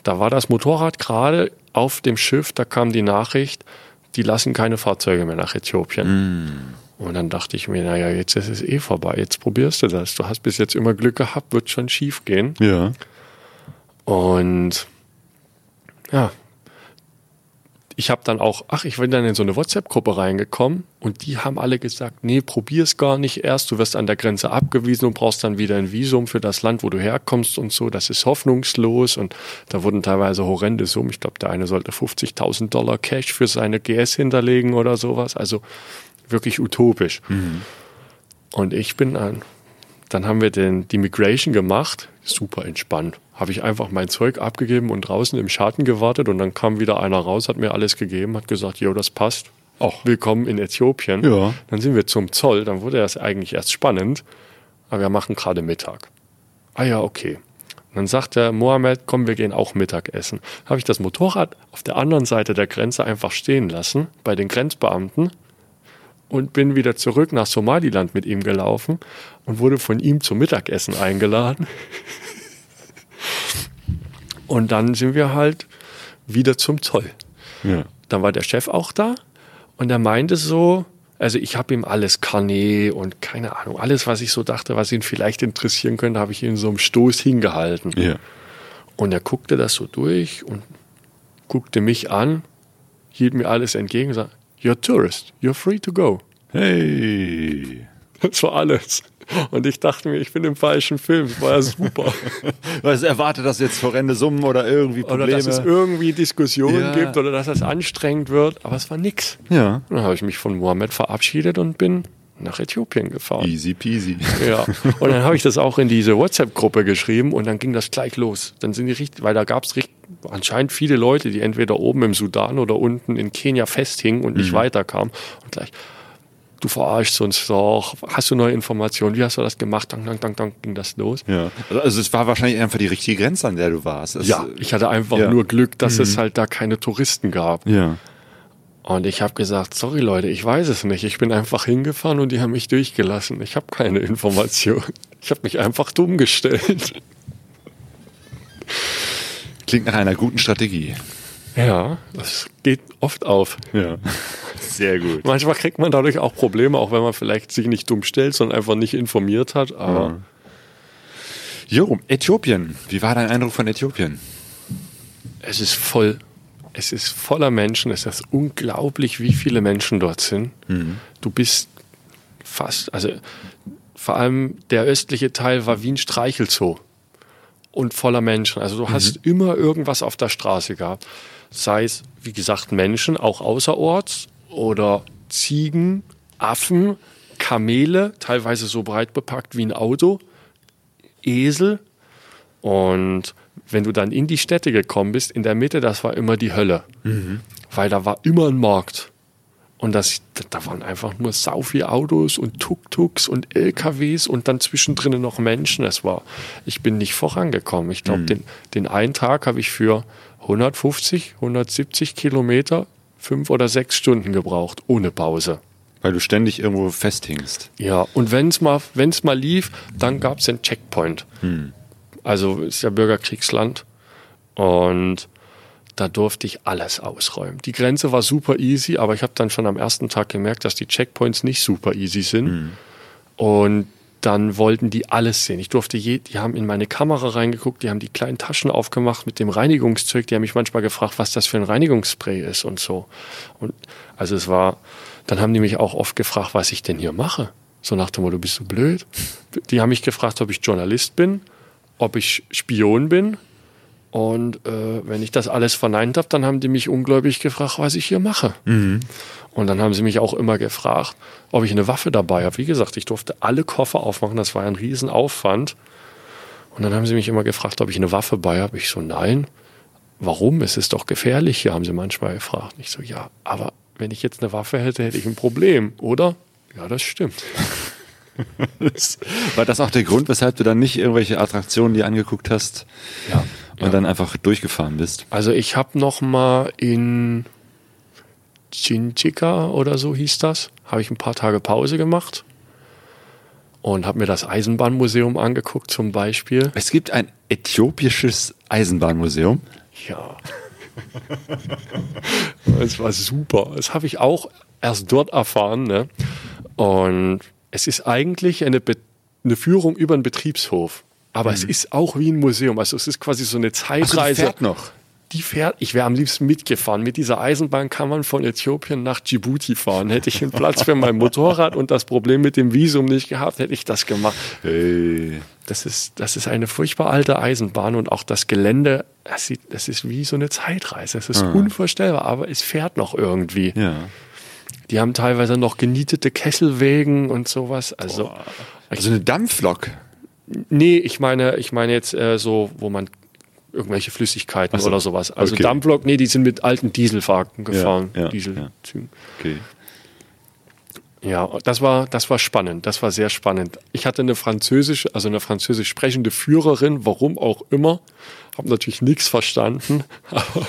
Speaker 4: Da war das Motorrad gerade auf dem Schiff, da kam die Nachricht, die lassen keine Fahrzeuge mehr nach Äthiopien. Und dann dachte ich mir, naja, jetzt ist es eh vorbei, jetzt probierst du das. Du hast bis jetzt immer Glück gehabt, wird schon schief gehen.
Speaker 3: Ja.
Speaker 4: Und ja, ich habe dann auch, ach, ich bin dann in so eine WhatsApp-Gruppe reingekommen und die haben alle gesagt, nee, probier's gar nicht erst, du wirst an der Grenze abgewiesen und brauchst dann wieder ein Visum für das Land, wo du herkommst und so, das ist hoffnungslos und da wurden teilweise horrende Summen, ich glaube, der eine sollte 50.000 Dollar Cash für seine GS hinterlegen oder sowas, also wirklich utopisch. Und ich bin an, dann haben wir den, die Migration gemacht, super entspannt. Habe ich einfach mein Zeug abgegeben und draußen im Schatten gewartet und dann kam wieder einer raus, hat mir alles gegeben, hat gesagt, jo, das passt. Auch willkommen in Äthiopien.
Speaker 3: Ja.
Speaker 4: Dann sind wir zum Zoll, dann wurde das eigentlich erst spannend, aber wir machen gerade Mittag. Ah ja, okay. Und dann sagt der Mohammed, komm, wir gehen auch Mittagessen. Habe ich das Motorrad auf der anderen Seite der Grenze einfach stehen lassen, bei den Grenzbeamten, und bin wieder zurück nach Somaliland mit ihm gelaufen und wurde von ihm zum Mittagessen eingeladen. Und dann sind wir halt wieder zum Zoll.
Speaker 3: Ja.
Speaker 4: Dann war der Chef auch da und er meinte so, also ich habe ihm alles Carnet und keine Ahnung, alles, was ich so dachte, was ihn vielleicht interessieren könnte, habe ich ihm in so einem Stoß hingehalten.
Speaker 3: Ja.
Speaker 4: Und er guckte das so durch und guckte mich an, hielt mir alles entgegen und sagte, You're a tourist, you're free to go.
Speaker 3: Hey.
Speaker 4: Das war alles. Und ich dachte mir, ich bin im falschen Film. Das war ja super.
Speaker 3: Was erwartet das jetzt horrende Summen oder irgendwie
Speaker 4: Oder
Speaker 3: Probleme?
Speaker 4: dass es irgendwie Diskussionen
Speaker 3: Ja.
Speaker 4: gibt oder dass es anstrengend wird. Aber es war nix.
Speaker 3: ja.
Speaker 4: Dann habe ich mich von Mohammed verabschiedet und bin nach Äthiopien gefahren.
Speaker 3: Easy peasy.
Speaker 4: Ja. Und dann habe ich das auch in diese WhatsApp-Gruppe geschrieben und dann ging das gleich los. Dann sind die richtig, weil da gab es anscheinend viele Leute, die entweder oben im Sudan oder unten in Kenia festhingen und nicht weiterkamen. Und gleich, du verarschst uns doch, hast du neue Informationen, wie hast du das gemacht? Dann, dann, dann, dann ging das los.
Speaker 3: Ja. Also es war wahrscheinlich einfach die richtige Grenze, an der du warst. Das,
Speaker 4: Ja, ich hatte einfach
Speaker 3: Ja.
Speaker 4: nur Glück, dass es halt da keine Touristen gab.
Speaker 3: Ja.
Speaker 4: Und ich habe gesagt, sorry Leute, ich weiß es nicht. Ich bin einfach hingefahren und die haben mich durchgelassen. Ich habe keine Information. Ich habe mich einfach dumm gestellt.
Speaker 3: Klingt nach einer guten Strategie.
Speaker 4: Ja, das geht oft auf.
Speaker 3: Ja. Sehr gut.
Speaker 4: Manchmal kriegt man dadurch auch Probleme, auch wenn man vielleicht sich nicht dumm stellt, sondern einfach nicht informiert hat. Aber
Speaker 3: Jo, Äthiopien. Wie war dein Eindruck von Äthiopien?
Speaker 4: es ist voll, es ist voller Menschen. Es ist unglaublich, wie viele Menschen dort sind. Du bist fast, also vor allem der östliche Teil war wie ein Streichelzoo und voller Menschen. Also du hast immer irgendwas auf der Straße gehabt. Sei es, wie gesagt, Menschen, auch außerorts oder Ziegen, Affen, Kamele, teilweise so breit bepackt wie ein Auto, Esel. Und wenn du dann in die Städte gekommen bist, in der Mitte, das war immer die Hölle. Weil da war immer ein Markt. Und das, da waren einfach nur sau viele Autos und Tuk-Tuks und LKWs und dann zwischendrin noch Menschen. Es war, ich bin nicht vorangekommen. Ich glaube, den, den einen Tag habe ich für 150, 170 Kilometer fünf oder sechs Stunden gebraucht, ohne Pause.
Speaker 3: Weil du ständig irgendwo festhingst.
Speaker 4: Ja, und wenn es mal, wenn's mal lief, dann gab es einen Checkpoint. Also ist ja Bürgerkriegsland. Und da durfte ich alles ausräumen. Die Grenze war super easy, aber ich habe dann schon am ersten Tag gemerkt, dass die Checkpoints nicht super easy sind. Und dann wollten die alles sehen. Ich durfte je, die haben in meine Kamera reingeguckt, die haben die kleinen Taschen aufgemacht mit dem Reinigungszeug, die haben mich manchmal gefragt, was das für ein Reinigungsspray ist und so. Und also es war, dann haben die mich auch oft gefragt, was ich denn hier mache. So nach dem Motto, bist du blöd? Die haben mich gefragt, ob ich Journalist bin, ob ich Spion bin. Und äh, wenn ich das alles verneint habe, dann haben die mich ungläubig gefragt, was ich hier mache. Und dann haben sie mich auch immer gefragt, ob ich eine Waffe dabei habe. Wie gesagt, ich durfte alle Koffer aufmachen, das war ein Riesenaufwand. Und dann haben sie mich immer gefragt, ob ich eine Waffe bei habe. Ich so, nein. Warum? Es ist doch gefährlich hier, haben sie manchmal gefragt. Ich so, ja, aber wenn ich jetzt eine Waffe hätte, hätte ich ein Problem, oder? Ja, das stimmt.
Speaker 3: War das auch der Grund, weshalb du dann nicht irgendwelche Attraktionen dir angeguckt hast
Speaker 4: Ja.
Speaker 3: und dann einfach durchgefahren bist?
Speaker 4: Also ich habe noch mal in Chinchika oder so hieß das, habe ich ein paar Tage Pause gemacht und habe mir das Eisenbahnmuseum angeguckt zum Beispiel.
Speaker 3: Es gibt ein äthiopisches Eisenbahnmuseum.
Speaker 4: Ja. Es war super. Das habe ich auch erst dort erfahren. Ne? Und es ist eigentlich eine, Be eine Führung über einen Betriebshof. Aber es ist auch wie ein Museum. Also es ist quasi so eine
Speaker 3: Ach so,
Speaker 4: Zeitreise.
Speaker 3: die fährt noch.
Speaker 4: Die fährt, ich wäre am liebsten mitgefahren. Mit dieser Eisenbahn kann man von Äthiopien nach Djibouti fahren. Hätte ich einen Platz für mein Motorrad und das Problem mit dem Visum nicht gehabt, hätte ich das gemacht.
Speaker 3: Hey.
Speaker 4: Das ist, das ist eine furchtbar alte Eisenbahn und auch das Gelände, das, sieht, das ist wie so eine Zeitreise. Es ist unvorstellbar, aber es fährt noch irgendwie.
Speaker 3: Ja.
Speaker 4: Die haben teilweise noch genietete Kesselwegen und sowas. Also,
Speaker 3: Also eine Dampflok.
Speaker 4: nee, ich meine, ich meine jetzt äh, so, wo man irgendwelche Flüssigkeiten
Speaker 3: so,
Speaker 4: oder sowas. Also
Speaker 3: okay.
Speaker 4: Dampflok, nee, die sind mit alten Dieselwagen gefahren.
Speaker 3: ja,
Speaker 4: Dieselzügen.
Speaker 3: Okay.
Speaker 4: Ja, das war, das war spannend. Das war sehr spannend. Ich hatte eine französische, also eine französisch sprechende Führerin, warum auch immer. Habe natürlich nichts verstanden, aber,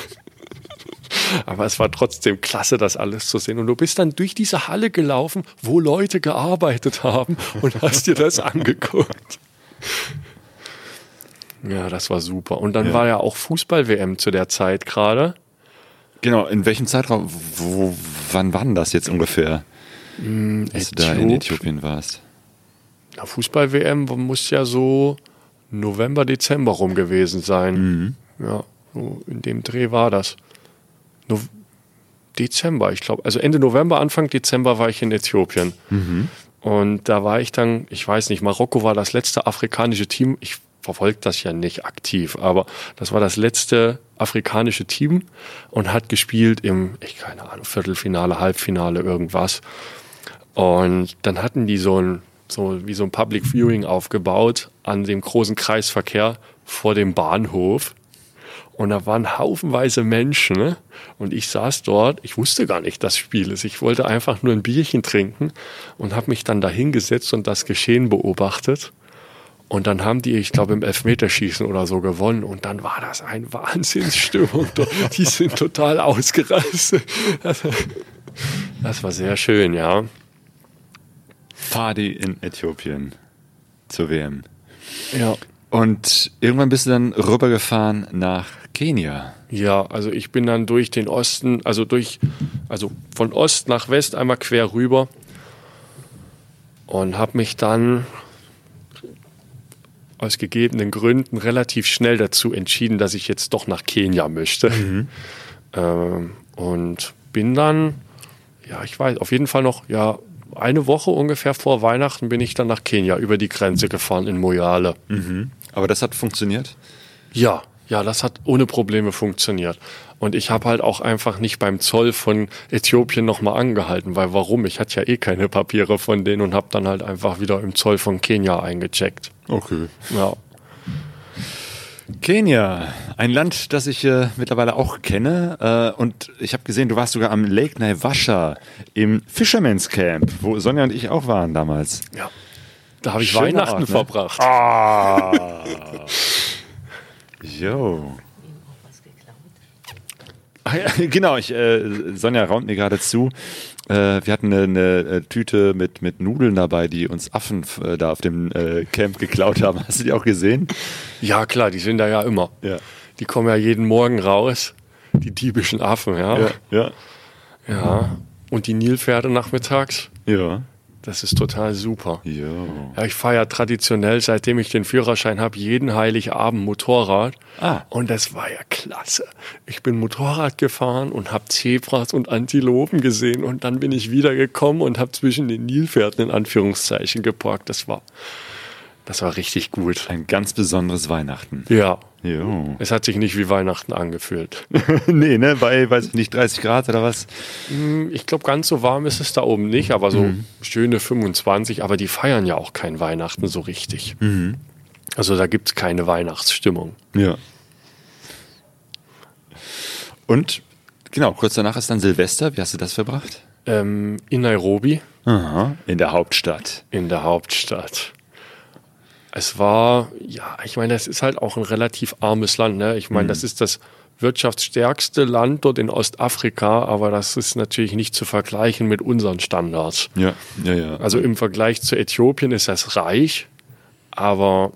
Speaker 4: aber es war trotzdem klasse, das alles zu sehen. Und du bist dann durch diese Halle gelaufen, wo Leute gearbeitet haben und hast dir das angeguckt. Ja, das war super. Und dann
Speaker 3: Ja.
Speaker 4: war ja auch Fußball-WM zu der Zeit gerade.
Speaker 3: Genau, in welchem Zeitraum, wo, wann war denn das jetzt ungefähr, dass du da in
Speaker 4: Äthiop-
Speaker 3: Äthiopien warst?
Speaker 4: Ja, Fußball-WM muss ja so November, Dezember rum gewesen sein. Ja, so in dem Dreh war das. No Dezember, ich glaube. Also Ende November, Anfang Dezember war ich in Äthiopien. Und da war ich dann, ich weiß nicht, Marokko war das letzte afrikanische Team. Ich verfolge das ja nicht aktiv, aber das war das letzte afrikanische Team und hat gespielt im, ich keine Ahnung, Viertelfinale, Halbfinale, irgendwas. Und dann hatten die so ein, so wie so ein Public Viewing aufgebaut an dem großen Kreisverkehr vor dem Bahnhof. Und da waren haufenweise Menschen. Ne? Und ich saß dort. Ich wusste gar nicht, dass Spiel ist. Ich wollte einfach nur ein Bierchen trinken und habe mich dann da hingesetzt und das Geschehen beobachtet. Und dann haben die, ich glaube, im Elfmeterschießen oder so gewonnen. Und dann war das eine Wahnsinnsstimmung. Die sind total ausgerastet. Das, das war sehr schön, ja.
Speaker 3: Fadi in Äthiopien zur WM.
Speaker 4: Ja.
Speaker 3: Und irgendwann bist du dann rübergefahren nach Kenia.
Speaker 4: Ja, also ich bin dann durch den Osten, also durch, also von Ost nach West einmal quer rüber und habe mich dann aus gegebenen Gründen relativ schnell dazu entschieden, dass ich jetzt doch nach Kenia möchte. Ähm, und bin dann, ja, ich weiß, auf jeden Fall noch, ja, eine Woche ungefähr vor Weihnachten bin ich dann nach Kenia über die Grenze gefahren in Moyale.
Speaker 3: Aber das hat funktioniert?
Speaker 4: Ja, ja, das hat ohne Probleme funktioniert. Und ich habe halt auch einfach nicht beim Zoll von Äthiopien nochmal angehalten, weil warum? Ich hatte ja eh keine Papiere von denen und habe dann halt einfach wieder im Zoll von Kenia eingecheckt.
Speaker 3: Okay.
Speaker 4: Ja,
Speaker 3: Kenia, ein Land, das ich äh, mittlerweile auch kenne. Äh, und ich habe gesehen, du warst sogar am Lake Naivasha im Fisherman's Camp, wo Sonja und ich auch waren damals.
Speaker 4: ja. Da habe ich
Speaker 3: Schöner
Speaker 4: Weihnachten
Speaker 3: Ort, ne?
Speaker 4: verbracht.
Speaker 3: Jo. Ah, ja, genau, ich, äh, Sonja raunt mir gerade zu. Äh, wir hatten eine, eine äh, Tüte mit, mit Nudeln dabei, die uns Affen äh, da auf dem äh, Camp geklaut haben. Hast du die auch gesehen?
Speaker 4: Ja, klar, die sind da ja immer.
Speaker 3: Ja.
Speaker 4: Die kommen ja jeden Morgen raus. die diebischen Affen, ja.
Speaker 3: Ja, ja.
Speaker 4: Ja. Und die Nilpferde nachmittags,
Speaker 3: Ja.
Speaker 4: Das ist total super.
Speaker 3: Ja.
Speaker 4: Ja, ich fahre ja traditionell, seitdem ich den Führerschein habe, jeden Heiligabend Motorrad.
Speaker 3: Ah.
Speaker 4: Und das war ja klasse. Ich bin Motorrad gefahren und habe Zebras und Antilopen gesehen. Und dann bin ich wiedergekommen und habe zwischen den Nilpferden in Anführungszeichen geparkt. Das war, das war richtig gut.
Speaker 3: Ein ganz besonderes Weihnachten.
Speaker 4: Ja,
Speaker 3: Jo.
Speaker 4: es hat sich nicht wie Weihnachten angefühlt.
Speaker 3: nee, ne? Bei, weiß ich nicht, 30 Grad oder was?
Speaker 4: Ich glaube, ganz so warm ist es da oben nicht, aber so schöne 25. Aber die feiern ja auch kein Weihnachten so richtig. Also da gibt es keine Weihnachtsstimmung.
Speaker 3: Ja. Und genau, kurz danach ist dann Silvester. Wie hast du das verbracht?
Speaker 4: Ähm, in Nairobi,
Speaker 3: Aha. In der Hauptstadt.
Speaker 4: in der Hauptstadt. Es war, ja, ich meine, es ist halt auch ein relativ armes Land. Ne? Ich meine, das ist das wirtschaftsstärkste Land dort in Ostafrika, aber das ist natürlich nicht zu vergleichen mit unseren Standards.
Speaker 3: Ja, ja, ja.
Speaker 4: Also im Vergleich zu Äthiopien ist das reich, aber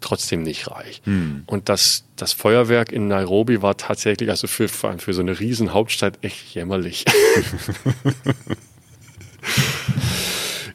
Speaker 4: trotzdem nicht reich. Und das, das Feuerwerk in Nairobi war tatsächlich, also für, für so eine riesen Hauptstadt, echt jämmerlich.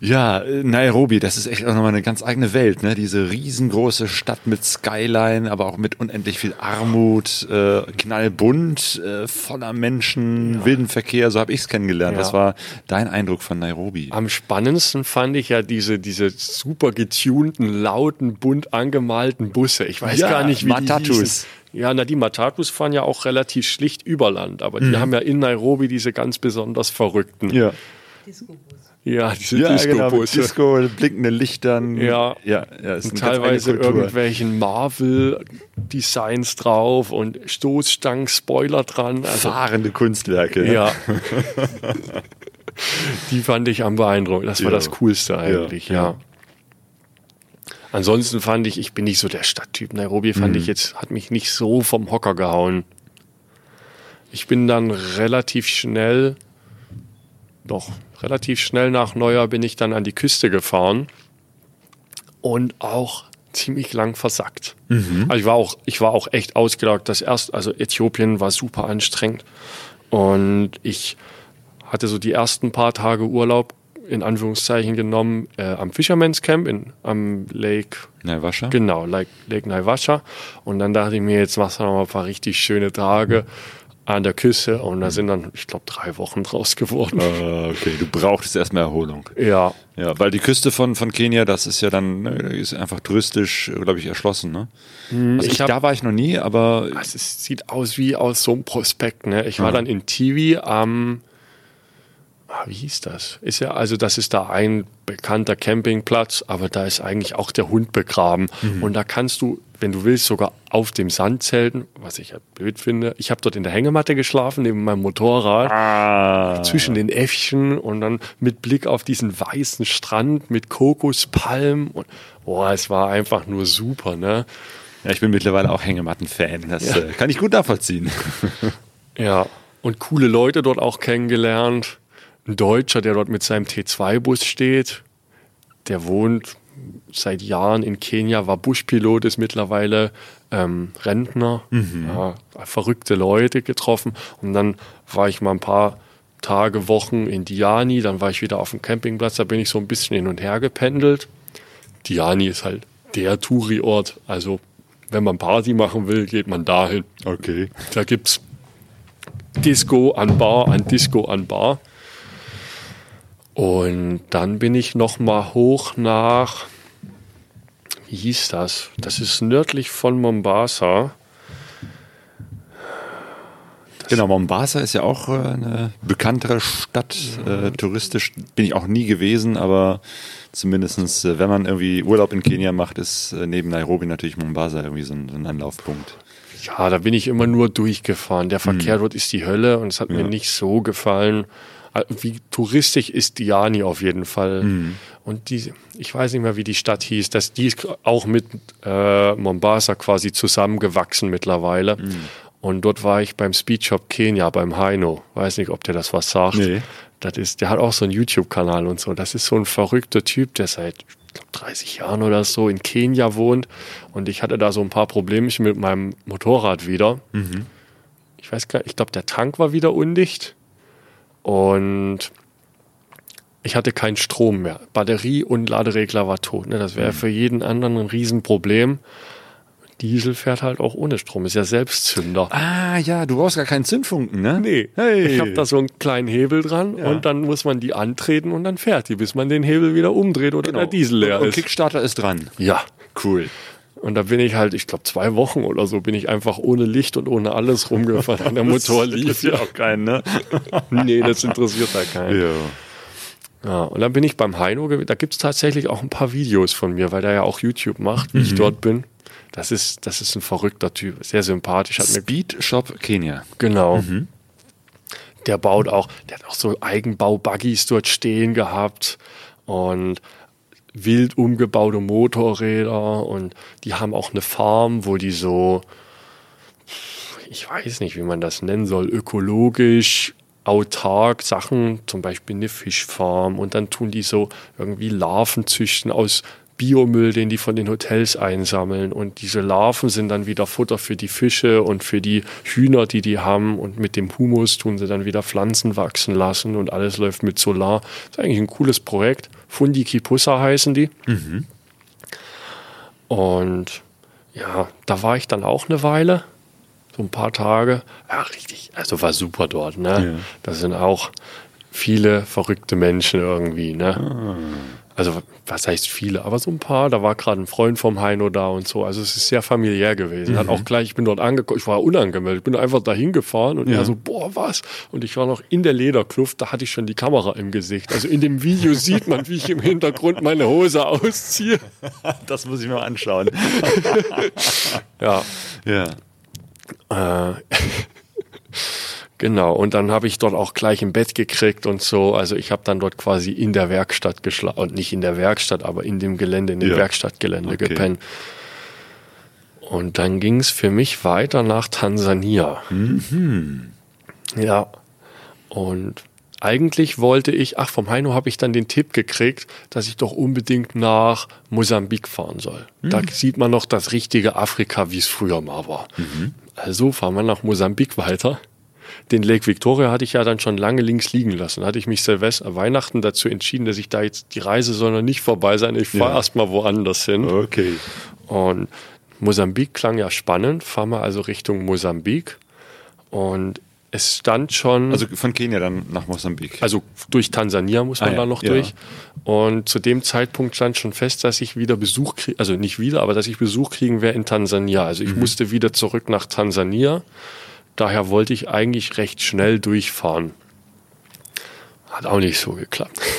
Speaker 3: Ja, äh, Nairobi, das ist echt auch nochmal eine ganz eigene Welt, ne? Diese riesengroße Stadt mit Skyline, aber auch mit unendlich viel Armut, äh, knallbunt, äh, voller Menschen, wilden Verkehr, so habe ich es kennengelernt.
Speaker 4: Ja.
Speaker 3: Was war dein Eindruck von Nairobi?
Speaker 4: Am spannendsten fand ich ja diese, diese super getunten, lauten, bunt angemalten Busse. Ich weiß
Speaker 3: Ja,
Speaker 4: gar nicht, wie
Speaker 3: Matatus.
Speaker 4: die hießen. Ja, na, die Matatus fahren ja auch relativ schlicht über Land, aber die haben ja in Nairobi diese ganz besonders verrückten.
Speaker 3: Ja,
Speaker 4: Ja, diese
Speaker 3: ja genau,
Speaker 4: Disco-Busse.
Speaker 3: Disco, blinkende Lichtern.
Speaker 4: Ja.
Speaker 3: ja, ja ist
Speaker 4: Und teilweise irgendwelchen Marvel-Designs drauf und Stoßstangen-Spoiler dran. Also,
Speaker 3: fahrende Kunstwerke.
Speaker 4: ja. Die fand ich am beeindruckend. Das war
Speaker 3: Ja.
Speaker 4: das Coolste eigentlich,
Speaker 3: ja.
Speaker 4: Ansonsten fand ich, ich bin nicht so der Stadttyp. Nairobi fand
Speaker 3: Mhm.
Speaker 4: ich jetzt, hat mich nicht so vom Hocker gehauen. Ich bin dann relativ schnell, doch relativ schnell nach Neujahr bin ich dann an die Küste gefahren und auch ziemlich lang versackt.
Speaker 3: Mhm.
Speaker 4: Also ich war auch, ich war auch echt ausgelaugt. Das erst, also Äthiopien war super anstrengend und ich hatte so die ersten paar Tage Urlaub in Anführungszeichen genommen äh, am Fisherman's Camp in, am Lake
Speaker 3: Naivasha?
Speaker 4: Genau, Lake, Lake Naivasha. Und dann dachte ich mir, jetzt machst du noch mal ein paar richtig schöne Tage an der Küste. Und da sind dann, ich glaube, drei Wochen draus geworden.
Speaker 3: Äh, okay, du brauchtest erstmal Erholung.
Speaker 4: Ja,
Speaker 3: Ja, weil die Küste von, von Kenia, das ist ja dann, ne, ist einfach touristisch, glaube ich, erschlossen, ne? Also
Speaker 4: ich
Speaker 3: ich,
Speaker 4: hab-
Speaker 3: da war ich noch nie, aber
Speaker 4: es ist, sieht aus wie aus so einem Prospekt. Ne? Ich war dann in Tiwi am, ah, wie hieß das? Ist ja, also das ist da ein bekannter Campingplatz, aber da ist eigentlich auch der Hund begraben. Und da kannst du, wenn du willst, sogar auf dem Sand zelten, was ich ja blöd finde. Ich habe dort in der Hängematte geschlafen, neben meinem Motorrad.
Speaker 3: ah,
Speaker 4: zwischen den Äffchen und dann mit Blick auf diesen weißen Strand mit Kokospalmen und boah, es war einfach nur super, ne?
Speaker 3: ja, ich bin mittlerweile auch Hängematten-Fan. Das äh, kann ich gut nachvollziehen.
Speaker 4: Ja, und coole Leute dort auch kennengelernt. Ein Deutscher, der dort mit seinem T2-Bus steht, der wohnt seit Jahren in Kenia, war Buschpilot, ist mittlerweile ähm, Rentner. Ja, verrückte Leute getroffen. Und dann war ich mal ein paar Tage, Wochen in Diani, dann war ich wieder auf dem Campingplatz, da bin ich so ein bisschen hin und her gependelt. Diani ist halt der Touri-Ort, also wenn man Party machen will, geht man dahin.
Speaker 3: Okay.
Speaker 4: Da gibt's Disco an Bar, an Disco an Bar. Und dann bin ich noch mal hoch nach, wie hieß das? Das ist nördlich von Mombasa.
Speaker 3: Genau, Mombasa ist ja auch äh, eine bekanntere Stadt. Äh, touristisch bin ich auch nie gewesen, aber zumindestens, äh, wenn man irgendwie Urlaub in Kenia macht, ist äh, neben Nairobi natürlich Mombasa irgendwie so ein, so ein Anlaufpunkt.
Speaker 4: Ja, da bin ich immer nur durchgefahren. Der Verkehr dort ist die Hölle und es hat mir nicht so gefallen. Äh, Wie touristisch ist Diani auf jeden Fall. Und die, ich weiß nicht mehr, wie die Stadt hieß. Das, die ist auch mit äh, Mombasa quasi zusammengewachsen mittlerweile. Und dort war ich beim Speed Shop Kenia, beim Heino. Weiß nicht, ob der das was sagt.
Speaker 3: Nee.
Speaker 4: Das ist, der hat auch so einen YouTube-Kanal und so. Das ist so ein verrückter Typ, der seit glaub, 30 Jahren oder so in Kenia wohnt. Und ich hatte da so ein paar Problemchen mit meinem Motorrad wieder. ich weiß gar nicht, ich glaube, der Tank war wieder undicht und ich hatte keinen Strom mehr. Batterie und Laderegler war tot. Ne? Das wäre für jeden anderen ein Riesenproblem. Diesel fährt halt auch ohne Strom, ist ja Selbstzünder.
Speaker 3: Ah, ja, du brauchst gar keinen Zündfunken, ne?
Speaker 4: Nee,
Speaker 3: Hey.
Speaker 4: ich habe da so einen kleinen Hebel dran
Speaker 3: Ja.
Speaker 4: und dann muss man die antreten und dann fährt die, bis man den Hebel wieder umdreht oder der Diesel leer
Speaker 3: Genau. und, und
Speaker 4: ist.
Speaker 3: Kickstarter ist dran.
Speaker 4: Ja,
Speaker 3: Cool.
Speaker 4: Und da bin ich halt, ich glaube, zwei Wochen oder so bin ich einfach ohne Licht und ohne alles rumgefahren. Der Motor lief ja.
Speaker 3: auch keinen, ne?
Speaker 4: Nee, das interessiert da keinen.
Speaker 3: Ja.
Speaker 4: Ja, und dann bin ich beim Heino, gew- da gibt's tatsächlich auch ein paar Videos von mir, weil der ja auch YouTube macht, wie ich dort bin. Das ist, das ist ein verrückter Typ, sehr sympathisch. Hat
Speaker 3: Speed Shop Kenia.
Speaker 4: Genau. Der baut auch, der hat auch so Eigenbau-Buggies dort stehen gehabt und wild umgebaute Motorräder und die haben auch eine Farm, wo die so, ich weiß nicht, wie man das nennen soll, ökologisch, autark Sachen, zum Beispiel eine Fischfarm und dann tun die so irgendwie Larven züchten aus Biomüll, den die von den Hotels einsammeln und diese Larven sind dann wieder Futter für die Fische und für die Hühner, die die haben und mit dem Humus tun sie dann wieder Pflanzen wachsen lassen und alles läuft mit Solar. Das ist eigentlich ein cooles Projekt. Fundi Kipussa heißen die. Und ja, da war ich dann auch eine Weile, so ein paar Tage. Ja, richtig, also war super dort, ne?
Speaker 3: Ja.
Speaker 4: Das sind auch viele verrückte Menschen irgendwie, ne? Also, was heißt viele, aber so ein paar. Da war gerade ein Freund vom Heino da und so. Also, es ist sehr familiär gewesen. Hat auch gleich, ich bin dort angekommen, ich war unangemeldet, bin einfach dahin gefahren und
Speaker 3: Ja.
Speaker 4: er so, boah, was? Und ich war noch in der Lederkluft, da hatte ich schon die Kamera im Gesicht. Also, in dem Video sieht man, wie ich im Hintergrund meine Hose ausziehe.
Speaker 3: Das muss ich mir mal anschauen.
Speaker 4: Ja,
Speaker 3: ja.
Speaker 4: Äh, genau, und dann habe ich dort auch gleich ein Bett gekriegt und so. Also ich habe dann dort quasi in der Werkstatt geschlafen. Und nicht in der Werkstatt, aber in dem Gelände, in dem
Speaker 3: Ja.
Speaker 4: Werkstattgelände
Speaker 3: Okay.
Speaker 4: gepennt. Und dann ging es für mich weiter nach Tansania. Ja. Und eigentlich wollte ich, ach, vom Heino habe ich dann den Tipp gekriegt, dass ich doch unbedingt nach Mosambik fahren soll. Da sieht man noch das richtige Afrika, wie es früher mal war. Also fahren wir nach Mosambik weiter. Den Lake Victoria hatte ich ja dann schon lange links liegen lassen. Da hatte ich mich Silvester, Weihnachten dazu entschieden, dass ich da jetzt, die Reise soll noch nicht vorbei sein. Ich fahre
Speaker 3: Ja.
Speaker 4: erst mal woanders hin.
Speaker 3: Okay.
Speaker 4: Und Mosambik klang ja spannend, fahren wir also Richtung Mosambik. Und es stand schon,
Speaker 3: Also von Kenia dann nach Mosambik.
Speaker 4: also durch Tansania muss man
Speaker 3: Ah, ja,
Speaker 4: da noch
Speaker 3: ja.
Speaker 4: durch. Und zu dem Zeitpunkt stand schon fest, dass ich wieder Besuch kriege, also nicht wieder, aber dass ich Besuch kriegen werde in Tansania. Also
Speaker 3: Mhm.
Speaker 4: ich musste wieder zurück nach Tansania. Daher wollte ich eigentlich recht schnell durchfahren. Hat auch nicht so geklappt.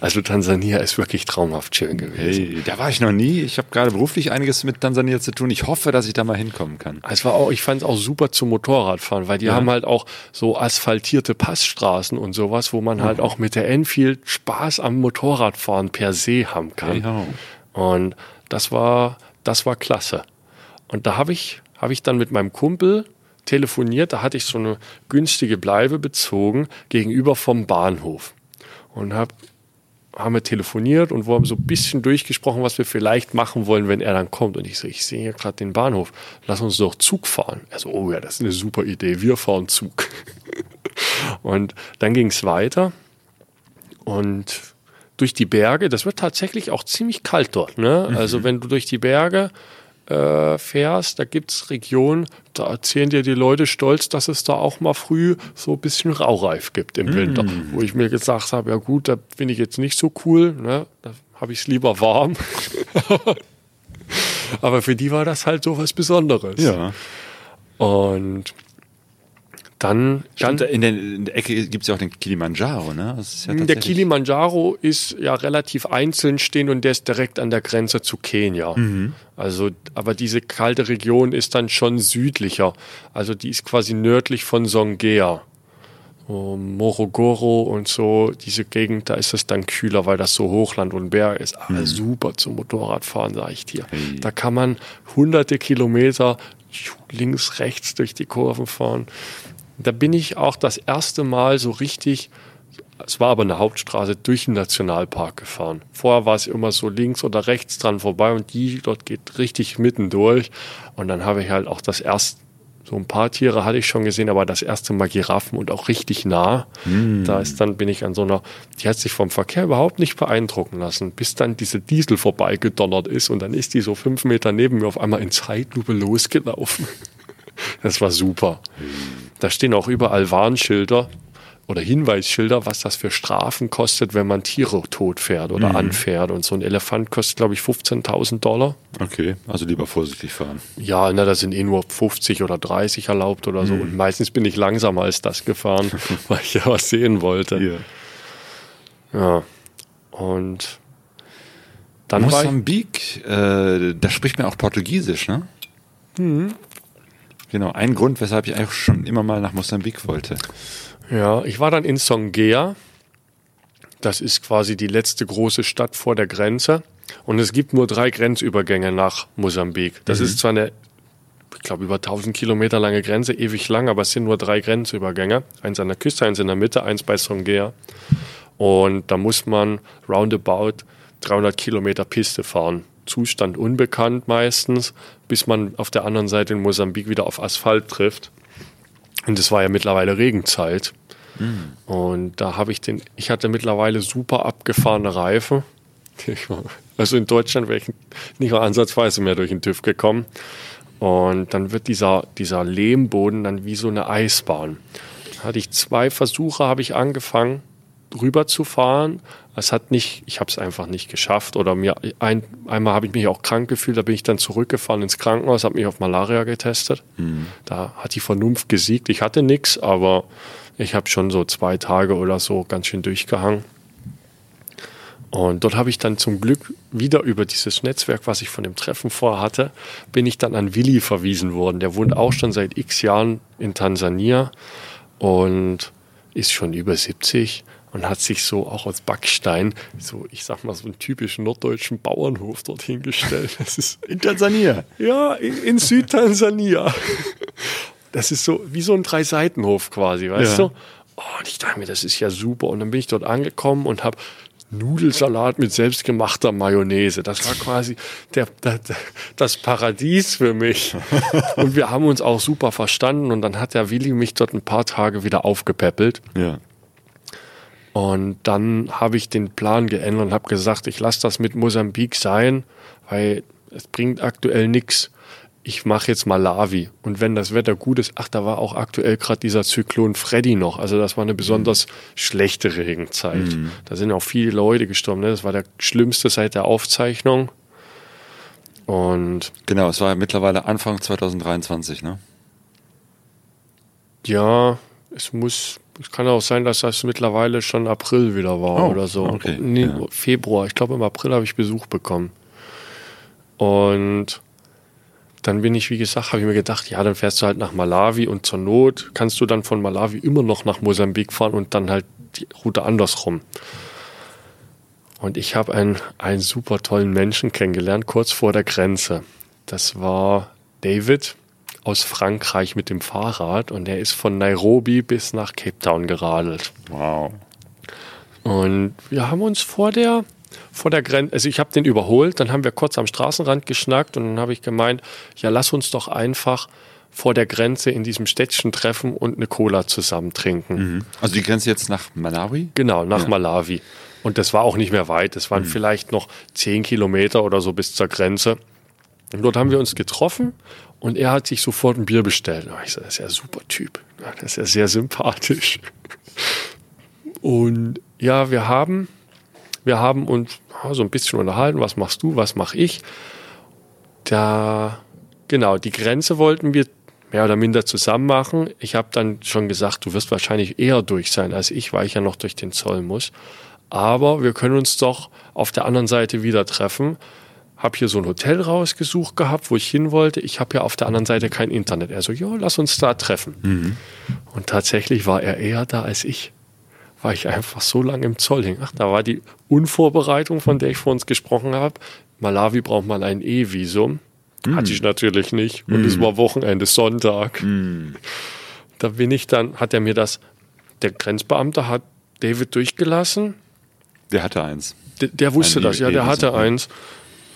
Speaker 4: Also Tansania ist wirklich traumhaft schön gewesen.
Speaker 3: Hey, da war ich noch nie. Ich habe gerade beruflich einiges mit Tansania zu tun. Ich hoffe, dass ich da mal hinkommen kann.
Speaker 4: Es war auch, ich fand es auch super zum Motorradfahren, weil die
Speaker 3: Ja.
Speaker 4: haben halt auch so asphaltierte Passstraßen und sowas, wo man halt auch mit der Enfield Spaß am Motorradfahren per se haben kann.
Speaker 3: Ja.
Speaker 4: Und das war, das war klasse. Und da habe ich, habe ich dann mit meinem Kumpel telefoniert, da hatte ich so eine günstige Bleibe bezogen gegenüber vom Bahnhof. Und hab, haben wir telefoniert und wir haben so ein bisschen durchgesprochen, was wir vielleicht machen wollen, wenn er dann kommt. Und ich so, ich sehe hier gerade den Bahnhof, lass uns doch Zug fahren. Er so, oh ja, das ist eine super Idee, wir fahren Zug. und dann ging es weiter und durch die Berge, das wird tatsächlich auch ziemlich kalt dort. Ne? Also wenn du durch die Berge äh, fährst, da gibt's Regionen, da erzählen dir die Leute stolz, dass es da auch mal früh so ein bisschen Raureif gibt im Winter. Wo ich mir gesagt habe, ja gut, da finde ich jetzt nicht so cool, ne? da habe ich es lieber warm. Aber für die war das halt so was Besonderes.
Speaker 3: Ja.
Speaker 4: Und dann, dann
Speaker 3: Stimmt, in, der, in der Ecke gibt es ja auch den Kilimanjaro, ne? Ja
Speaker 4: der
Speaker 3: tatsächlich-
Speaker 4: Kilimanjaro ist ja relativ einzeln stehen und der ist direkt an der Grenze zu Kenia.
Speaker 3: Mhm.
Speaker 4: Also, aber diese kalte Region ist dann schon südlicher. Also die ist quasi nördlich von Songea. So Morogoro und so, diese Gegend, da ist es dann kühler, weil das so Hochland und Berg ist. Aber super zum Motorradfahren, sage ich dir.
Speaker 3: Mhm. Hey.
Speaker 4: Da kann man hunderte Kilometer links, rechts durch die Kurven fahren. Da bin ich auch das erste Mal so richtig, es war aber eine Hauptstraße, durch den Nationalpark gefahren. Vorher war es immer so links oder rechts dran vorbei und die dort geht richtig mitten durch. Und dann habe ich halt auch das erste So ein paar Tiere hatte ich schon gesehen, aber das erste Mal Giraffen und auch richtig nah. Da ist dann, bin ich an so einer, die hat sich vom Verkehr überhaupt nicht beeindrucken lassen, bis dann diese Diesel vorbeigedonnert ist und dann ist die so fünf Meter neben mir auf einmal in Zeitlupe losgelaufen. Das war super. Da stehen auch überall Warnschilder oder Hinweisschilder, was das für Strafen kostet, wenn man Tiere tot fährt oder anfährt. Und so ein Elefant kostet, glaube ich, 15.000 Dollar.
Speaker 3: Okay, also lieber vorsichtig fahren.
Speaker 4: Ja, na, da sind eh nur 50 oder 30 erlaubt oder so. Und meistens bin ich langsamer als das gefahren, weil ich ja was sehen wollte.
Speaker 3: Hier.
Speaker 4: Ja. Und dann
Speaker 3: Mosambik, äh, da spricht man auch Portugiesisch, ne? Genau, ein Grund, weshalb ich eigentlich schon immer mal nach Mosambik wollte.
Speaker 4: ja, ich war dann in Songea. Das ist quasi die letzte große Stadt vor der Grenze. Und es gibt nur drei Grenzübergänge nach Mosambik. Das ist zwar eine, ich glaube, über 1000 Kilometer lange Grenze, ewig lang, aber es sind nur drei Grenzübergänge. Eins an der Küste, eins in der Mitte, eins bei Songea. Und da muss man roundabout 300 Kilometer Piste fahren. Zustand unbekannt meistens, bis man auf der anderen Seite in Mosambik wieder auf Asphalt trifft. Und es war ja mittlerweile Regenzeit. Und da habe ich den, ich hatte mittlerweile super abgefahrene Reifen. Also in Deutschland wäre ich nicht mal ansatzweise mehr durch den TÜV gekommen. Und dann wird dieser, dieser Lehmboden dann wie so eine Eisbahn. Da hatte ich zwei Versuche, habe ich angefangen, rüber zu fahren. Es hat nicht, ich habe es einfach nicht geschafft. Oder mir ein, einmal habe ich mich auch krank gefühlt, da bin ich dann zurückgefahren ins Krankenhaus, habe mich auf Malaria getestet. Da hat die Vernunft gesiegt. Ich hatte nichts, aber ich habe schon so zwei Tage oder so ganz schön durchgehangen. Und dort habe ich dann zum Glück wieder über dieses Netzwerk, was ich von dem Treffen vorher hatte, bin ich dann an Willi verwiesen worden. Der wohnt auch schon seit x Jahren in Tansania und ist schon über 70 und hat sich so auch aus Backstein, so ich sag mal so einen typischen norddeutschen Bauernhof dorthin gestellt. Das ist
Speaker 3: In Tansania.
Speaker 4: ja, in, in Südtansania. Das ist so wie so ein Drei-Seitenhof quasi, weißt
Speaker 3: Ja.
Speaker 4: du? Oh, und ich dachte mir, das ist ja super. Und dann bin ich dort angekommen und habe Nudelsalat mit selbstgemachter Mayonnaise. Das war quasi der, der, der, das Paradies für mich. Und wir haben uns auch super verstanden. Und dann hat der Willi mich dort ein paar Tage wieder aufgepäppelt.
Speaker 3: Ja.
Speaker 4: Und dann habe ich den Plan geändert und habe gesagt, ich lasse das mit Mosambik sein, weil es bringt aktuell nichts. Ich mache jetzt Malawi. Und wenn das Wetter gut ist, ach, da war auch aktuell gerade dieser Zyklon Freddy noch. Also das war eine besonders schlechte Regenzeit. Da sind auch viele Leute gestorben. Ne? Das war der schlimmste seit der Aufzeichnung. Und
Speaker 3: Genau, es war ja mittlerweile Anfang 2023, ne?
Speaker 4: Ja, es muss, es kann auch sein, dass das mittlerweile schon April wieder war
Speaker 3: Oh,
Speaker 4: oder so.
Speaker 3: okay,
Speaker 4: Nee,
Speaker 3: ja.
Speaker 4: Februar. Ich glaube, im April habe ich Besuch bekommen. Und dann bin ich, wie gesagt, habe ich mir gedacht, ja, dann fährst du halt nach Malawi und zur Not kannst du dann von Malawi immer noch nach Mosambik fahren und dann halt die Route andersrum. Und ich habe einen, einen super tollen Menschen kennengelernt, kurz vor der Grenze. Das war David aus Frankreich mit dem Fahrrad und er ist von Nairobi bis nach Cape Town geradelt.
Speaker 3: Wow.
Speaker 4: Und wir haben uns vor der, vor der Grenze, also ich habe den überholt, dann haben wir kurz am Straßenrand geschnackt und dann habe ich gemeint, ja, lass uns doch einfach vor der Grenze in diesem Städtchen treffen und eine Cola zusammen trinken.
Speaker 3: Also die Grenze jetzt nach Malawi?
Speaker 4: Genau, nach
Speaker 3: Ja.
Speaker 4: Malawi. Und das war auch nicht mehr weit. Es waren vielleicht noch zehn Kilometer oder so bis zur Grenze. Und dort haben wir uns getroffen und er hat sich sofort ein Bier bestellt. Und ich so, das ist ja ein super Typ. Das ist ja sehr sympathisch. Und ja, wir haben, wir haben uns so ein bisschen unterhalten. Was machst du? Was mache ich? Da, genau, die Grenze wollten wir mehr oder minder zusammen machen. Ich habe dann schon gesagt, du wirst wahrscheinlich eher durch sein als ich, weil ich ja noch durch den Zoll muss. Aber wir können uns doch auf der anderen Seite wieder treffen. Hab hier so ein Hotel rausgesucht gehabt, wo ich hin wollte. Ich habe ja auf der anderen Seite kein Internet. Er so, ja, lass uns da treffen. Und tatsächlich war er eher da als ich. Weil ich einfach so lange im Zoll hing. Ach, da war die Unvorbereitung, von der ich vor uns gesprochen habe. Malawi braucht man ein E-Visum. Hatte ich natürlich nicht. Und es war Wochenende, Sonntag. Da bin ich dann, hat er mir das, der Grenzbeamte hat David durchgelassen.
Speaker 3: Der hatte eins.
Speaker 4: Der, der wusste
Speaker 3: Ein
Speaker 4: das, ja, der hatte eins.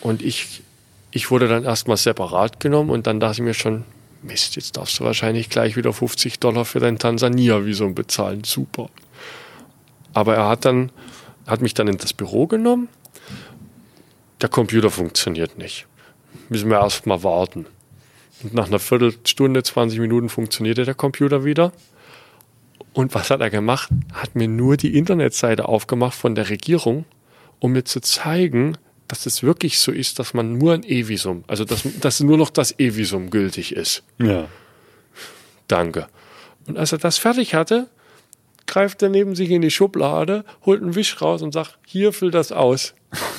Speaker 4: Und ich, ich wurde dann erstmal separat genommen und dann dachte ich mir schon, Mist, jetzt darfst du wahrscheinlich gleich wieder 50 Dollar für dein Tansania-Visum bezahlen. Super. Aber er hat dann, hat mich dann in das Büro genommen. Der Computer funktioniert nicht. Müssen wir erst mal warten. Und nach einer Viertelstunde, 20 Minuten funktionierte der Computer wieder. Und was hat er gemacht? Hat mir nur die Internetseite aufgemacht von der Regierung, um mir zu zeigen, dass es wirklich so ist, dass man nur ein E-Visum, also dass, dass nur noch das E-Visum gültig ist.
Speaker 3: Ja.
Speaker 4: Danke. Und als er das fertig hatte, greift er neben sich in die Schublade, holt einen Wisch raus und sagt, hier füll das aus.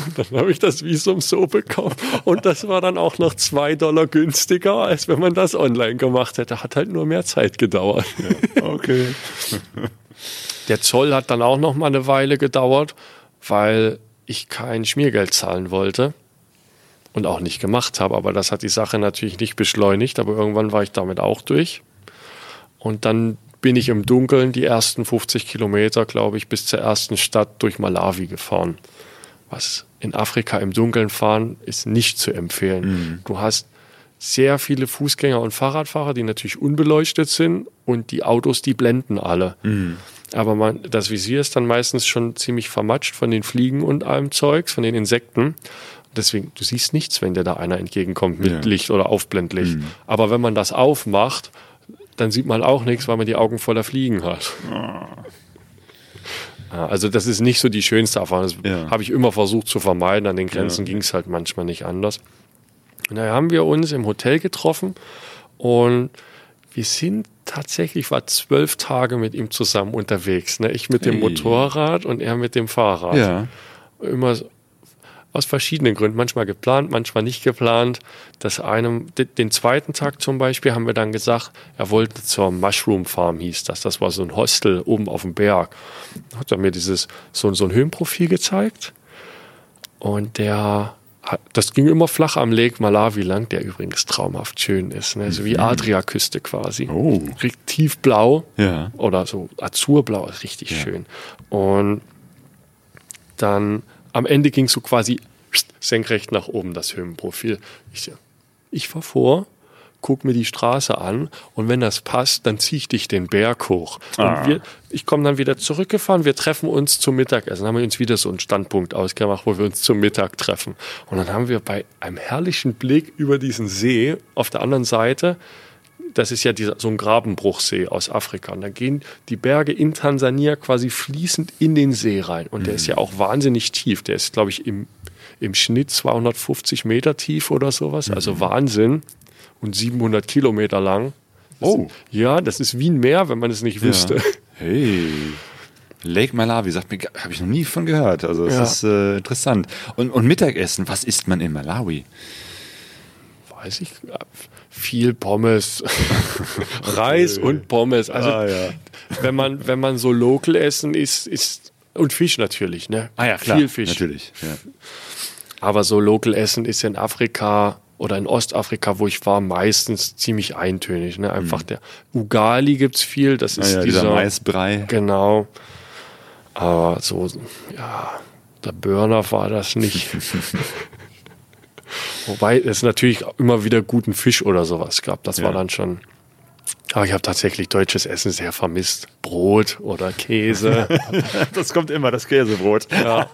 Speaker 4: Und dann habe ich das Visum so bekommen. Und das war dann auch noch zwei Dollar günstiger, als wenn man das online gemacht hätte. Hat halt nur mehr Zeit gedauert.
Speaker 3: Okay.
Speaker 4: Der Zoll hat dann auch noch mal eine Weile gedauert, weil ich kein Schmiergeld zahlen wollte und auch nicht gemacht habe. Aber das hat die Sache natürlich nicht beschleunigt. Aber irgendwann war ich damit auch durch. Und dann bin ich im Dunkeln die ersten 50 Kilometer, glaube ich, bis zur ersten Stadt durch Malawi gefahren. Was in Afrika im Dunkeln fahren ist nicht zu empfehlen. Du hast sehr viele Fußgänger und Fahrradfahrer, die natürlich unbeleuchtet sind und die Autos, die blenden alle. Aber man, das Visier ist dann meistens schon ziemlich vermatscht von den Fliegen und allem Zeugs, von den Insekten. Deswegen, du siehst nichts, wenn dir da einer entgegenkommt mit
Speaker 3: Ja.
Speaker 4: Licht oder Aufblendlicht. Aber wenn man das aufmacht, dann sieht man auch nichts, weil man die Augen voller Fliegen hat. Ja, Also das ist nicht so die schönste Erfahrung. Das
Speaker 3: Ja.
Speaker 4: habe ich immer versucht zu vermeiden. An den Grenzen
Speaker 3: Ja.
Speaker 4: ging es halt manchmal nicht anders. Und da haben wir uns im Hotel getroffen und wir sind tatsächlich, ich war zwölf Tage mit ihm zusammen unterwegs. Ne? Ich mit dem
Speaker 3: Hey.
Speaker 4: Motorrad und er mit dem Fahrrad.
Speaker 3: Ja.
Speaker 4: Immer aus verschiedenen Gründen, manchmal geplant, manchmal nicht geplant. Das eine, de- den zweiten Tag zum Beispiel haben wir dann gesagt, er wollte zur Mushroom Farm, hieß das. Das war so ein Hostel oben auf dem Berg. Hat er mir dieses, so, so ein Höhenprofil gezeigt. Und der, das ging immer flach am Lake Malawi lang, der übrigens traumhaft schön ist. Ne? So wie Adriaküste quasi.
Speaker 3: Oh.
Speaker 4: Richtig Tiefblau
Speaker 3: Ja.
Speaker 4: oder so Azurblau, ist richtig schön. Und dann am Ende ging es so quasi senkrecht nach oben, das Höhenprofil. Ich, ich fahr vor, guck mir die Straße an und wenn das passt, dann ziehe ich dich den Berg hoch.
Speaker 3: Ah.
Speaker 4: Wir, ich komme dann wieder zurückgefahren, wir treffen uns zum Mittagessen. Dann haben wir uns wieder so einen Standpunkt ausgemacht, wo wir uns zum Mittag treffen. Und dann haben wir bei einem herrlichen Blick über diesen See auf der anderen Seite das ist ja dieser, so ein Grabenbruchsee aus Afrika. Und da gehen die Berge in Tansania quasi fließend in den See rein. Und der ist ja auch wahnsinnig tief. Der ist, glaube ich, im, im Schnitt 250 Meter tief oder sowas. Also Wahnsinn. Und 700 Kilometer lang. Das
Speaker 3: Oh.
Speaker 4: Ja, das ist wie ein Meer, wenn man es nicht wüsste.
Speaker 3: Ja. Hey. Lake Malawi, sagt mir, habe ich noch nie von gehört. Also es
Speaker 4: Ja.
Speaker 3: ist äh, interessant. Und, und Mittagessen, was isst man in Malawi?
Speaker 4: Weiß ich. Viel Pommes. Reis und Pommes. Also,
Speaker 3: Ah, ja.
Speaker 4: wenn, man, wenn man so local essen ist, ist. Und Fisch natürlich, ne? Viel Fisch.
Speaker 3: Natürlich. Ja.
Speaker 4: Aber so Local Essen ist in Afrika oder in Ostafrika, wo ich war, meistens ziemlich eintönig. Ne? Einfach der Ugali gibt's viel, das ist
Speaker 3: Ah, ja,
Speaker 4: dieser,
Speaker 3: dieser Maisbrei.
Speaker 4: Genau. Aber so, ja, der Burner war das nicht. Wobei es natürlich immer wieder guten Fisch oder sowas gab. Das war
Speaker 3: Ja.
Speaker 4: dann schon. Aber ich habe tatsächlich deutsches Essen sehr vermisst. Brot oder Käse.
Speaker 3: Das kommt immer, das Käsebrot.
Speaker 4: ja.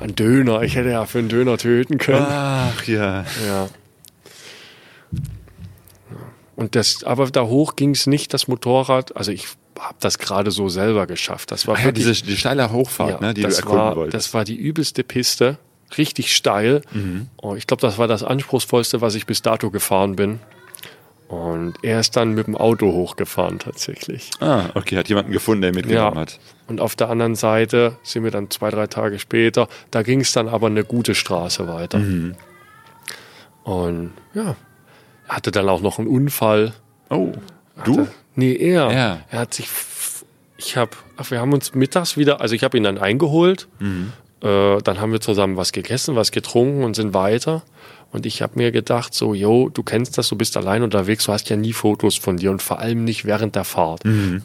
Speaker 4: Ein Döner. Ich hätte ja für einen Döner töten können.
Speaker 3: Ach ja.
Speaker 4: Ja. Und das, aber da hoch ging es nicht, das Motorrad. Also ich habe das gerade so selber geschafft. Das war
Speaker 3: Ach ja, diese die steile Hochfahrt,
Speaker 4: ja,
Speaker 3: ne, die
Speaker 4: das
Speaker 3: du erkunden
Speaker 4: war,
Speaker 3: wolltest.
Speaker 4: Das war die übelste Piste, richtig steil.
Speaker 3: Mhm.
Speaker 4: Und ich glaube, das war das anspruchsvollste, was ich bis dato gefahren bin. Und er ist dann mit dem Auto hochgefahren tatsächlich.
Speaker 3: ah, okay, hat jemanden gefunden, der ihn mitgenommen
Speaker 4: Ja.
Speaker 3: hat.
Speaker 4: Und auf der anderen Seite sind wir dann zwei, drei Tage später. Da ging es dann aber eine gute Straße weiter.
Speaker 3: Mhm.
Speaker 4: Und ja, er hatte dann auch noch einen Unfall.
Speaker 3: Oh, du?
Speaker 4: Nee, er.
Speaker 3: Ja.
Speaker 4: Er hat sich. Ich habe. Ach, wir haben uns mittags wieder. Also ich habe ihn dann eingeholt.
Speaker 3: Mhm.
Speaker 4: Äh, dann haben wir zusammen was gegessen, was getrunken und sind weiter. Und ich habe mir gedacht, so, yo, du kennst das, du bist allein unterwegs, du hast ja nie Fotos von dir und vor allem nicht während der Fahrt.
Speaker 3: Mhm.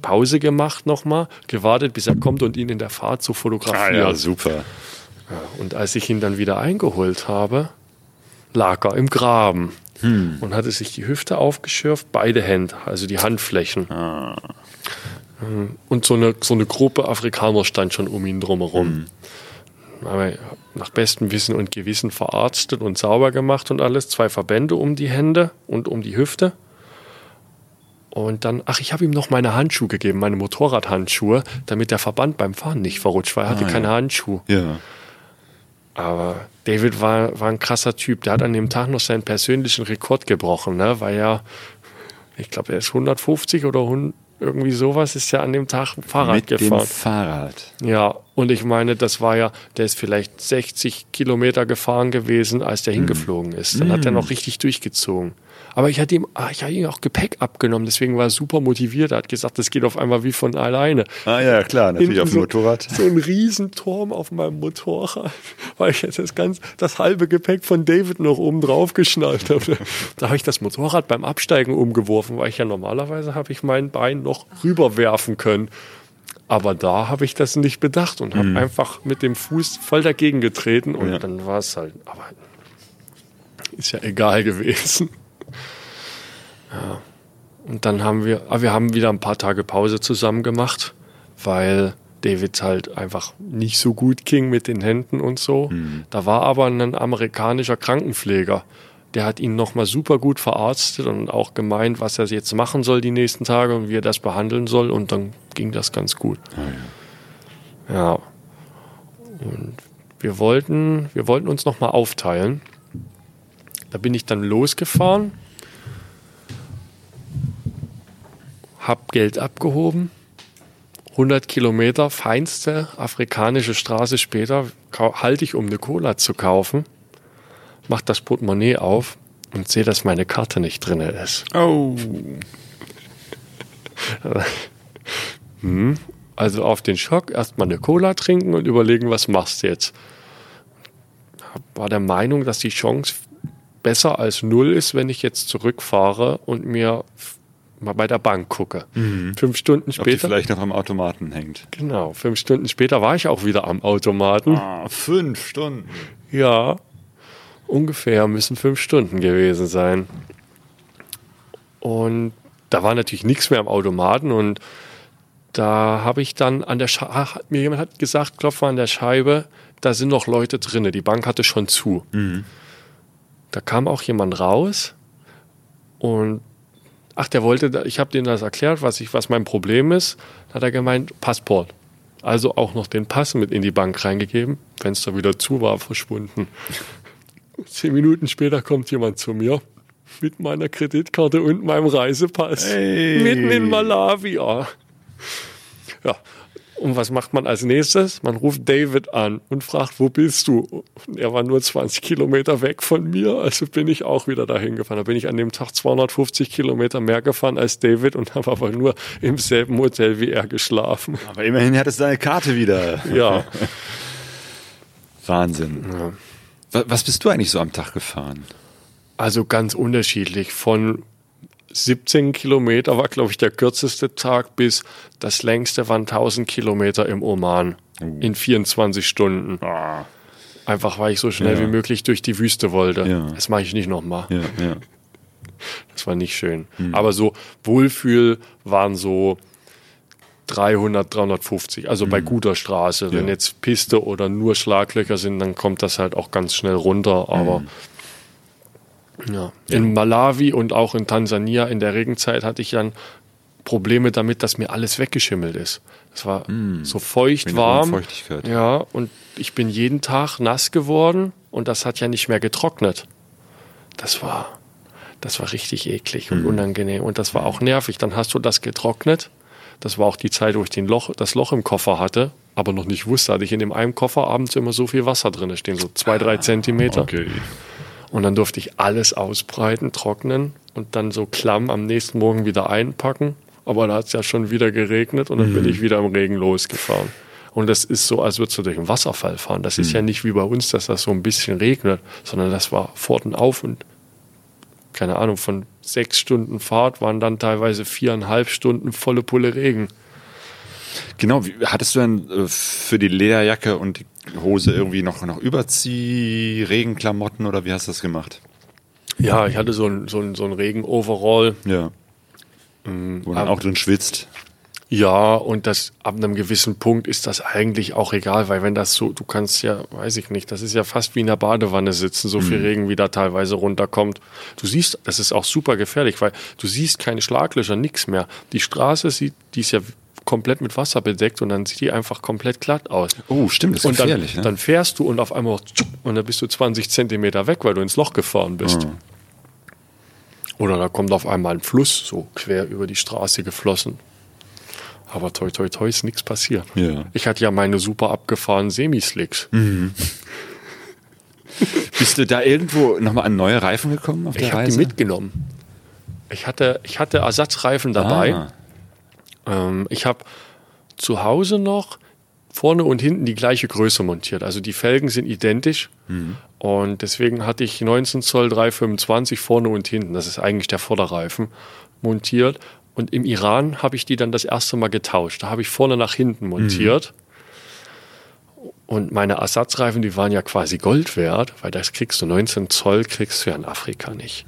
Speaker 4: Pause gemacht nochmal, gewartet, bis er kommt und ihn in der Fahrt zu
Speaker 3: Ah
Speaker 4: fotografieren.
Speaker 3: ja, super.
Speaker 4: Und als ich ihn dann wieder eingeholt habe, lag er im Graben. und hatte sich die Hüfte aufgeschürft, beide Hände, also die Handflächen. Ähm, Und so eine, so eine Gruppe Afrikaner stand schon um ihn drumherum. Haben wir nach bestem Wissen und Gewissen verarztet und sauber gemacht und alles. Zwei Verbände um die Hände und um die Hüfte. Und dann, ach, ich habe ihm noch meine Handschuhe gegeben, meine Motorradhandschuhe, damit der Verband beim Fahren nicht verrutscht, weil er hatte
Speaker 3: Ah,
Speaker 4: keine
Speaker 3: ja.
Speaker 4: Handschuhe.
Speaker 3: Ja.
Speaker 4: Aber David war, war ein krasser Typ. Der hat an dem Tag noch seinen persönlichen Rekord gebrochen, ne? weil er, ich glaube, er ist 150 oder 100, irgendwie sowas, ist er an dem Tag Fahrrad
Speaker 3: Mit dem
Speaker 4: gefahren.
Speaker 3: Fahrrad.
Speaker 4: Ja, und ich meine, das war ja, der ist vielleicht 60 Kilometer gefahren gewesen, als der hingeflogen ist. Dann hat er noch richtig durchgezogen. Aber ich hatte ihm, ah, ich hatte ihm auch Gepäck abgenommen, deswegen war er super motiviert. Er hat gesagt, das geht auf einmal wie von alleine.
Speaker 3: Ah ja, klar, natürlich
Speaker 4: Hinten
Speaker 3: auf dem
Speaker 4: so,
Speaker 3: Motorrad.
Speaker 4: So ein Riesenturm auf meinem Motorrad, weil ich jetzt das ganz, das halbe Gepäck von David noch oben drauf geschnallt habe. Da habe ich das Motorrad beim Absteigen umgeworfen, weil ich ja normalerweise habe ich mein Bein noch rüberwerfen können. Aber da habe ich das nicht bedacht und habe einfach mit dem Fuß voll dagegen getreten und
Speaker 3: Ja.
Speaker 4: dann war es halt, aber ist ja egal gewesen. Ja. Und dann haben wir, aber wir haben wieder ein paar Tage Pause zusammen gemacht, weil David halt einfach nicht so gut ging mit den Händen und so. Da war aber ein amerikanischer Krankenpfleger, der hat ihn nochmal super gut verarztet und auch gemeint, was er jetzt machen soll die nächsten Tage und wie er das behandeln soll. Und dann ging das ganz gut. ja. Und wir wollten, wir wollten uns nochmal aufteilen. Da bin ich dann losgefahren, hab Geld abgehoben, 100 Kilometer, feinste afrikanische Straße später, halte ich, um eine Cola zu kaufen, mach das Portemonnaie auf und sehe, dass meine Karte nicht drin ist.
Speaker 3: Oh.
Speaker 4: Also auf den Schock erstmal eine Cola trinken und überlegen, was machst du jetzt. War der Meinung, dass die Chance besser als null ist, wenn ich jetzt zurückfahre und mir mal bei der Bank gucke. Fünf Stunden
Speaker 3: Ob die
Speaker 4: später.
Speaker 3: vielleicht noch am Automaten hängt.
Speaker 4: Genau, fünf Stunden später war ich auch wieder am Automaten.
Speaker 3: Ah, fünf Stunden.
Speaker 4: Ja, ungefähr müssen fünf Stunden gewesen sein. Und da war natürlich nichts mehr am Automaten und da habe ich dann an der Scheibe, hat mir jemand hat gesagt, klopf mal an der Scheibe, da sind noch Leute drinne. Die Bank hatte schon zu. Da kam auch jemand raus und ach, der wollte, ich habe denen das erklärt, was ich, was mein Problem ist. Da hat er gemeint, Passport. Also auch noch den Pass mit in die Bank reingegeben. Fenster wieder zu war, verschwunden. Zehn Minuten später kommt jemand zu mir mit meiner Kreditkarte und meinem Reisepass.
Speaker 3: Hey.
Speaker 4: Mitten in Malawi. Ja. Und was macht man als nächstes? Man ruft David an und fragt, wo bist du? Und er war nur 20 Kilometer weg von mir, also bin ich auch wieder dahin gefahren. Da bin ich an dem Tag 250 Kilometer mehr gefahren als David und habe aber nur im selben Hotel wie er geschlafen.
Speaker 3: Aber immerhin hattest du deine Karte wieder.
Speaker 4: Ja,
Speaker 3: Wahnsinn. Wa- Was bist du eigentlich so am Tag gefahren?
Speaker 4: also ganz unterschiedlich. Von 17 Kilometer war, glaube ich, der kürzeste Tag bis das längste waren 1000 Kilometer im Oman in 24 Stunden. Einfach weil ich so schnell
Speaker 3: Ja.
Speaker 4: wie möglich durch die Wüste wollte.
Speaker 3: Ja.
Speaker 4: Das mache ich nicht nochmal.
Speaker 3: Ja, ja.
Speaker 4: Das war nicht schön. Aber so Wohlfühl waren so 300, 350. Also bei guter Straße. Wenn jetzt Piste oder nur Schlaglöcher sind, dann kommt das halt auch ganz schnell runter. Aber ja. in Malawi und auch in Tansania in der Regenzeit hatte ich dann Probleme damit, dass mir alles weggeschimmelt ist. Es war so feucht warm.
Speaker 3: Feuchtigkeit.
Speaker 4: Ja, und ich bin jeden Tag nass geworden und das hat ja nicht mehr getrocknet. Das war, das war richtig eklig und unangenehm und das war auch nervig. Dann hast du das getrocknet. Das war auch die Zeit, wo ich den Loch, das Loch im Koffer hatte, aber noch nicht wusste, hatte ich in dem einen Koffer abends immer so viel Wasser drin stehen, so zwei, drei Zentimeter.
Speaker 3: Okay.
Speaker 4: Und dann durfte ich alles ausbreiten, trocknen und dann so klamm am nächsten Morgen wieder einpacken. Aber da hat es ja schon wieder geregnet und dann bin ich wieder im Regen losgefahren. Und das ist so, als würdest du durch einen Wasserfall fahren. Das ist ja nicht wie bei uns, dass das so ein bisschen regnet, sondern das war Pforten auf und keine Ahnung, von sechs Stunden Fahrt waren dann teilweise viereinhalb Stunden volle Pulle Regen.
Speaker 3: Genau, wie, hattest du denn äh, für die Lederjacke und die Hose irgendwie noch, noch Überzieh, Regenklamotten oder wie hast du das gemacht?
Speaker 4: Ja, ich hatte so ein, so ein, so ein Regen-Overall.
Speaker 3: Ja. Wo man auch drin schwitzt.
Speaker 4: Ja, und das ab einem gewissen Punkt ist das eigentlich auch egal, weil wenn das so, du kannst ja, weiß ich nicht, das ist ja fast wie in der Badewanne sitzen, so viel Regen, wie da teilweise runterkommt. Du siehst, das ist auch super gefährlich, weil du siehst keine Schlaglöcher, nichts mehr. Die Straße sieht, die ist ja komplett mit Wasser bedeckt und dann sieht die einfach komplett glatt aus.
Speaker 3: Oh, stimmt, das ist
Speaker 4: und dann,
Speaker 3: gefährlich. ne?
Speaker 4: dann fährst du und auf einmal und dann bist du 20 Zentimeter weg, weil du ins Loch gefahren bist.
Speaker 3: Ah.
Speaker 4: Oder da kommt auf einmal ein Fluss so quer über die Straße geflossen. Aber toi toi toi ist nichts passiert.
Speaker 3: Ja.
Speaker 4: Ich hatte ja meine super abgefahrenen Semislicks.
Speaker 3: Bist du da irgendwo nochmal an neue Reifen gekommen auf der
Speaker 4: Ich habe die
Speaker 3: Reise?
Speaker 4: mitgenommen. Ich hatte, ich hatte Ersatzreifen dabei.
Speaker 3: Ah.
Speaker 4: Ähm, ich habe zu Hause noch vorne und hinten die gleiche Größe montiert. Also die Felgen sind identisch. Und deswegen hatte ich 19 Zoll 325 vorne und hinten. Das ist eigentlich der Vorderreifen montiert. Und im Iran habe ich die dann das erste Mal getauscht. Da habe ich vorne nach hinten montiert. Und meine Ersatzreifen, die waren ja quasi Gold wert, weil das kriegst du 19 Zoll kriegst du ja in Afrika nicht.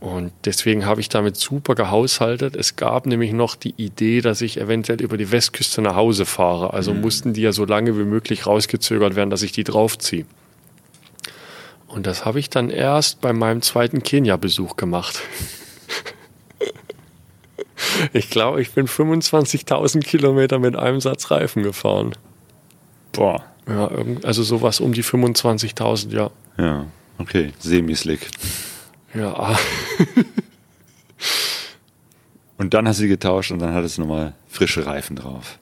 Speaker 4: Und deswegen habe ich damit super gehaushaltet. Es gab nämlich noch die Idee, dass ich eventuell über die Westküste nach Hause fahre. Also mussten die ja so lange wie möglich rausgezögert werden, dass ich die draufziehe. Und das habe ich dann erst bei meinem zweiten Kenia-Besuch gemacht. Ich glaube, ich bin 25.000 Kilometer mit einem Satz Reifen gefahren.
Speaker 3: Boah.
Speaker 4: Ja, irgend- also sowas um die 25.000, ja.
Speaker 3: Ja, okay. Semislick.
Speaker 4: Ja,
Speaker 3: Und dann hast du sie getauscht und dann hattest du nochmal frische Reifen drauf.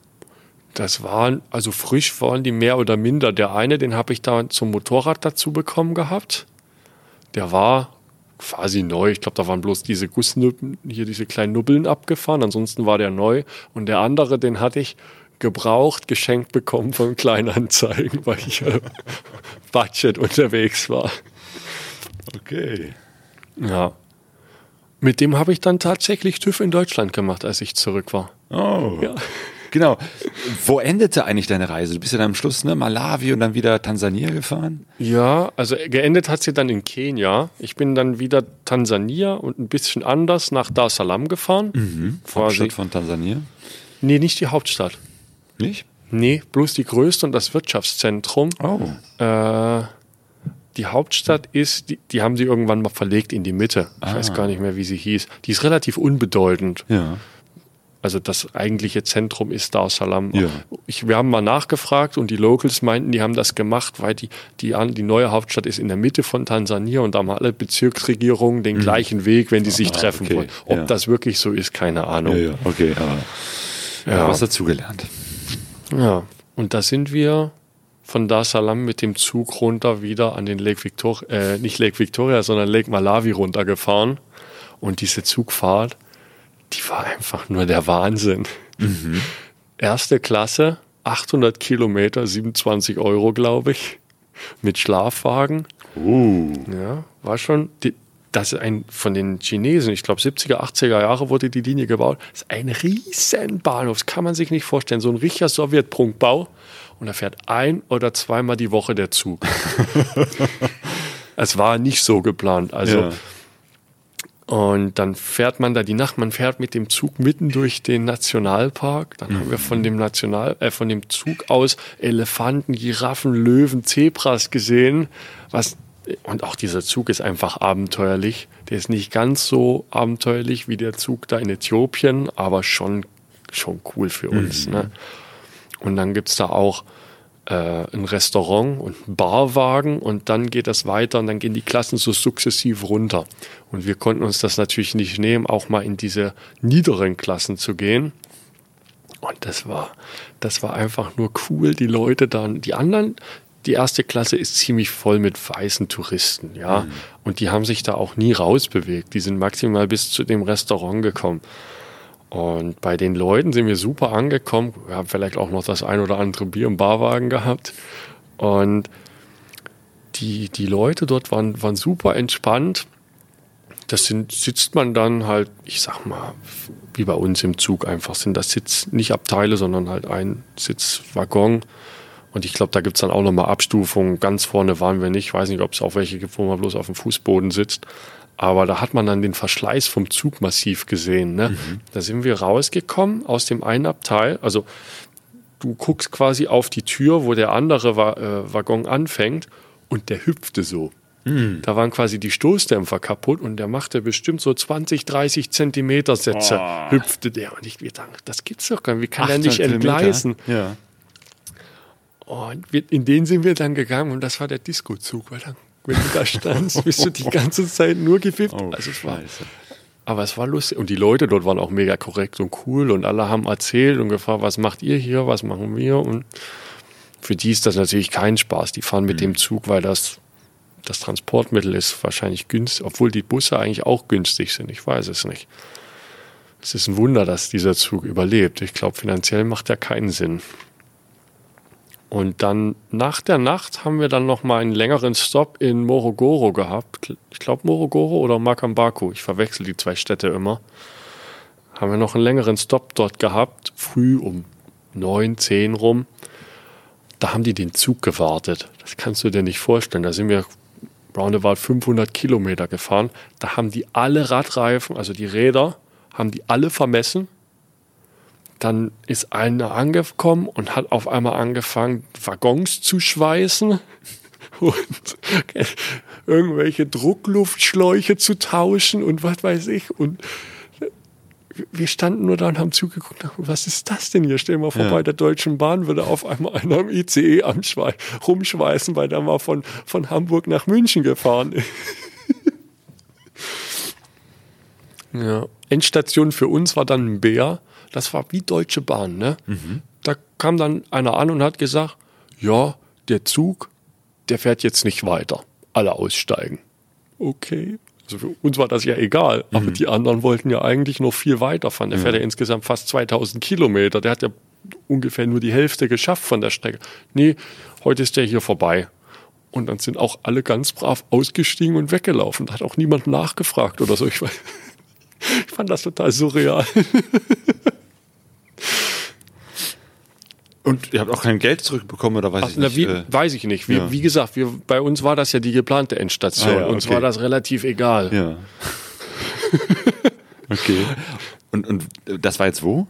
Speaker 4: das waren, also frisch waren die mehr oder minder. Der eine, den habe ich da zum Motorrad dazu bekommen gehabt. Der war quasi neu. Ich glaube, da waren bloß diese Gussnuppen, hier diese kleinen Nubbeln abgefahren. Ansonsten war der neu. Und der andere, den hatte ich gebraucht, geschenkt bekommen von Kleinanzeigen, weil ich äh, Budget unterwegs war.
Speaker 3: Okay.
Speaker 4: Ja. Mit dem habe ich dann tatsächlich TÜV in Deutschland gemacht, als ich zurück war.
Speaker 3: Oh.
Speaker 4: Ja.
Speaker 3: Genau. Wo endete eigentlich deine Reise? Du bist ja dann am Schluss, ne? Malawi und dann wieder Tansania gefahren?
Speaker 4: Ja, also geendet hat sie dann in Kenia. Ich bin dann wieder Tansania und ein bisschen anders nach Dar es Salaam gefahren.
Speaker 3: Mhm.
Speaker 4: Quasi,
Speaker 3: Hauptstadt von Tansania?
Speaker 4: nee, nicht die Hauptstadt.
Speaker 3: Nicht?
Speaker 4: Nee, bloß die größte und das Wirtschaftszentrum.
Speaker 3: Oh.
Speaker 4: Äh, die Hauptstadt ist, die, die haben sie irgendwann mal verlegt in die Mitte. Ich
Speaker 3: Ah.
Speaker 4: weiß gar nicht mehr, wie sie hieß. Die ist relativ unbedeutend.
Speaker 3: Ja.
Speaker 4: Also das eigentliche Zentrum ist Dar es Salaam.
Speaker 3: Ja.
Speaker 4: Ich, wir haben mal nachgefragt und die Locals meinten, die haben das gemacht, weil die, die, die neue Hauptstadt ist in der Mitte von Tansania und da haben alle Bezirksregierungen den gleichen Weg, wenn die sich
Speaker 3: Mhm. Ah,
Speaker 4: treffen
Speaker 3: okay.
Speaker 4: wollen. Ob
Speaker 3: Ja.
Speaker 4: das wirklich so ist, keine Ahnung.
Speaker 3: Ja. Okay, aber. Ja. was dazugelernt.
Speaker 4: Ja, und da sind wir von Dar es Salaam mit dem Zug runter wieder an den Lake Victoria, äh, nicht Lake Victoria, sondern Lake Malawi runtergefahren. Und diese Zugfahrt, die war einfach nur der Wahnsinn. Erste Klasse, 800 Kilometer, 27 Euro, glaube ich, mit Schlafwagen.
Speaker 3: Uh.
Speaker 4: Ja, war schon, die, das ist ein, von den Chinesen, ich glaube 70er, 80er Jahre wurde die Linie gebaut. Das ist ein riesen Bahnhof, das kann man sich nicht vorstellen. So ein richtiger Sowjetprunkbau. Und da fährt ein oder zweimal die Woche der Zug. es war nicht so geplant. Also,
Speaker 3: Ja.
Speaker 4: und dann fährt man da die Nacht, man fährt mit dem Zug mitten durch den Nationalpark. Dann haben wir von dem National, äh, von dem Zug aus Elefanten, Giraffen, Löwen, Zebras gesehen. Was, und auch dieser Zug ist einfach abenteuerlich. Der ist nicht ganz so abenteuerlich wie der Zug da in Äthiopien, aber schon, schon cool für uns. Ne? Und dann gibt's da auch äh, ein Restaurant und einen Barwagen und dann geht das weiter und dann gehen die Klassen so sukzessiv runter. Und wir konnten uns das natürlich nicht nehmen, auch mal in diese niederen Klassen zu gehen. Und das war, das war einfach nur cool, die Leute dann, die anderen, die erste Klasse ist ziemlich voll mit weißen Touristen, ja. Und die haben sich da auch nie rausbewegt. Die sind maximal bis zu dem Restaurant gekommen. Und bei den Leuten sind wir super angekommen. Wir haben vielleicht auch noch das ein oder andere Bier im Barwagen gehabt. Und die, die Leute dort waren, waren super entspannt. Das sind, sitzt man dann halt, ich sag mal, wie bei uns im Zug einfach sind das Sitz, nicht Abteile, sondern halt ein Sitzwaggon. Und ich glaube, da gibt's dann auch nochmal Abstufungen. Ganz vorne waren wir nicht. Ich weiß nicht, ob es auch welche gibt, wo man bloß auf dem Fußboden sitzt. Aber da hat man dann den Verschleiß vom Zug massiv gesehen. Ne? Da sind wir rausgekommen aus dem einen Abteil. Also du guckst quasi auf die Tür, wo der andere Wa äh, Waggon anfängt und der hüpfte so. Da waren quasi die Stoßdämpfer kaputt und der machte bestimmt so 20, 30 Zentimeter Sätze, hüpfte der. Und ich mir dachte, das gibt's doch gar nicht. Wie kann der nicht
Speaker 3: 800 Kilometer.
Speaker 4: entgleisen?
Speaker 3: Ja.
Speaker 4: Und wir, in den sind wir dann gegangen und das war der Disco-Zug, weil dann, wenn du da standst, bist du die ganze Zeit nur gewippt.
Speaker 3: Oh,
Speaker 4: also es war,
Speaker 3: Scheiße.
Speaker 4: aber es war lustig. Und die Leute dort waren auch mega korrekt und cool und alle haben erzählt und gefragt, was macht ihr hier, was machen wir? Und für die ist das natürlich kein Spaß. Die fahren mit dem Zug, weil das das Transportmittel ist wahrscheinlich günstig, obwohl die Busse eigentlich auch günstig sind. Ich weiß es nicht. Es ist ein Wunder, dass dieser Zug überlebt. Ich glaube, finanziell macht er keinen Sinn. Und dann nach der Nacht haben wir dann noch mal einen längeren Stop in Morogoro gehabt. Ich glaube Morogoro oder Makambaku. Ich verwechsel die zwei Städte immer. Haben wir noch einen längeren Stop dort gehabt, früh um neun, zehn rum. Da haben die den Zug gewartet. Das kannst du dir nicht vorstellen. Da sind wir roundabout 500 Kilometer gefahren. Da haben die alle Radreifen, also die Räder, haben die alle vermessen. Dann ist einer angekommen und hat auf einmal angefangen, Waggons zu schweißen und irgendwelche Druckluftschläuche zu tauschen und was weiß ich. Und wir standen nur da und haben zugeguckt, was ist das denn hier? Stell mal vor,
Speaker 3: Ja.
Speaker 4: bei der Deutschen Bahn würde auf einmal einer im ICE am Schwei rumschweißen, weil der mal von, von Hamburg nach München gefahren ist. ja. Endstation für uns war dann ein Bär. Das war wie Deutsche Bahn, ne? Da kam dann einer an und hat gesagt, ja, der Zug, der fährt jetzt nicht weiter. Alle aussteigen. Okay. Also für uns war das ja egal, aber die anderen wollten ja eigentlich noch viel weiterfahren. Der fährt ja insgesamt fast 2000 Kilometer. Der hat ja ungefähr nur die Hälfte geschafft von der Strecke. Nee, heute ist der hier vorbei. Und dann sind auch alle ganz brav ausgestiegen und weggelaufen. Da hat auch niemand nachgefragt oder so. Ich, weiß- ich fand das total surreal.
Speaker 3: Und ihr habt auch kein Geld zurückbekommen oder weiß
Speaker 4: Ach,
Speaker 3: ich
Speaker 4: na,
Speaker 3: nicht?
Speaker 4: wie,
Speaker 3: äh,
Speaker 4: weiß ich nicht. Wie,
Speaker 3: ja.
Speaker 4: wie gesagt, wir, bei uns war das ja die geplante Endstation.
Speaker 3: Ah, ja,
Speaker 4: Uns
Speaker 3: okay.
Speaker 4: war das relativ egal.
Speaker 3: ja. okay. Und, und das war jetzt wo?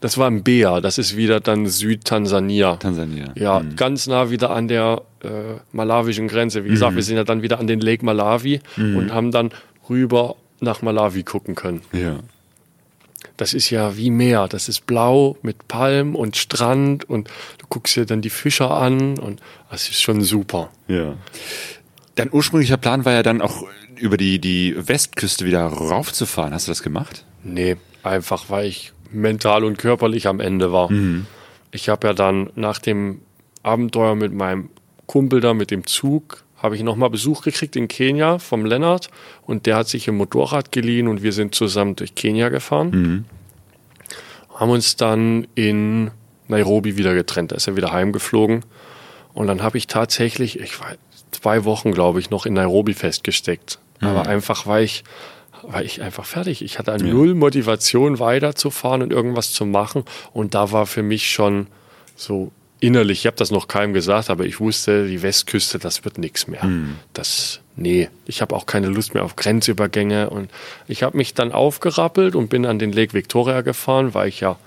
Speaker 4: Das war im Bea. Das ist wieder dann Südtansania.
Speaker 3: Tansania.
Speaker 4: Ja, ganz nah wieder an der äh, malawischen Grenze. Wie gesagt, wir sind ja dann wieder an den Lake Malawi und haben dann rüber nach Malawi gucken können.
Speaker 3: Ja.
Speaker 4: Das ist ja wie Meer. Das ist blau mit Palm und Strand und du guckst dir dann die Fischer an und das ist schon super.
Speaker 3: Ja. Dein ursprünglicher Plan war ja dann auch über die, die Westküste wieder raufzufahren. Hast du das gemacht?
Speaker 4: Nee, einfach weil ich mental und körperlich am Ende war. Ich habe ja dann nach dem Abenteuer mit meinem Kumpel da mit dem Zug, habe ich nochmal Besuch gekriegt in Kenia vom Lennart und der hat sich ein Motorrad geliehen und wir sind zusammen durch Kenia gefahren. Haben uns dann in Nairobi wieder getrennt. Da ist er wieder heimgeflogen. Und dann habe ich tatsächlich, ich war zwei Wochen, glaube ich, noch in Nairobi festgesteckt. Aber einfach, weil ich, weil ich einfach fertig. Ich hatte null Motivation weiterzufahren und irgendwas zu machen. Und da war für mich schon so innerlich, ich habe das noch keinem gesagt, aber ich wusste, die Westküste, das wird nichts mehr. Das, nee, ich habe auch keine Lust mehr auf Grenzübergänge. Und ich habe mich dann aufgerappelt und bin an den Lake Victoria gefahren, weil ich ja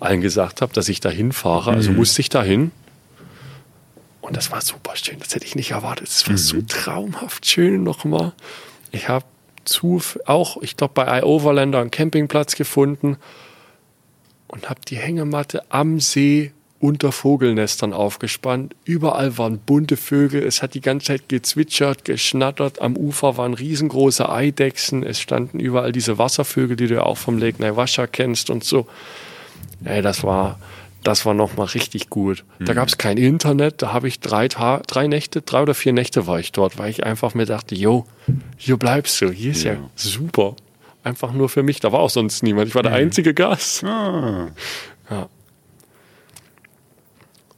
Speaker 4: allen gesagt habe, dass ich da hinfahre. Also musste ich dahin. Und das war super schön. Das hätte ich nicht erwartet. Es war so traumhaft schön nochmal. Ich habe zu, auch, ich glaube, bei iOverlander einen Campingplatz gefunden und habe die Hängematte am See unter Vogelnestern aufgespannt. Überall waren bunte Vögel. Es hat die ganze Zeit gezwitschert, geschnattert. Am Ufer waren riesengroße Eidechsen. Es standen überall diese Wasservögel, die du ja auch vom Lake Naivasha kennst und so. Ey, das war, das war nochmal richtig gut. Da gab es kein Internet. Da habe ich drei, Ta drei Nächte, drei oder vier Nächte war ich dort, weil ich einfach mir dachte, yo, hier bleibst du. Hier ist ja,
Speaker 3: Ja.
Speaker 4: super. Einfach nur für mich. Da war auch sonst niemand. Ich war der einzige Gast.
Speaker 3: Ah.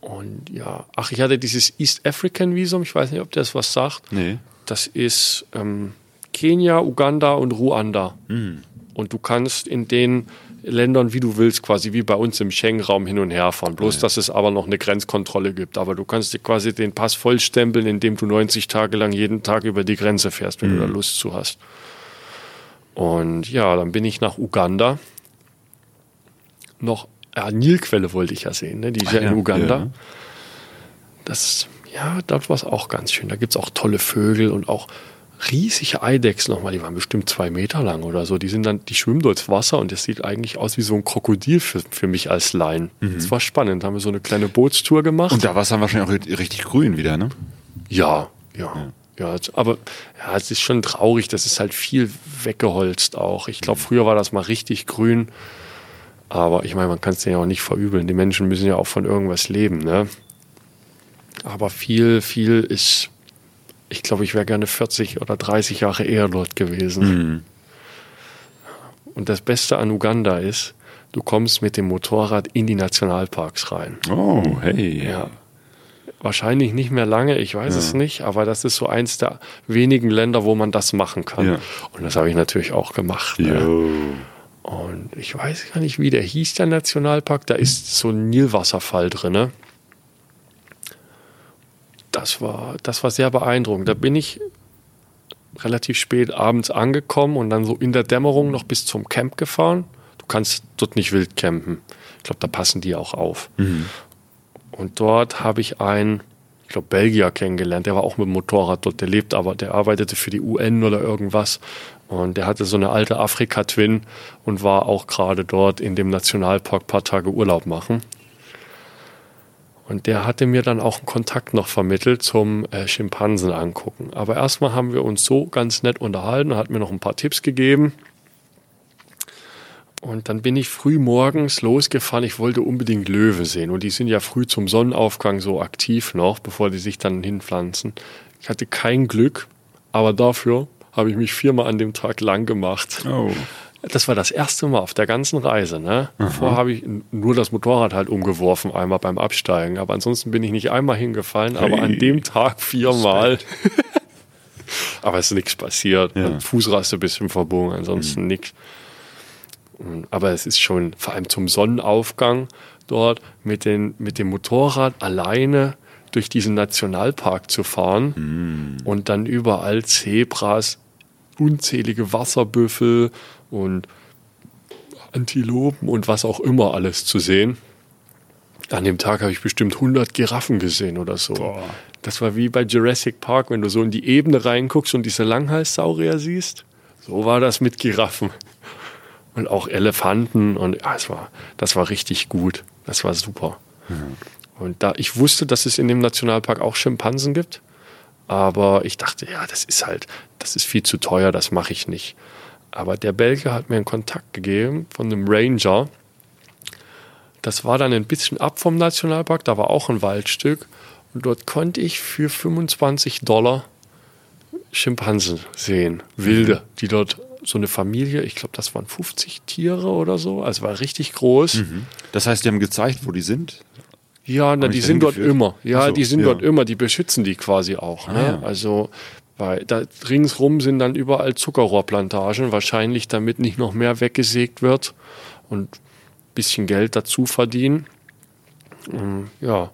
Speaker 4: Und ja, ach, ich hatte dieses East African Visum. Ich weiß nicht, ob das was sagt.
Speaker 3: Nee.
Speaker 4: Das ist ähm, Kenia, Uganda und Ruanda. Und du kannst in den Ländern, wie du willst, quasi wie bei uns im Schengen-Raum hin und her fahren. Bloß,
Speaker 3: Ja.
Speaker 4: dass es aber noch eine Grenzkontrolle gibt. Aber du kannst dir quasi den Pass vollstempeln, indem du 90 Tage lang jeden Tag über die Grenze fährst, wenn du da Lust zu hast. Und ja, dann bin ich nach Uganda. Noch, ja, Nilquelle wollte ich ja sehen, ne? die ist ja,
Speaker 3: ja,
Speaker 4: in Uganda.
Speaker 3: ja.
Speaker 4: Das, ja, dort war es auch ganz schön. Da gibt es auch tolle Vögel und auch riesige Eidechsen nochmal, die waren bestimmt zwei Meter lang oder so. Die sind dann, die schwimmen durchs Wasser und das sieht eigentlich aus wie so ein Krokodil für, für mich als Laien. Das war spannend. Da haben wir so eine kleine Bootstour gemacht.
Speaker 3: Und da war es dann wahrscheinlich auch ri- richtig grün wieder, ne?
Speaker 4: Ja, ja. Ja, es- aber ja, es ist schon traurig, das ist halt viel weggeholzt auch. Ich glaube, früher war das mal richtig grün. Aber ich meine, man kann es denen ja auch nicht verübeln. Die Menschen müssen ja auch von irgendwas leben, ne? Aber viel, viel ist, ich glaube, ich wäre gerne 40 oder 30 Jahre eher dort gewesen. Und das Beste an Uganda ist, du kommst mit dem Motorrad in die Nationalparks rein.
Speaker 3: Oh, hey.
Speaker 4: Ja. Wahrscheinlich nicht mehr lange, ich weiß es nicht, aber das ist so eins der wenigen Länder, wo man das machen kann.
Speaker 3: Ja.
Speaker 4: Und das habe ich natürlich auch gemacht. Ne? Und ich weiß gar nicht, wie der hieß, der Nationalpark. Da ist so ein Nilwasserfall drin. Ne? Das war, das war sehr beeindruckend. Da bin ich relativ spät abends angekommen und dann so in der Dämmerung noch bis zum Camp gefahren. Du kannst dort nicht wild campen. Ich glaube, da passen die auch auf. Und dort habe ich einen, ich glaube, Belgier kennengelernt. Der war auch mit dem Motorrad dort. Der lebt aber, der arbeitete für die UN oder irgendwas. Und der hatte so eine alte Afrika-Twin und war auch gerade dort in dem Nationalpark ein paar Tage Urlaub machen. Und der hatte mir dann auch einen Kontakt noch vermittelt zum äh, Schimpansen angucken. Aber erstmal haben wir uns so ganz nett unterhalten, hat mir noch ein paar Tipps gegeben. Und dann bin ich früh morgens losgefahren. Ich wollte unbedingt Löwe sehen. Und die sind ja früh zum Sonnenaufgang so aktiv noch, bevor die sich dann hinpflanzen. Ich hatte kein Glück, aber dafür habe ich mich viermal an dem Tag lang gemacht.
Speaker 3: Oh.
Speaker 4: Das war das erste Mal auf der ganzen Reise. Ne? Vorher habe ich nur das Motorrad halt umgeworfen, einmal beim Absteigen. Aber ansonsten bin ich nicht einmal hingefallen, aber
Speaker 3: Hey.
Speaker 4: an dem Tag viermal. aber es ist nichts passiert.
Speaker 3: Ja. Mhm.
Speaker 4: Fußraste ein bisschen verbogen, ansonsten nichts. Aber es ist schon, vor allem zum Sonnenaufgang dort mit, den, mit dem Motorrad alleine durch diesen Nationalpark zu fahren
Speaker 3: Mhm.
Speaker 4: und dann überall Zebras, unzählige Wasserbüffel und Antilopen und was auch immer alles zu sehen. An dem Tag habe ich bestimmt 100 Giraffen gesehen oder so. Das war wie bei Jurassic Park, wenn du so in die Ebene reinguckst und diese Langhalssaurier siehst. So war das mit Giraffen. Und auch Elefanten und ja, es war, das war richtig gut. Das war super. Und da ich wusste, dass es in dem Nationalpark auch Schimpansen gibt, aber ich dachte, ja, das ist halt, das ist viel zu teuer, das mache ich nicht. Aber der Belgier hat mir einen Kontakt gegeben von einem Ranger. Das war dann ein bisschen ab vom Nationalpark, da war auch ein Waldstück. Und dort konnte ich für 25 Dollar Schimpansen sehen, wilde, die dort so eine Familie, ich glaube, das waren 50 Tiere oder so, also war richtig groß.
Speaker 3: Das heißt, die haben gezeigt, wo die sind?
Speaker 4: Ja, na, die sind dort immer. Ja,
Speaker 3: so,
Speaker 4: die sind
Speaker 3: ja.
Speaker 4: dort immer, die beschützen die quasi auch. Ne?
Speaker 3: Ah, ja.
Speaker 4: Also weil da ringsrum sind dann überall Zuckerrohrplantagen, wahrscheinlich damit nicht noch mehr weggesägt wird und ein bisschen Geld dazu verdienen. Ähm, Ja,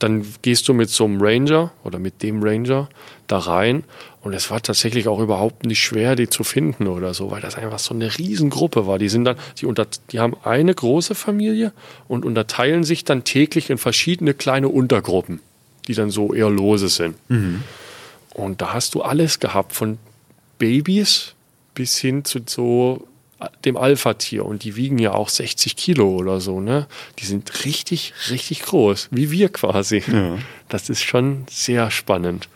Speaker 4: dann gehst du mit so einem Ranger oder mit dem Ranger da rein und es war tatsächlich auch überhaupt nicht schwer, die zu finden oder so, weil das einfach so eine Riesengruppe war. Die sind dann, die, unter, die haben eine große Familie und unterteilen sich dann täglich in verschiedene kleine Untergruppen, die dann so eher lose sind. Und da hast du alles gehabt, von Babys bis hin zu so dem Alpha-Tier. Und die wiegen ja auch 60 Kilo oder so, ne? Die sind richtig, richtig groß, wie wir quasi. Das ist schon sehr spannend.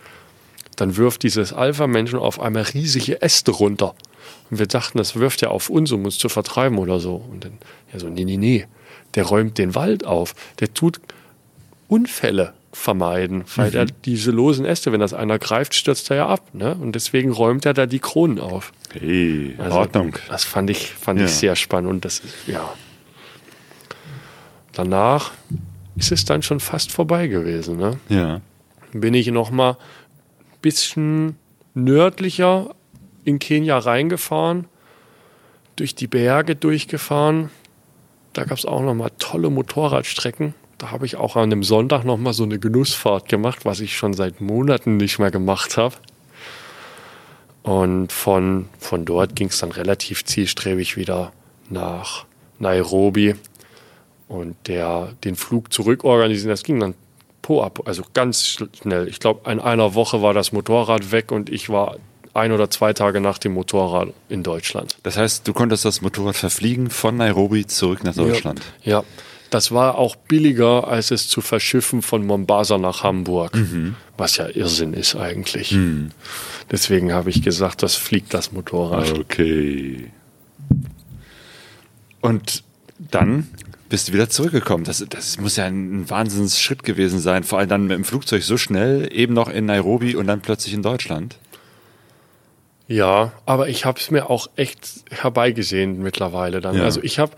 Speaker 4: Dann wirft dieses Alpha-Menschen auf einmal riesige Äste runter. Und wir dachten, das wirft er auf uns, um uns zu vertreiben oder so. Und dann, ja, so, nee, nee, nee. Der räumt den Wald auf. Der tut Unfälle vermeiden, weil er diese losen Äste, wenn das einer greift, stürzt er ja ab. Ne? Und deswegen räumt er da die Kronen auf.
Speaker 3: Hey,
Speaker 4: Also,
Speaker 3: Ordnung.
Speaker 4: Das fand ich, fand
Speaker 3: Ja.
Speaker 4: ich sehr spannend. Und das, ja. Danach ist es dann schon fast vorbei gewesen. Ne?
Speaker 3: Ja.
Speaker 4: Bin ich noch mal ein bisschen nördlicher in Kenia reingefahren, durch die Berge durchgefahren da gab es auch nochmal tolle Motorradstrecken. Da habe ich auch an einem Sonntag nochmal so eine Genussfahrt gemacht, was ich schon seit Monaten nicht mehr gemacht habe. Und von, von dort ging es dann relativ zielstrebig wieder nach Nairobi. Und der, den Flug zurück organisieren, das ging dann po ab, also ganz schnell. Ich glaube, in einer Woche war das Motorrad weg und ich war ein oder zwei Tage nach dem Motorrad in Deutschland.
Speaker 3: Das heißt, du konntest das Motorrad verfliegen von Nairobi zurück nach Deutschland.
Speaker 4: Ja, das war auch billiger, als es zu verschiffen von Mombasa nach Hamburg, was ja Irrsinn ist eigentlich. Deswegen habe ich gesagt, das fliegt das Motorrad.
Speaker 3: Okay. Und dann bist du wieder zurückgekommen. Das, das muss ja ein Wahnsinnsschritt gewesen sein. Vor allem dann mit dem Flugzeug so schnell, eben noch in Nairobi und dann plötzlich in Deutschland.
Speaker 4: Ja, aber ich habe es mir auch echt herbeigesehen mittlerweile dann.
Speaker 3: Ja.
Speaker 4: Also ich habe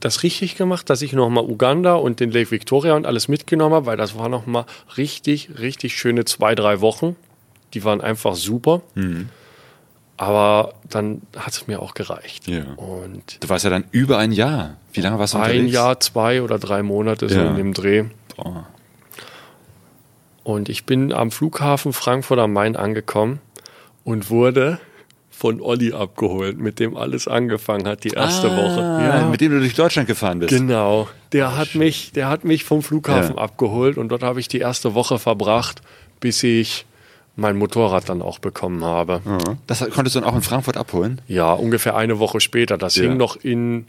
Speaker 4: das richtig gemacht, dass ich nochmal Uganda und den Lake Victoria und alles mitgenommen habe, weil das war nochmal richtig, richtig schöne zwei, drei Wochen. Die waren einfach super.
Speaker 3: Mhm.
Speaker 4: Aber dann hat es mir auch gereicht.
Speaker 3: Ja.
Speaker 4: Und
Speaker 3: Du warst ja dann über ein Jahr. Wie lange warst du
Speaker 4: ein
Speaker 3: unterwegs?
Speaker 4: Jahr, zwei oder drei Monate so
Speaker 3: Ja.
Speaker 4: in dem Dreh.
Speaker 3: Boah.
Speaker 4: Und ich bin am Flughafen Frankfurt am Main angekommen und wurde von Olli abgeholt, mit dem alles angefangen hat, die erste
Speaker 3: ah,
Speaker 4: Woche.
Speaker 3: Mit dem du durch Deutschland gefahren bist.
Speaker 4: Genau. Der hat mich, der hat mich vom Flughafen
Speaker 3: Ja.
Speaker 4: abgeholt und dort habe ich die erste Woche verbracht, bis ich mein Motorrad dann auch bekommen habe.
Speaker 3: Ja. Das konntest du dann auch in Frankfurt abholen?
Speaker 4: Ja, ungefähr eine Woche später. Das
Speaker 3: Ja.
Speaker 4: hing noch in,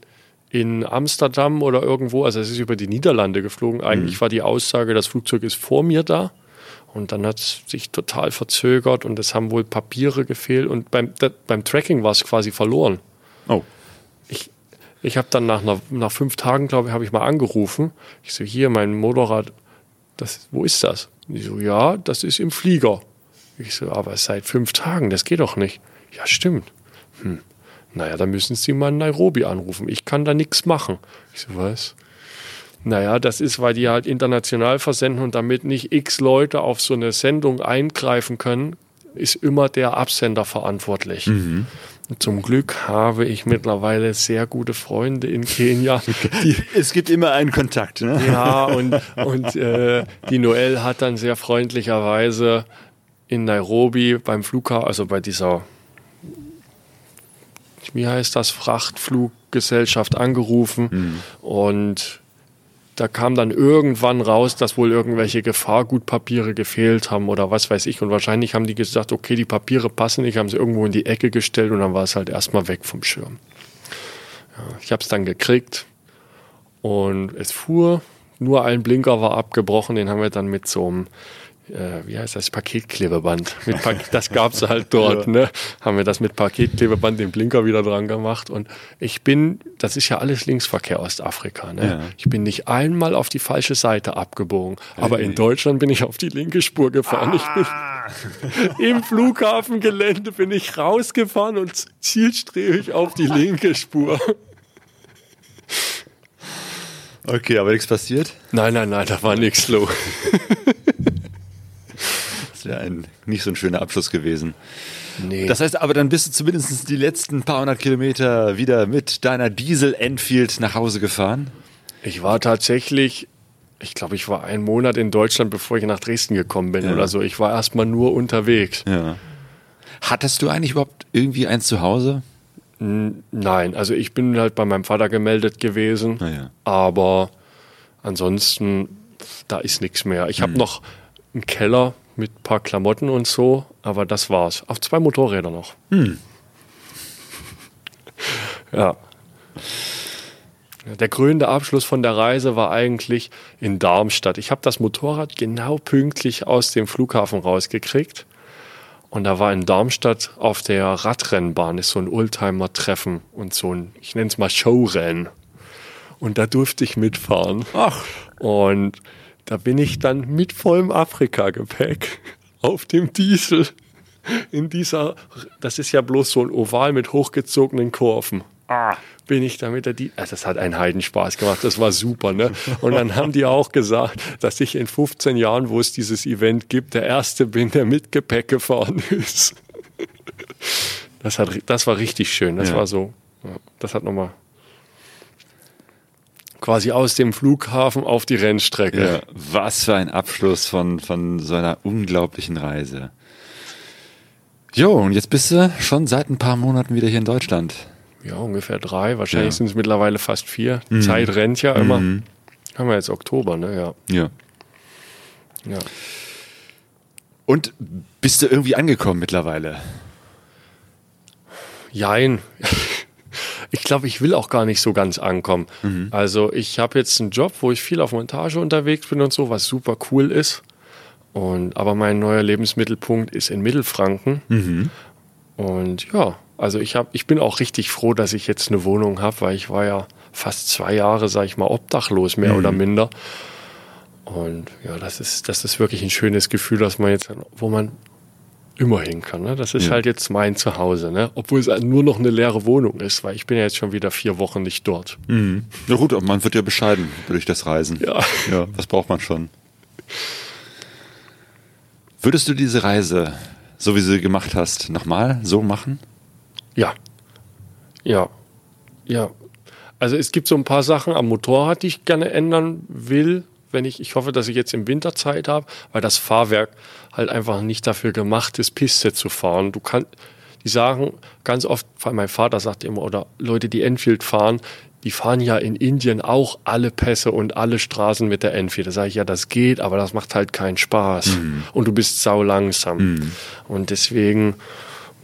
Speaker 4: in Amsterdam oder irgendwo. Also es ist über die Niederlande geflogen. Eigentlich
Speaker 3: Mhm.
Speaker 4: war die Aussage, das Flugzeug ist vor mir da. Und dann hat es sich total verzögert und es haben wohl Papiere gefehlt. Und beim, da, beim Tracking war es quasi verloren.
Speaker 3: Oh.
Speaker 4: Ich, ich habe dann nach, einer, nach fünf Tagen, glaube ich, habe ich mal angerufen. Ich so, hier, mein Motorrad, das, wo ist das? Die so, ja, das ist im Flieger. Ich so, aber seit fünf Tagen, das geht doch nicht. Ja, stimmt. Hm. Naja, dann müssen Sie mal in Nairobi anrufen. Ich kann da nichts machen. Ich so, was? Naja, das ist, weil die halt international versenden und damit nicht x Leute auf so eine Sendung eingreifen können, ist immer der Absender verantwortlich. Und zum Glück habe ich mittlerweile sehr gute Freunde in Kenia,
Speaker 3: Es gibt immer einen Kontakt, ne?
Speaker 4: ja, und, und äh, die Noel hat dann sehr freundlicherweise in Nairobi beim Flughafen, also bei dieser, wie heißt das, Frachtfluggesellschaft angerufen und da kam dann irgendwann raus, dass wohl irgendwelche Gefahrgutpapiere gefehlt haben oder was weiß ich. Und wahrscheinlich haben die gesagt, okay, die Papiere passen nicht, haben sie irgendwo in die Ecke gestellt und dann war es halt erstmal weg vom Schirm. Ja, ich habe es dann gekriegt und es fuhr, nur ein Blinker war abgebrochen, den haben wir dann mit so einem, äh, wie heißt das, Paketklebeband. Mit pa das gab es halt dort, ne? Haben wir das mit Paketklebeband den Blinker wieder dran gemacht. Und ich bin, das ist ja alles Linksverkehr Ostafrika, ne?
Speaker 3: Ja.
Speaker 4: Ich bin nicht einmal auf die falsche Seite abgebogen. Aber in Deutschland bin ich auf die linke Spur gefahren. Bin im Flughafengelände bin ich rausgefahren und zielstrebig auf die linke Spur.
Speaker 3: Okay, aber nichts passiert?
Speaker 4: Nein, nein, nein, da war nichts los.
Speaker 3: Wäre ein nicht so ein schöner Abschluss gewesen.
Speaker 4: Nee.
Speaker 3: Das heißt aber, dann bist du zumindest die letzten paar hundert Kilometer wieder mit deiner Diesel Enfield nach Hause gefahren.
Speaker 4: Ich war tatsächlich, ich glaube, ich war einen Monat in Deutschland, bevor ich nach Dresden gekommen bin
Speaker 3: Ja.
Speaker 4: oder so. Ich war erstmal nur unterwegs.
Speaker 3: Ja. Hattest du eigentlich überhaupt irgendwie eins zu Hause?
Speaker 4: Nein, also ich bin halt bei meinem Vater gemeldet gewesen,
Speaker 3: Naja.
Speaker 4: aber ansonsten, da ist nichts mehr. Ich habe noch einen Keller mit ein paar Klamotten und so, aber das war's. Auf zwei Motorräder noch. Ja. Der krönende Abschluss von der Reise war eigentlich in Darmstadt. Ich habe das Motorrad genau pünktlich aus dem Flughafen rausgekriegt. Und da war in Darmstadt auf der Radrennbahn ist so ein Oldtimer-Treffen und so ein, ich nenne es mal Showrennen. Und da durfte ich mitfahren.
Speaker 3: Ach.
Speaker 4: Und da bin ich dann mit vollem Afrika-Gepäck auf dem Diesel in dieser, das ist ja bloß so ein Oval mit hochgezogenen Kurven. Bin ich da mit der Diesel, also das hat einen Heidenspaß gemacht, das war super, ne? Und dann haben die auch gesagt, dass ich in 15 Jahren, wo es dieses Event gibt, der Erste bin, der mit Gepäck gefahren ist. Das, hat, das war richtig schön, das
Speaker 3: Ja.
Speaker 4: war so, das hat nochmal quasi aus dem Flughafen auf die Rennstrecke.
Speaker 3: Ja, was für ein Abschluss von, von so einer unglaublichen Reise. Jo, und jetzt bist du schon seit ein paar Monaten wieder hier in Deutschland.
Speaker 4: Ja, ungefähr drei. Wahrscheinlich
Speaker 3: Ja.
Speaker 4: sind es mittlerweile fast vier. Die Zeit rennt ja immer. Haben wir jetzt Oktober, ne? Ja.
Speaker 3: Ja.
Speaker 4: ja.
Speaker 3: Und bist du irgendwie angekommen mittlerweile?
Speaker 4: Jein. Ich glaube, ich will auch gar nicht so ganz ankommen. Also ich habe jetzt einen Job, wo ich viel auf Montage unterwegs bin und so, was super cool ist. Und, aber mein neuer Lebensmittelpunkt ist in Mittelfranken. Und ja, also ich, hab, ich bin auch richtig froh, dass ich jetzt eine Wohnung habe, weil ich war ja fast zwei Jahre, sag ich mal, obdachlos, mehr oder minder. Und ja, das ist, das ist wirklich ein schönes Gefühl, dass man jetzt, wo man immer hin kann. Ne? Das ist
Speaker 3: Ja.
Speaker 4: halt jetzt mein Zuhause, ne? obwohl es nur noch eine leere Wohnung ist, weil ich bin ja jetzt schon wieder vier Wochen nicht dort.
Speaker 3: Na gut, aber man wird ja bescheiden durch das Reisen.
Speaker 4: Ja.
Speaker 3: Ja, das braucht man schon. Würdest du diese Reise, so wie sie gemacht hast, nochmal so machen?
Speaker 4: Ja. Ja. Ja. Also es gibt so ein paar Sachen am Motorrad, die ich gerne ändern will, wenn ich, ich hoffe, dass ich jetzt im Winter Zeit habe, weil das Fahrwerk halt einfach nicht dafür gemacht ist, Piste zu fahren. Du kannst, die sagen ganz oft, allem mein Vater sagt immer, oder Leute, die Enfield fahren, die fahren ja in Indien auch alle Pässe und alle Straßen mit der Enfield. Da sage ich, ja, das geht, aber das macht halt keinen Spaß. Und du bist sau langsam. Und deswegen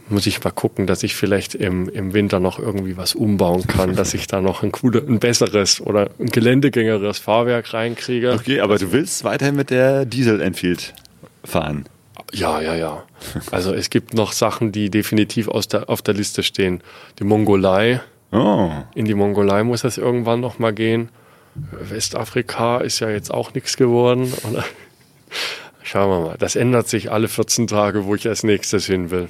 Speaker 4: muss ich mal gucken, dass ich vielleicht im, im Winter noch irgendwie was umbauen kann, dass ich da noch ein, cooler, ein besseres oder ein geländegängeres Fahrwerk reinkriege.
Speaker 3: Okay, aber du willst weiterhin mit der Diesel Enfield fahren.
Speaker 4: Ja, ja, ja. Also es gibt noch Sachen, die definitiv aus der, auf der Liste stehen. Die Mongolei,
Speaker 3: Oh,
Speaker 4: in die Mongolei muss das irgendwann noch mal gehen. Westafrika ist ja jetzt auch nichts geworden. Oder? Schauen wir mal. Das ändert sich alle 14 Tage, wo ich als nächstes hin will.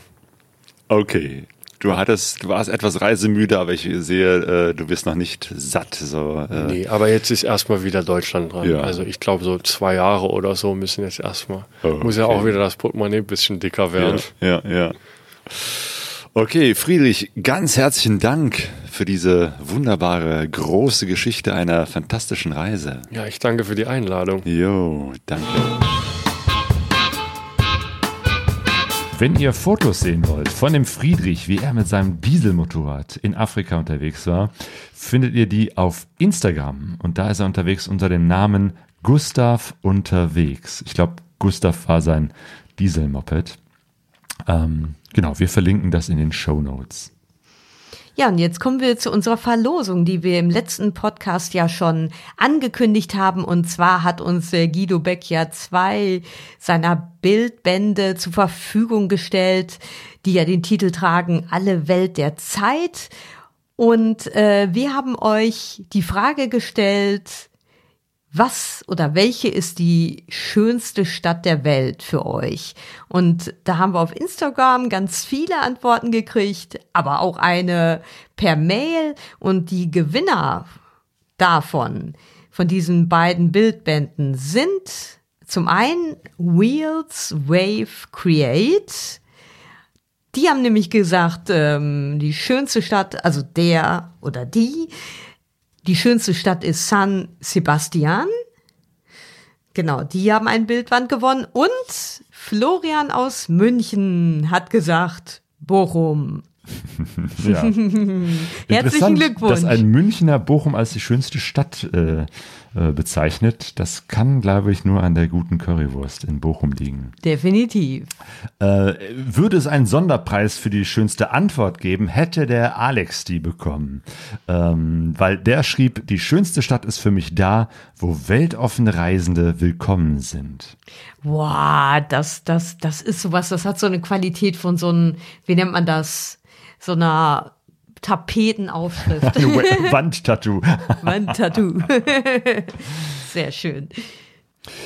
Speaker 3: Okay. Du hattest, du warst etwas reisemüde, aber ich sehe, äh, du bist noch nicht satt. So, äh,
Speaker 4: Nee, aber jetzt ist erstmal wieder Deutschland dran.
Speaker 3: Ja.
Speaker 4: Also ich glaube, so zwei Jahre oder so müssen jetzt erstmal.
Speaker 3: Oh,
Speaker 4: Muss ja
Speaker 3: okay.
Speaker 4: auch wieder das Portemonnaie ein bisschen dicker werden.
Speaker 3: Ja, ja, ja. Okay, Friedrich, ganz herzlichen Dank für diese wunderbare, große Geschichte einer fantastischen Reise.
Speaker 4: Ja, ich danke für die Einladung.
Speaker 3: Jo, danke.
Speaker 5: Wenn ihr Fotos sehen wollt von dem Friedrich, wie er mit seinem Dieselmotorrad in Afrika unterwegs war, findet ihr die auf Instagram. Und da ist er unterwegs unter dem Namen Gustav unterwegs. Ich glaube, Gustav war sein Dieselmoped. Ähm, genau, wir verlinken das in den Show Notes.
Speaker 1: Ja, und jetzt kommen wir zu unserer Verlosung, die wir im letzten Podcast ja schon angekündigt haben. Und zwar hat uns äh, Guido Beck ja zwei seiner Bildbände zur Verfügung gestellt, die ja den Titel tragen Alle Welt der Zeit. Und äh, wir haben euch die Frage gestellt, was oder welche ist die schönste Stadt der Welt für euch? Und da haben wir auf Instagram ganz viele Antworten gekriegt, aber auch eine per Mail und die Gewinner davon, von diesen beiden Bildbänden sind zum einen Wheels Wave Create. Die haben nämlich gesagt, ähm, die schönste Stadt, also der oder die, die schönste Stadt ist San Sebastian. Genau, die haben ein Bildband gewonnen. Und Florian aus München hat gesagt, Bochum.
Speaker 5: Ja.
Speaker 1: Herzlichen Glückwunsch.
Speaker 5: Dass ein Münchner Bochum als die schönste Stadt äh, äh, bezeichnet, das kann, glaube ich, nur an der guten Currywurst in Bochum liegen.
Speaker 1: Definitiv.
Speaker 5: Äh, würde es einen Sonderpreis für die schönste Antwort geben, hätte der Alex die bekommen. Ähm, weil der schrieb, die schönste Stadt ist für mich da, wo weltoffene Reisende willkommen sind.
Speaker 1: Boah, das, das, das ist sowas, das hat so eine Qualität von so einem, wie nennt man das? So einer Tapetenaufschrift.
Speaker 5: Wandtattoo.
Speaker 1: Wandtattoo. Sehr schön.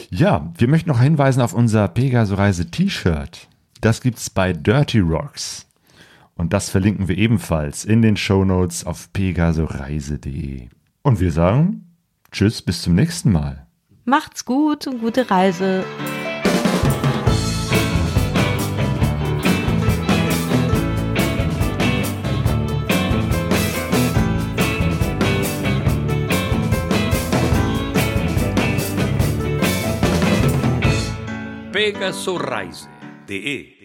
Speaker 5: Ja, wir möchten noch hinweisen auf unser Pegaso-Reise-T-Shirt. Das gibt's bei Dirty Rocks. Und das verlinken wir ebenfalls in den Shownotes auf pegasoreise.de. Und wir sagen Tschüss, bis zum nächsten Mal.
Speaker 1: Macht's gut und gute Reise.
Speaker 2: pegasoreise.de